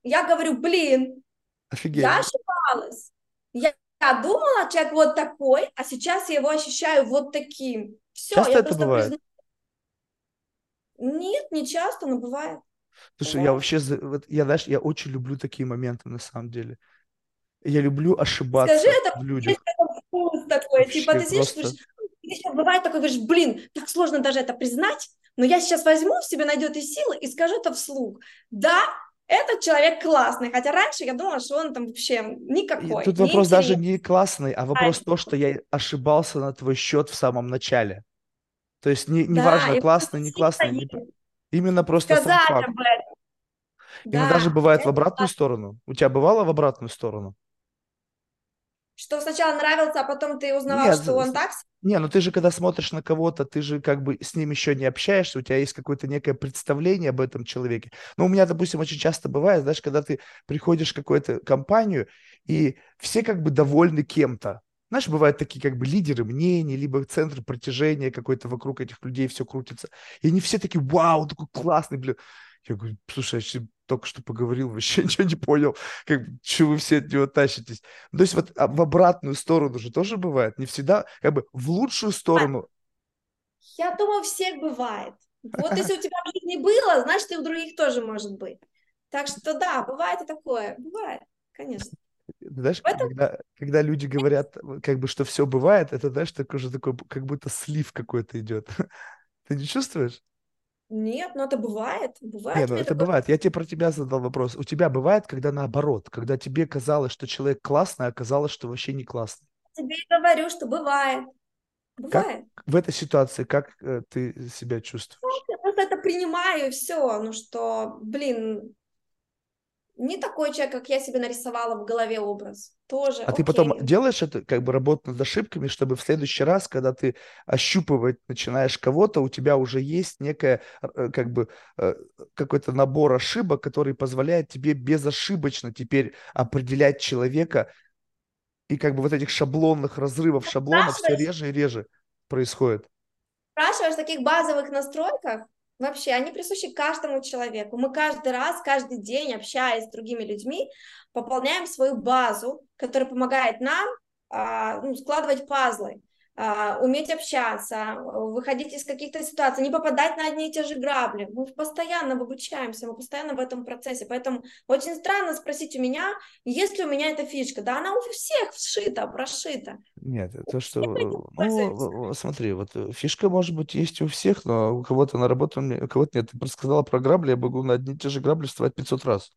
я говорю, блин, Офигеть. я ошибалась. Я, я думала, человек вот такой, а сейчас я его ощущаю вот таким. Все, часто я это бывает? Призна... Нет, не часто, но бывает. Слушай, бывает. я вообще, вот, я, знаешь, я очень люблю такие моменты на самом деле. Я люблю ошибаться Скажи, это в людях. вкус такой, Вообще, типа ты сидишь, просто... Еще бывает такой, говоришь, блин, так сложно даже это признать, но я сейчас возьму, в себе найдет и силы и скажу это вслух. Да, этот человек классный, хотя раньше я думала, что он там вообще никакой. И тут вопрос даже не классный, а вопрос а, то, что я ошибался на твой счет в самом начале. То есть не, не да, важно, классный, не классный, не... именно просто Сказать сам факт. об этом. Да, даже бывает в обратную классно. сторону. У тебя бывало в обратную сторону? Что сначала нравился, а потом ты узнавал, Нет, что он так? Не, ну ты же когда смотришь на кого-то, ты же как бы с ним еще не общаешься, у тебя есть какое-то некое представление об этом человеке. Ну, у меня, допустим, очень часто бывает, знаешь, когда ты приходишь в какую-то компанию, и все как бы довольны кем-то. Знаешь, бывают такие как бы лидеры мнений, либо центр притяжения какой-то вокруг этих людей все крутится. И они все такие, вау, такой классный, блин. Я говорю, слушай, я только что поговорил, вообще ничего не понял, как, что вы все от него тащитесь. Ну, то есть вот а, в обратную сторону же тоже бывает, не всегда, как бы в лучшую сторону. Я думаю, всех бывает. Вот если у тебя в жизни было, значит, и у других тоже может быть. Так что да, бывает и такое, бывает, конечно. Знаешь, этом... когда, когда люди говорят, как бы, что все бывает, это, знаешь, такой же такой, как будто слив какой-то идет. Ты не чувствуешь? Нет, но это бывает. Бывает. Нет, ну это такое... бывает. Я тебе про тебя задал вопрос. У тебя бывает, когда наоборот, когда тебе казалось, что человек классный, а оказалось, что вообще не классный? Тебе говорю, что бывает. Бывает. Как, в этой ситуации как э, ты себя чувствуешь? Ну, я просто это принимаю и все. Ну что, блин, не такой человек, как я себе нарисовала в голове образ. Тоже. А окей. ты потом делаешь это, как бы работу над ошибками, чтобы в следующий раз, когда ты ощупывать начинаешь кого-то, у тебя уже есть некая, э, как бы, э, какой-то набор ошибок, который позволяет тебе безошибочно теперь определять человека, и как бы вот этих шаблонных разрывов шаблонов все реже и реже происходит. Спрашиваешь в таких базовых настройках, Вообще, они присущи каждому человеку. Мы каждый раз, каждый день, общаясь с другими людьми, пополняем свою базу, которая помогает нам а, ну, складывать пазлы, уметь общаться, выходить из каких-то ситуаций, не попадать на одни и те же грабли. Мы постоянно обучаемся, мы постоянно в этом процессе. Поэтому очень странно спросить у меня, есть ли у меня эта фишка. Да она у всех вшита, прошита. Нет, то, что... Ну, смотри, вот э, фишка, может быть, есть у всех, но у кого-то на работу, у кого-то нет. Ты просто сказала про грабли, я могу на одни и те же грабли вставать 500 раз.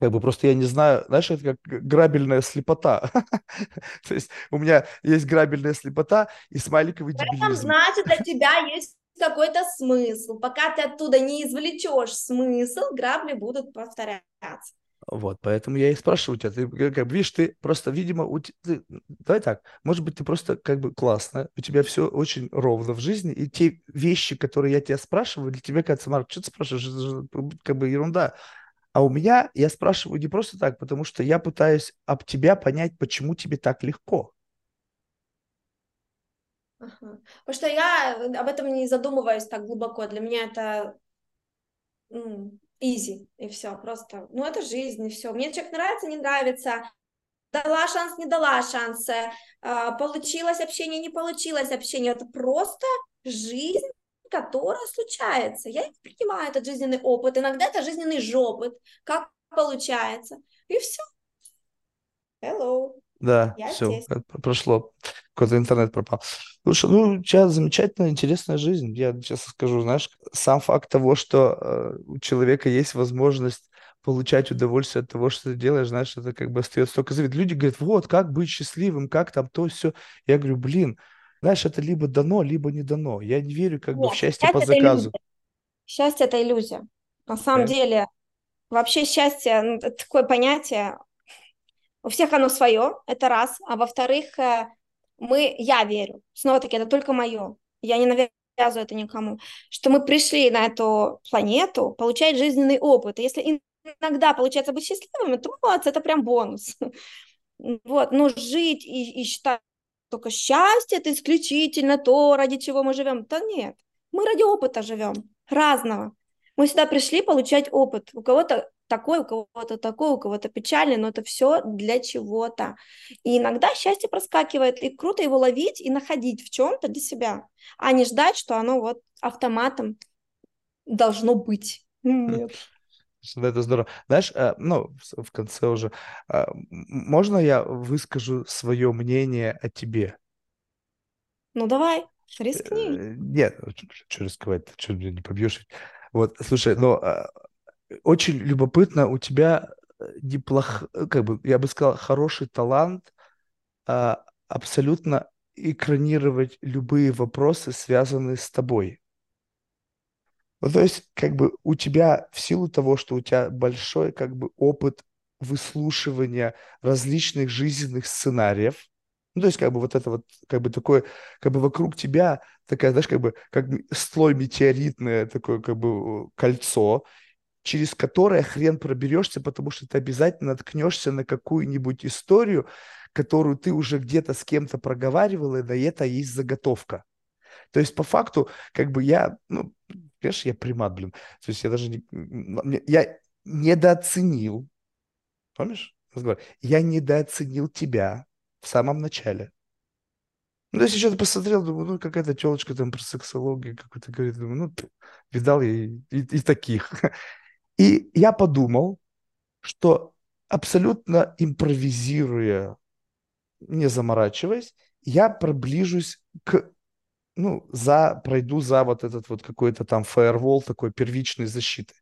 Как бы просто я не знаю, знаешь, это как грабельная слепота. То есть у меня есть грабельная слепота и смайликовый дебилизм. Это значит, для тебя есть какой-то смысл. Пока ты оттуда не извлечешь смысл, грабли будут повторяться. Вот, поэтому я и спрашиваю тебя, ты как бы, видишь, ты просто, видимо, у тебя, ты, давай так, может быть, ты просто как бы классно, у тебя все очень ровно в жизни, и те вещи, которые я тебя спрашиваю, для тебя кажется, Марк, что ты спрашиваешь, как бы ерунда. А у меня, я спрашиваю не просто так, потому что я пытаюсь об тебя понять, почему тебе так легко. Ага. Потому что я об этом не задумываюсь так глубоко. Для меня это изи, и все, просто, ну, это жизнь, и все. Мне человек нравится, не нравится, дала шанс, не дала шанса, получилось общение, не получилось общение, это просто жизнь, которая случается. Я не принимаю этот жизненный опыт, иногда это жизненный жопыт, как получается, и все. Hello. Да, Я все, здесь. прошло. Какой-то интернет пропал. Слушай, ну, у тебя замечательная, интересная жизнь. Я честно скажу, знаешь, сам факт того, что э, у человека есть возможность получать удовольствие от того, что ты делаешь, знаешь, это как бы остается только завид. Люди говорят, вот, как быть счастливым, как там то, все. Я говорю, блин, знаешь, это либо дано, либо не дано. Я не верю как Нет, бы в счастье по заказу. Счастье – это иллюзия. На самом да? деле, вообще счастье ну, – это такое понятие, у всех оно свое, это раз. А во-вторых, э, мы, я верю, снова-таки, это только мое, я не навязываю это никому, что мы пришли на эту планету получать жизненный опыт. И если иногда получается быть счастливыми, то молодцы, это прям бонус. Вот, но жить и, и считать только счастье это исключительно то, ради чего мы живем. Да нет, мы ради опыта живем, разного. Мы сюда пришли получать опыт. У кого-то такой, у кого-то такой, у кого-то печальный, но это все для чего-то. И иногда счастье проскакивает, и круто его ловить и находить в чем-то для себя, а не ждать, что оно вот автоматом должно быть. Нет. Это здорово. Знаешь, э, ну, в конце уже, а, можно я выскажу свое мнение о тебе? Ну, давай, рискни. Э, нет, что рисковать, что меня не побьешь. Вот, слушай, но а, очень любопытно, у тебя э, неплох, э, как бы, я бы сказал, хороший талант а, абсолютно экранировать любые вопросы, связанные с тобой. Ну, то есть, как бы у тебя, в силу того, что у тебя большой, как бы, опыт выслушивания различных жизненных сценариев, ну, то есть, как бы вот это вот, как бы такое, как бы вокруг тебя такая, знаешь, как бы, как слой метеоритное такое, как бы, кольцо, через которое хрен проберешься, потому что ты обязательно наткнешься на какую-нибудь историю, которую ты уже где-то с кем-то проговаривал, и на это есть заготовка. То есть, по факту, как бы я, ну, конечно, я примат, блин. То есть я даже не, я недооценил, помнишь? Я недооценил тебя в самом начале. Ну, то есть еще посмотрел, думаю, ну, какая-то телочка там про сексологию какой-то говорит, думаю, ну, видал я и, и, и таких. И я подумал, что абсолютно импровизируя, не заморачиваясь, я приближусь к, ну, за, пройду за вот этот вот какой-то там фаервол такой первичной защиты.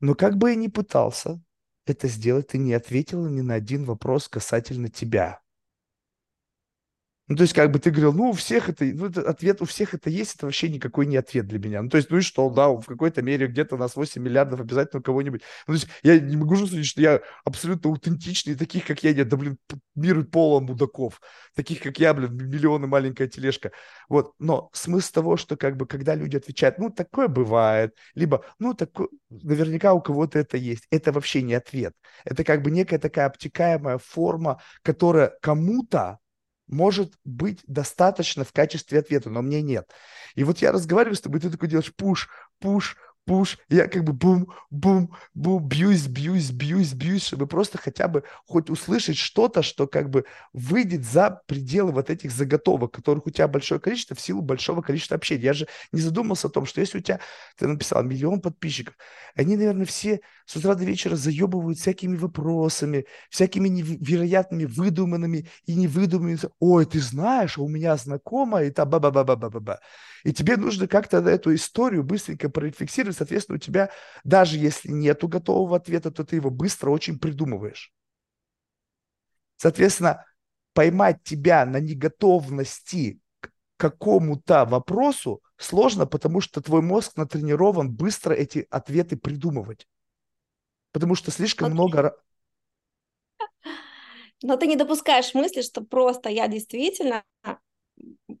Но как бы я ни пытался это сделать, ты не ответила ни на один вопрос касательно тебя. Ну, то есть, как бы ты говорил, ну, у всех это, ну, это ответ у всех это есть, это вообще никакой не ответ для меня. Ну, то есть, ну и что, да, в какой-то мере где-то у нас 8 миллиардов обязательно у кого-нибудь. Ну, то есть, я не могу судить, что я абсолютно аутентичный, таких, как я, нет, да, блин, мир полон мудаков. Таких, как я, блин, миллионы маленькая тележка. Вот, но смысл того, что, как бы, когда люди отвечают, ну, такое бывает, либо, ну, такое, наверняка у кого-то это есть, это вообще не ответ. Это как бы некая такая обтекаемая форма, которая кому-то может быть достаточно в качестве ответа, но мне нет. И вот я разговариваю с тобой, ты такой делаешь пуш, пуш, пуш, я как бы бум, бум, бум, бьюсь, бьюсь, бьюсь, бьюсь, чтобы просто хотя бы хоть услышать что-то, что как бы выйдет за пределы вот этих заготовок, которых у тебя большое количество в силу большого количества общения. Я же не задумался о том, что если у тебя, ты написал миллион подписчиков, они, наверное, все с утра до вечера заебывают всякими вопросами, всякими невероятными выдуманными и невыдуманными. Ой, ты знаешь, у меня знакомая, и та ба-ба-ба-ба-ба-ба. И тебе нужно как-то эту историю быстренько профиксировать. Соответственно, у тебя, даже если нету готового ответа, то ты его быстро очень придумываешь. Соответственно, поймать тебя на неготовности к какому-то вопросу сложно, потому что твой мозг натренирован быстро эти ответы придумывать. Потому что слишком okay. много... Но ты не допускаешь мысли, что просто я действительно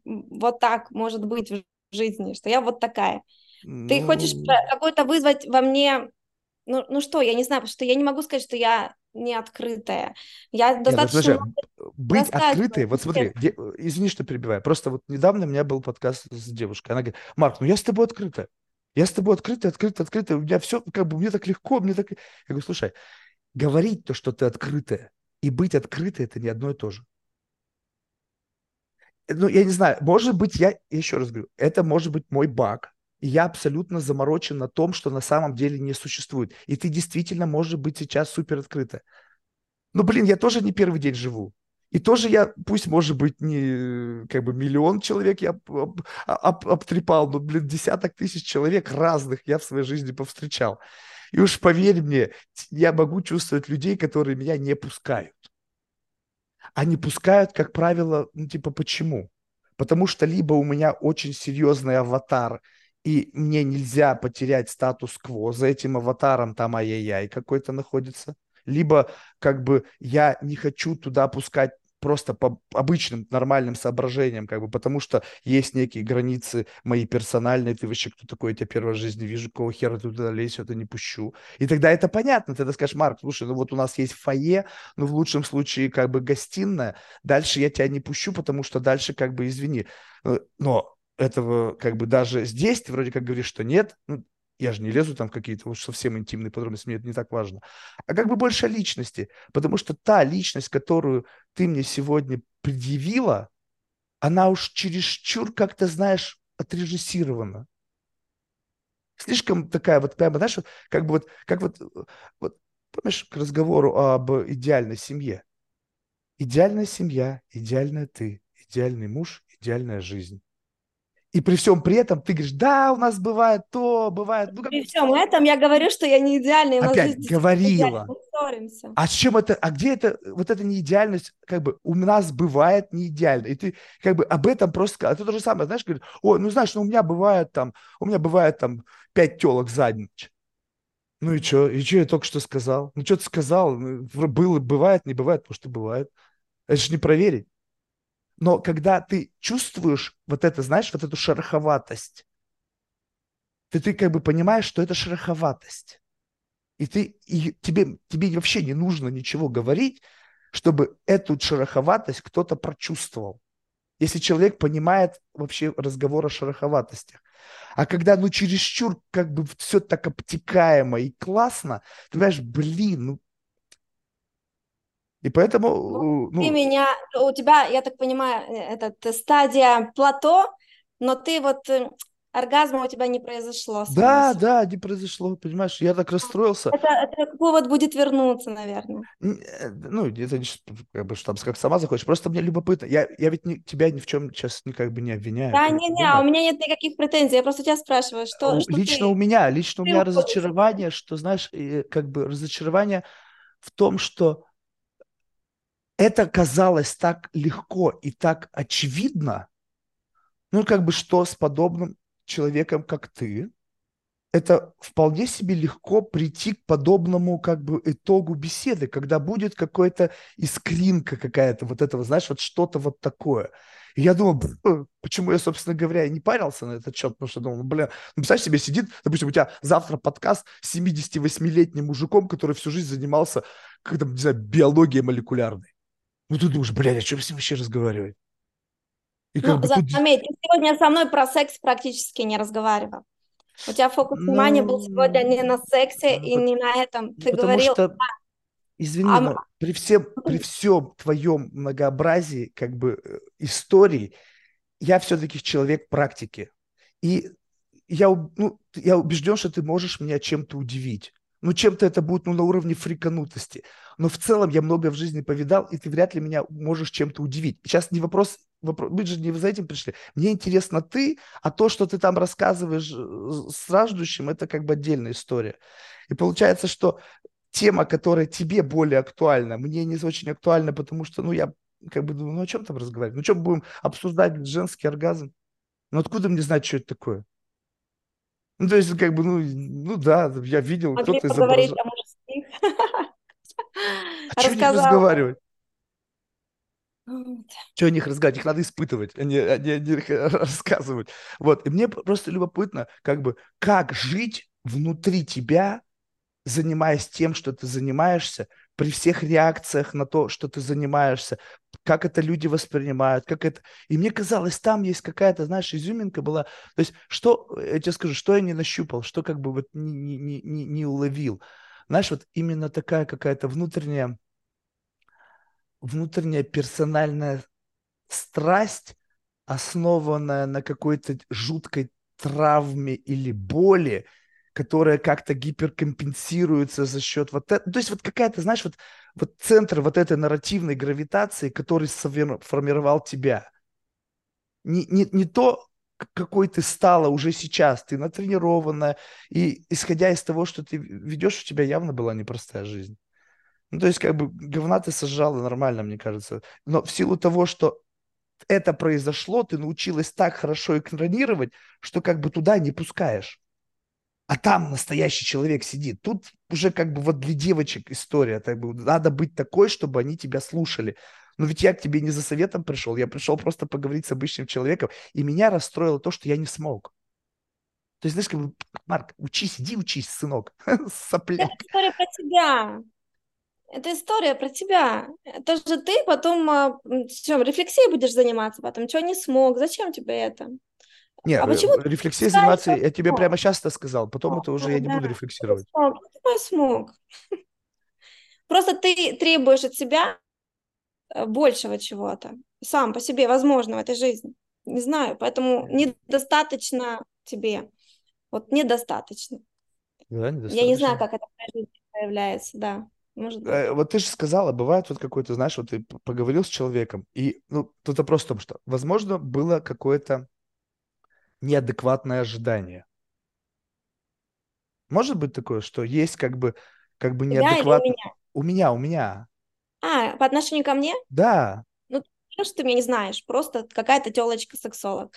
вот так может быть в жизни, что я вот такая. Ну... Ты хочешь ну. какой-то вызвать во мне ну, ну что, я не знаю, потому что я не могу сказать, что я не открытая. Я достаточно... Нет, ну, слушай, быть открытой, вот смотри, де, извини, что перебиваю, просто вот недавно у меня был подкаст с девушкой, она говорит, Марк, ну я с тобой открытая, я с тобой открытая, открытая, открытая, у меня все, как бы, мне так легко, мне так... Я говорю, слушай, говорить то, что ты открытая, и быть открытой, это не одно и то же. Ну, я не знаю, может быть, я, еще раз говорю, это может быть мой баг, и я абсолютно заморочен на том, что на самом деле не существует. И ты действительно можешь быть сейчас супер открыта. Ну, блин, я тоже не первый день живу. И тоже я, пусть, может быть, не как бы миллион человек я об, об, обтрепал, но, блин, десяток тысяч человек разных я в своей жизни повстречал. И уж поверь мне, я могу чувствовать людей, которые меня не пускают. Они пускают, как правило, ну, типа, почему? Потому что либо у меня очень серьезный аватар, и мне нельзя потерять статус-кво, за этим аватаром там ай-яй-яй какой-то находится, либо как бы я не хочу туда пускать просто по обычным нормальным соображениям, как бы, потому что есть некие границы мои персональные, ты вообще кто такой, я тебя в жизни вижу, какого хера ты туда лезешь, это не пущу. И тогда это понятно, тогда скажешь, Марк, слушай, ну вот у нас есть фойе, ну в лучшем случае как бы гостиная, дальше я тебя не пущу, потому что дальше как бы извини. Э, но этого как бы даже здесь ты вроде как говоришь, что нет, ну, я же не лезу там в какие-то уж совсем интимные подробности, мне это не так важно. А как бы больше личности, потому что та личность, которую ты мне сегодня предъявила, она уж чересчур, как ты знаешь, отрежиссирована. Слишком такая вот прямо, знаешь, как бы вот, как вот, вот помнишь, к разговору об идеальной семье. Идеальная семья, идеальная ты, идеальный муж, идеальная жизнь. И при всем при этом ты говоришь, да, у нас бывает то, бывает... Ну, как... При всем этом я говорю, что я не идеальная. Опять говорила. А с чем это, а где это, вот эта неидеальность, как бы у нас бывает не идеально. И ты как бы об этом просто... Это то же самое, знаешь, говорит, ой, ну знаешь, ну у меня бывает там, у меня бывает там пять телок за ночь. Ну и что? И что я только что сказал? Ну что ты сказал? Ну, было, бывает, не бывает, потому что бывает. Это же не проверить. Но когда ты чувствуешь вот это, знаешь, вот эту шероховатость, ты, ты как бы понимаешь, что это шероховатость. И, ты, и тебе, тебе вообще не нужно ничего говорить, чтобы эту шероховатость кто-то прочувствовал. Если человек понимает вообще разговор о шероховатостях. А когда, ну, чересчур как бы все так обтекаемо и классно, ты понимаешь, блин, ну, и поэтому... Ну, ну, ты меня, у тебя, я так понимаю, э, это стадия плато, но ты вот э, оргазма у тебя не произошло. Да, да, не произошло, понимаешь, я так расстроился. Это, это повод будет вернуться, наверное. Э, ну, это не как бы, что как сама захочешь, просто мне любопытно. Я, я ведь не, тебя ни в чем сейчас не, как бы не обвиняю. Да, не-не, а у меня нет никаких претензий, я просто тебя спрашиваю, что... что лично ты, у меня, лично у меня разочарование, что, знаешь, как бы разочарование в том, что это казалось так легко и так очевидно, ну, как бы что с подобным человеком, как ты, это вполне себе легко прийти к подобному как бы итогу беседы, когда будет какая-то искринка какая-то вот этого, знаешь, вот что-то вот такое. И я думал, почему я, собственно говоря, не парился на этот счет, потому что думал, ну, блин, ну, представь себе, сидит, допустим, у тебя завтра подкаст с 78-летним мужиком, который всю жизнь занимался, как там, не знаю, биологией молекулярной. Ну, ты думаешь, блядь, о чем с ним вообще разговаривать? И ну, бы тут... заметь, ты сегодня со мной про секс практически не разговаривал. У тебя фокус ну, внимания был сегодня не на сексе ну, и не на этом. Ты потому говорил... Что... Извини, а... но при всем, при всем твоем многообразии как бы э, истории, я все-таки человек практики. И я, ну, я убежден, что ты можешь меня чем-то удивить. Ну, чем-то это будет ну, на уровне фриканутости но в целом я много в жизни повидал, и ты вряд ли меня можешь чем-то удивить. Сейчас не вопрос, вопрос, мы же не за этим пришли. Мне интересно ты, а то, что ты там рассказываешь э, с раждущим, это как бы отдельная история. И получается, что тема, которая тебе более актуальна, мне не очень актуальна, потому что, ну, я как бы думаю, ну, о чем там разговаривать? Ну, что будем обсуждать женский оргазм? Ну, откуда мне знать, что это такое? Ну, то есть, как бы, ну, ну да, я видел, кто-то изображал. А что них разговаривать? Что о них разговаривать? Их надо испытывать, а не, а не, а не рассказывать. Вот, и мне просто любопытно, как бы, как жить внутри тебя, занимаясь тем, что ты занимаешься, при всех реакциях на то, что ты занимаешься, как это люди воспринимают, как это... И мне казалось, там есть какая-то, знаешь, изюминка была. То есть, что, я тебе скажу, что я не нащупал, что как бы вот не, не, не, не уловил. Знаешь, вот именно такая какая-то внутренняя, внутренняя персональная страсть, основанная на какой-то жуткой травме или боли, которая как-то гиперкомпенсируется за счет вот этого. То есть вот какая-то, знаешь, вот, вот центр вот этой нарративной гравитации, который сформировал тебя. Не, не, не то, какой ты стала уже сейчас, ты натренированная, и исходя из того, что ты ведешь, у тебя явно была непростая жизнь. Ну, то есть, как бы, говна ты сожрала нормально, мне кажется. Но в силу того, что это произошло, ты научилась так хорошо экранировать, что как бы туда не пускаешь а там настоящий человек сидит. Тут уже как бы вот для девочек история. Так бы, надо быть такой, чтобы они тебя слушали. Но ведь я к тебе не за советом пришел, я пришел просто поговорить с обычным человеком, и меня расстроило то, что я не смог. То есть, знаешь, как бы, Марк, учись, иди учись, сынок, сопляк. Это история про тебя. Это история про тебя. Это же ты потом а, чем, рефлексией будешь заниматься потом, чего не смог, зачем тебе это? Нет, а почему рефлексия заниматься, я тебе прямо сейчас это сказал, потом это уже я не буду рефлексировать. Смог, ну, смог. Просто ты требуешь от себя большего чего-то, сам по себе возможно в этой жизни. Не знаю, поэтому недостаточно тебе. Вот недостаточно. Да, недостаточно. Я не знаю, как это в жизни проявляется, да. Может быть. Э, вот ты же сказала, бывает вот какой-то, знаешь, вот ты поговорил с человеком, и ну, тут вопрос в том, что, возможно, было какое-то неадекватное ожидание. Может быть такое, что есть как бы, как бы у меня? У меня, у меня. А, по отношению ко мне? Да. Ну, что ты меня не знаешь, просто какая-то телочка-сексолог.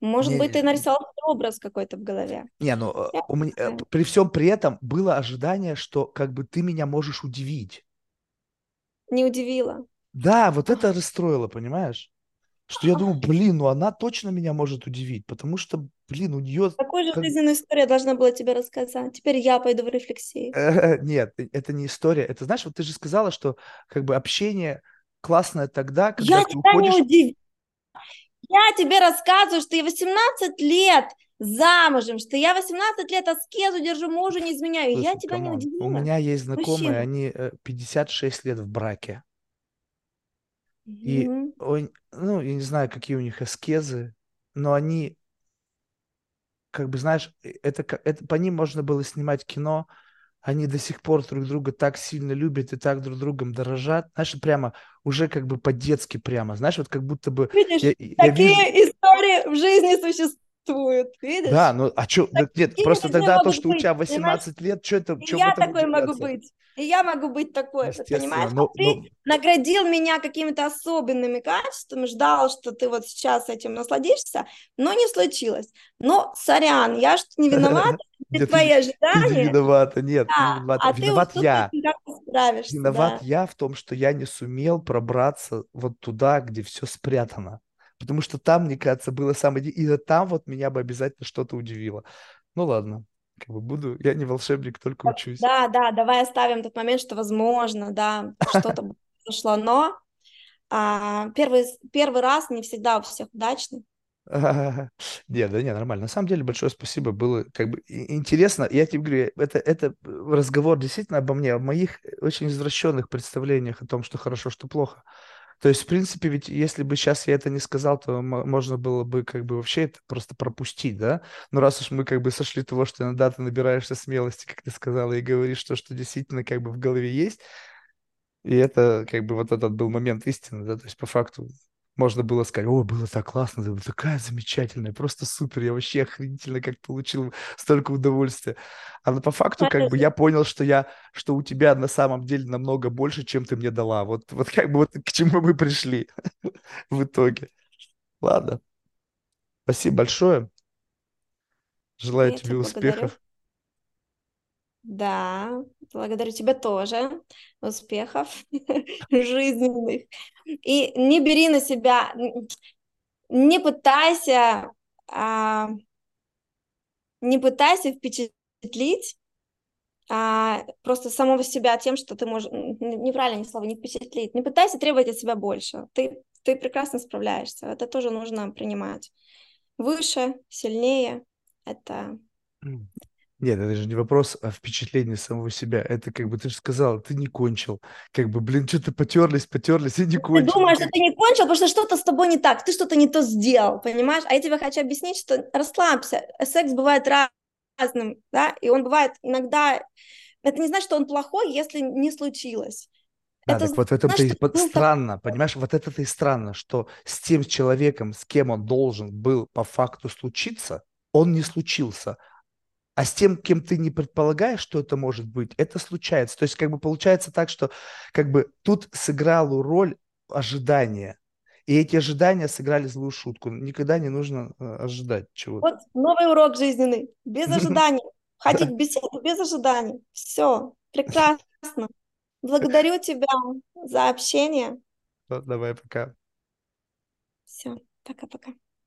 Может не, быть, ты нарисовал образ какой-то в голове. Не, ну, э, Я у меня, э, при всем при этом было ожидание, что как бы ты меня можешь удивить. Не удивила. Да, вот это расстроило, понимаешь? что я думаю, блин, ну она точно меня может удивить, потому что, блин, у нее... Такую же как... жизненную историю должна была тебе рассказать. Теперь я пойду в рефлексии. Нет, это не история. Это, знаешь, вот ты же сказала, что как бы общение классное тогда, когда я ты тебя уходишь... не удивила. Я тебе рассказываю, что я 18 лет замужем, что я 18 лет аскезу держу, мужу не изменяю. Слушай, я тебя не удивила. У меня есть знакомые, Мужчина. они 56 э, лет в браке. И, он, ну, я не знаю, какие у них аскезы, но они, как бы, знаешь, э, это, это по ним можно было снимать кино, они до сих пор друг друга так сильно любят и так друг другом дорожат, знаешь, прямо уже как бы по-детски прямо, знаешь, вот как будто бы... Видишь, я, такие я вижу... истории в жизни существуют существует, видишь? Да, ну а что, нет, просто тогда то, что быть, у тебя 18 понимаешь? лет, что это, что Я такой могу быть, и я могу быть такой, понимаешь? Но, ты но... наградил меня какими-то особенными качествами, ждал, что ты вот сейчас этим насладишься, но не случилось. Но, сорян, я что не виновата, это твои ожидания. Ты не виновата, нет, да, не виновата. А виноват ты я. Виноват да. я в том, что я не сумел пробраться вот туда, где все спрятано. Потому что там, мне кажется, было самое... И там вот меня бы обязательно что-то удивило. Ну ладно, как бы буду... Я не волшебник, только учусь. Да, да, давай оставим тот момент, что возможно, да, что-то произошло. Но а, первый, первый раз не всегда у всех удачный. Нет, да не, нормально. На самом деле, большое спасибо. Было как бы интересно. Я тебе говорю, это, это разговор действительно обо мне, о моих очень извращенных представлениях о том, что хорошо, что плохо. То есть, в принципе, ведь если бы сейчас я это не сказал, то можно было бы как бы вообще это просто пропустить, да? Но раз уж мы как бы сошли того, что иногда ты набираешься смелости, как ты сказала, и говоришь то, что действительно как бы в голове есть, и это как бы вот этот был момент истины, да, то есть по факту можно было сказать, о, было так классно, была такая замечательная, просто супер, я вообще охренительно как получил столько удовольствия. А по факту как бы я понял, что я, что у тебя на самом деле намного больше, чем ты мне дала. Вот, вот как бы вот к чему мы пришли в итоге. Ладно. Спасибо большое. Желаю я тебе успехов. Да, благодарю тебя тоже. Успехов жизненных. И не бери на себя, не пытайся, а, не пытайся впечатлить а, просто самого себя тем, что ты можешь, неправильно не слово, не впечатлить, не пытайся требовать от себя больше. Ты, ты прекрасно справляешься, это тоже нужно принимать. Выше, сильнее, это нет, это же не вопрос о впечатлении самого себя. Это как бы ты же сказал, ты не кончил. Как бы, блин, что-то потерлись, потерлись и не кончил. Ты думаешь, что ты не кончил, потому что что-то с тобой не так, ты что-то не то сделал, понимаешь? А я тебе хочу объяснить, что расслабься. Секс бывает разным, да, и он бывает иногда... Это не значит, что он плохой, если не случилось. Да, это так вот в этом-то и ну, странно, так... понимаешь, вот это-то и странно, что с тем человеком, с кем он должен был по факту случиться, он не случился, а с тем, кем ты не предполагаешь, что это может быть, это случается. То есть как бы получается так, что как бы тут сыграла роль ожидания. И эти ожидания сыграли злую шутку. Никогда не нужно э, ожидать чего-то. Вот новый урок жизненный. Без ожиданий. Ходить в беседу без ожиданий. Все. Прекрасно. Благодарю тебя за общение. Давай, пока. Все. Пока-пока.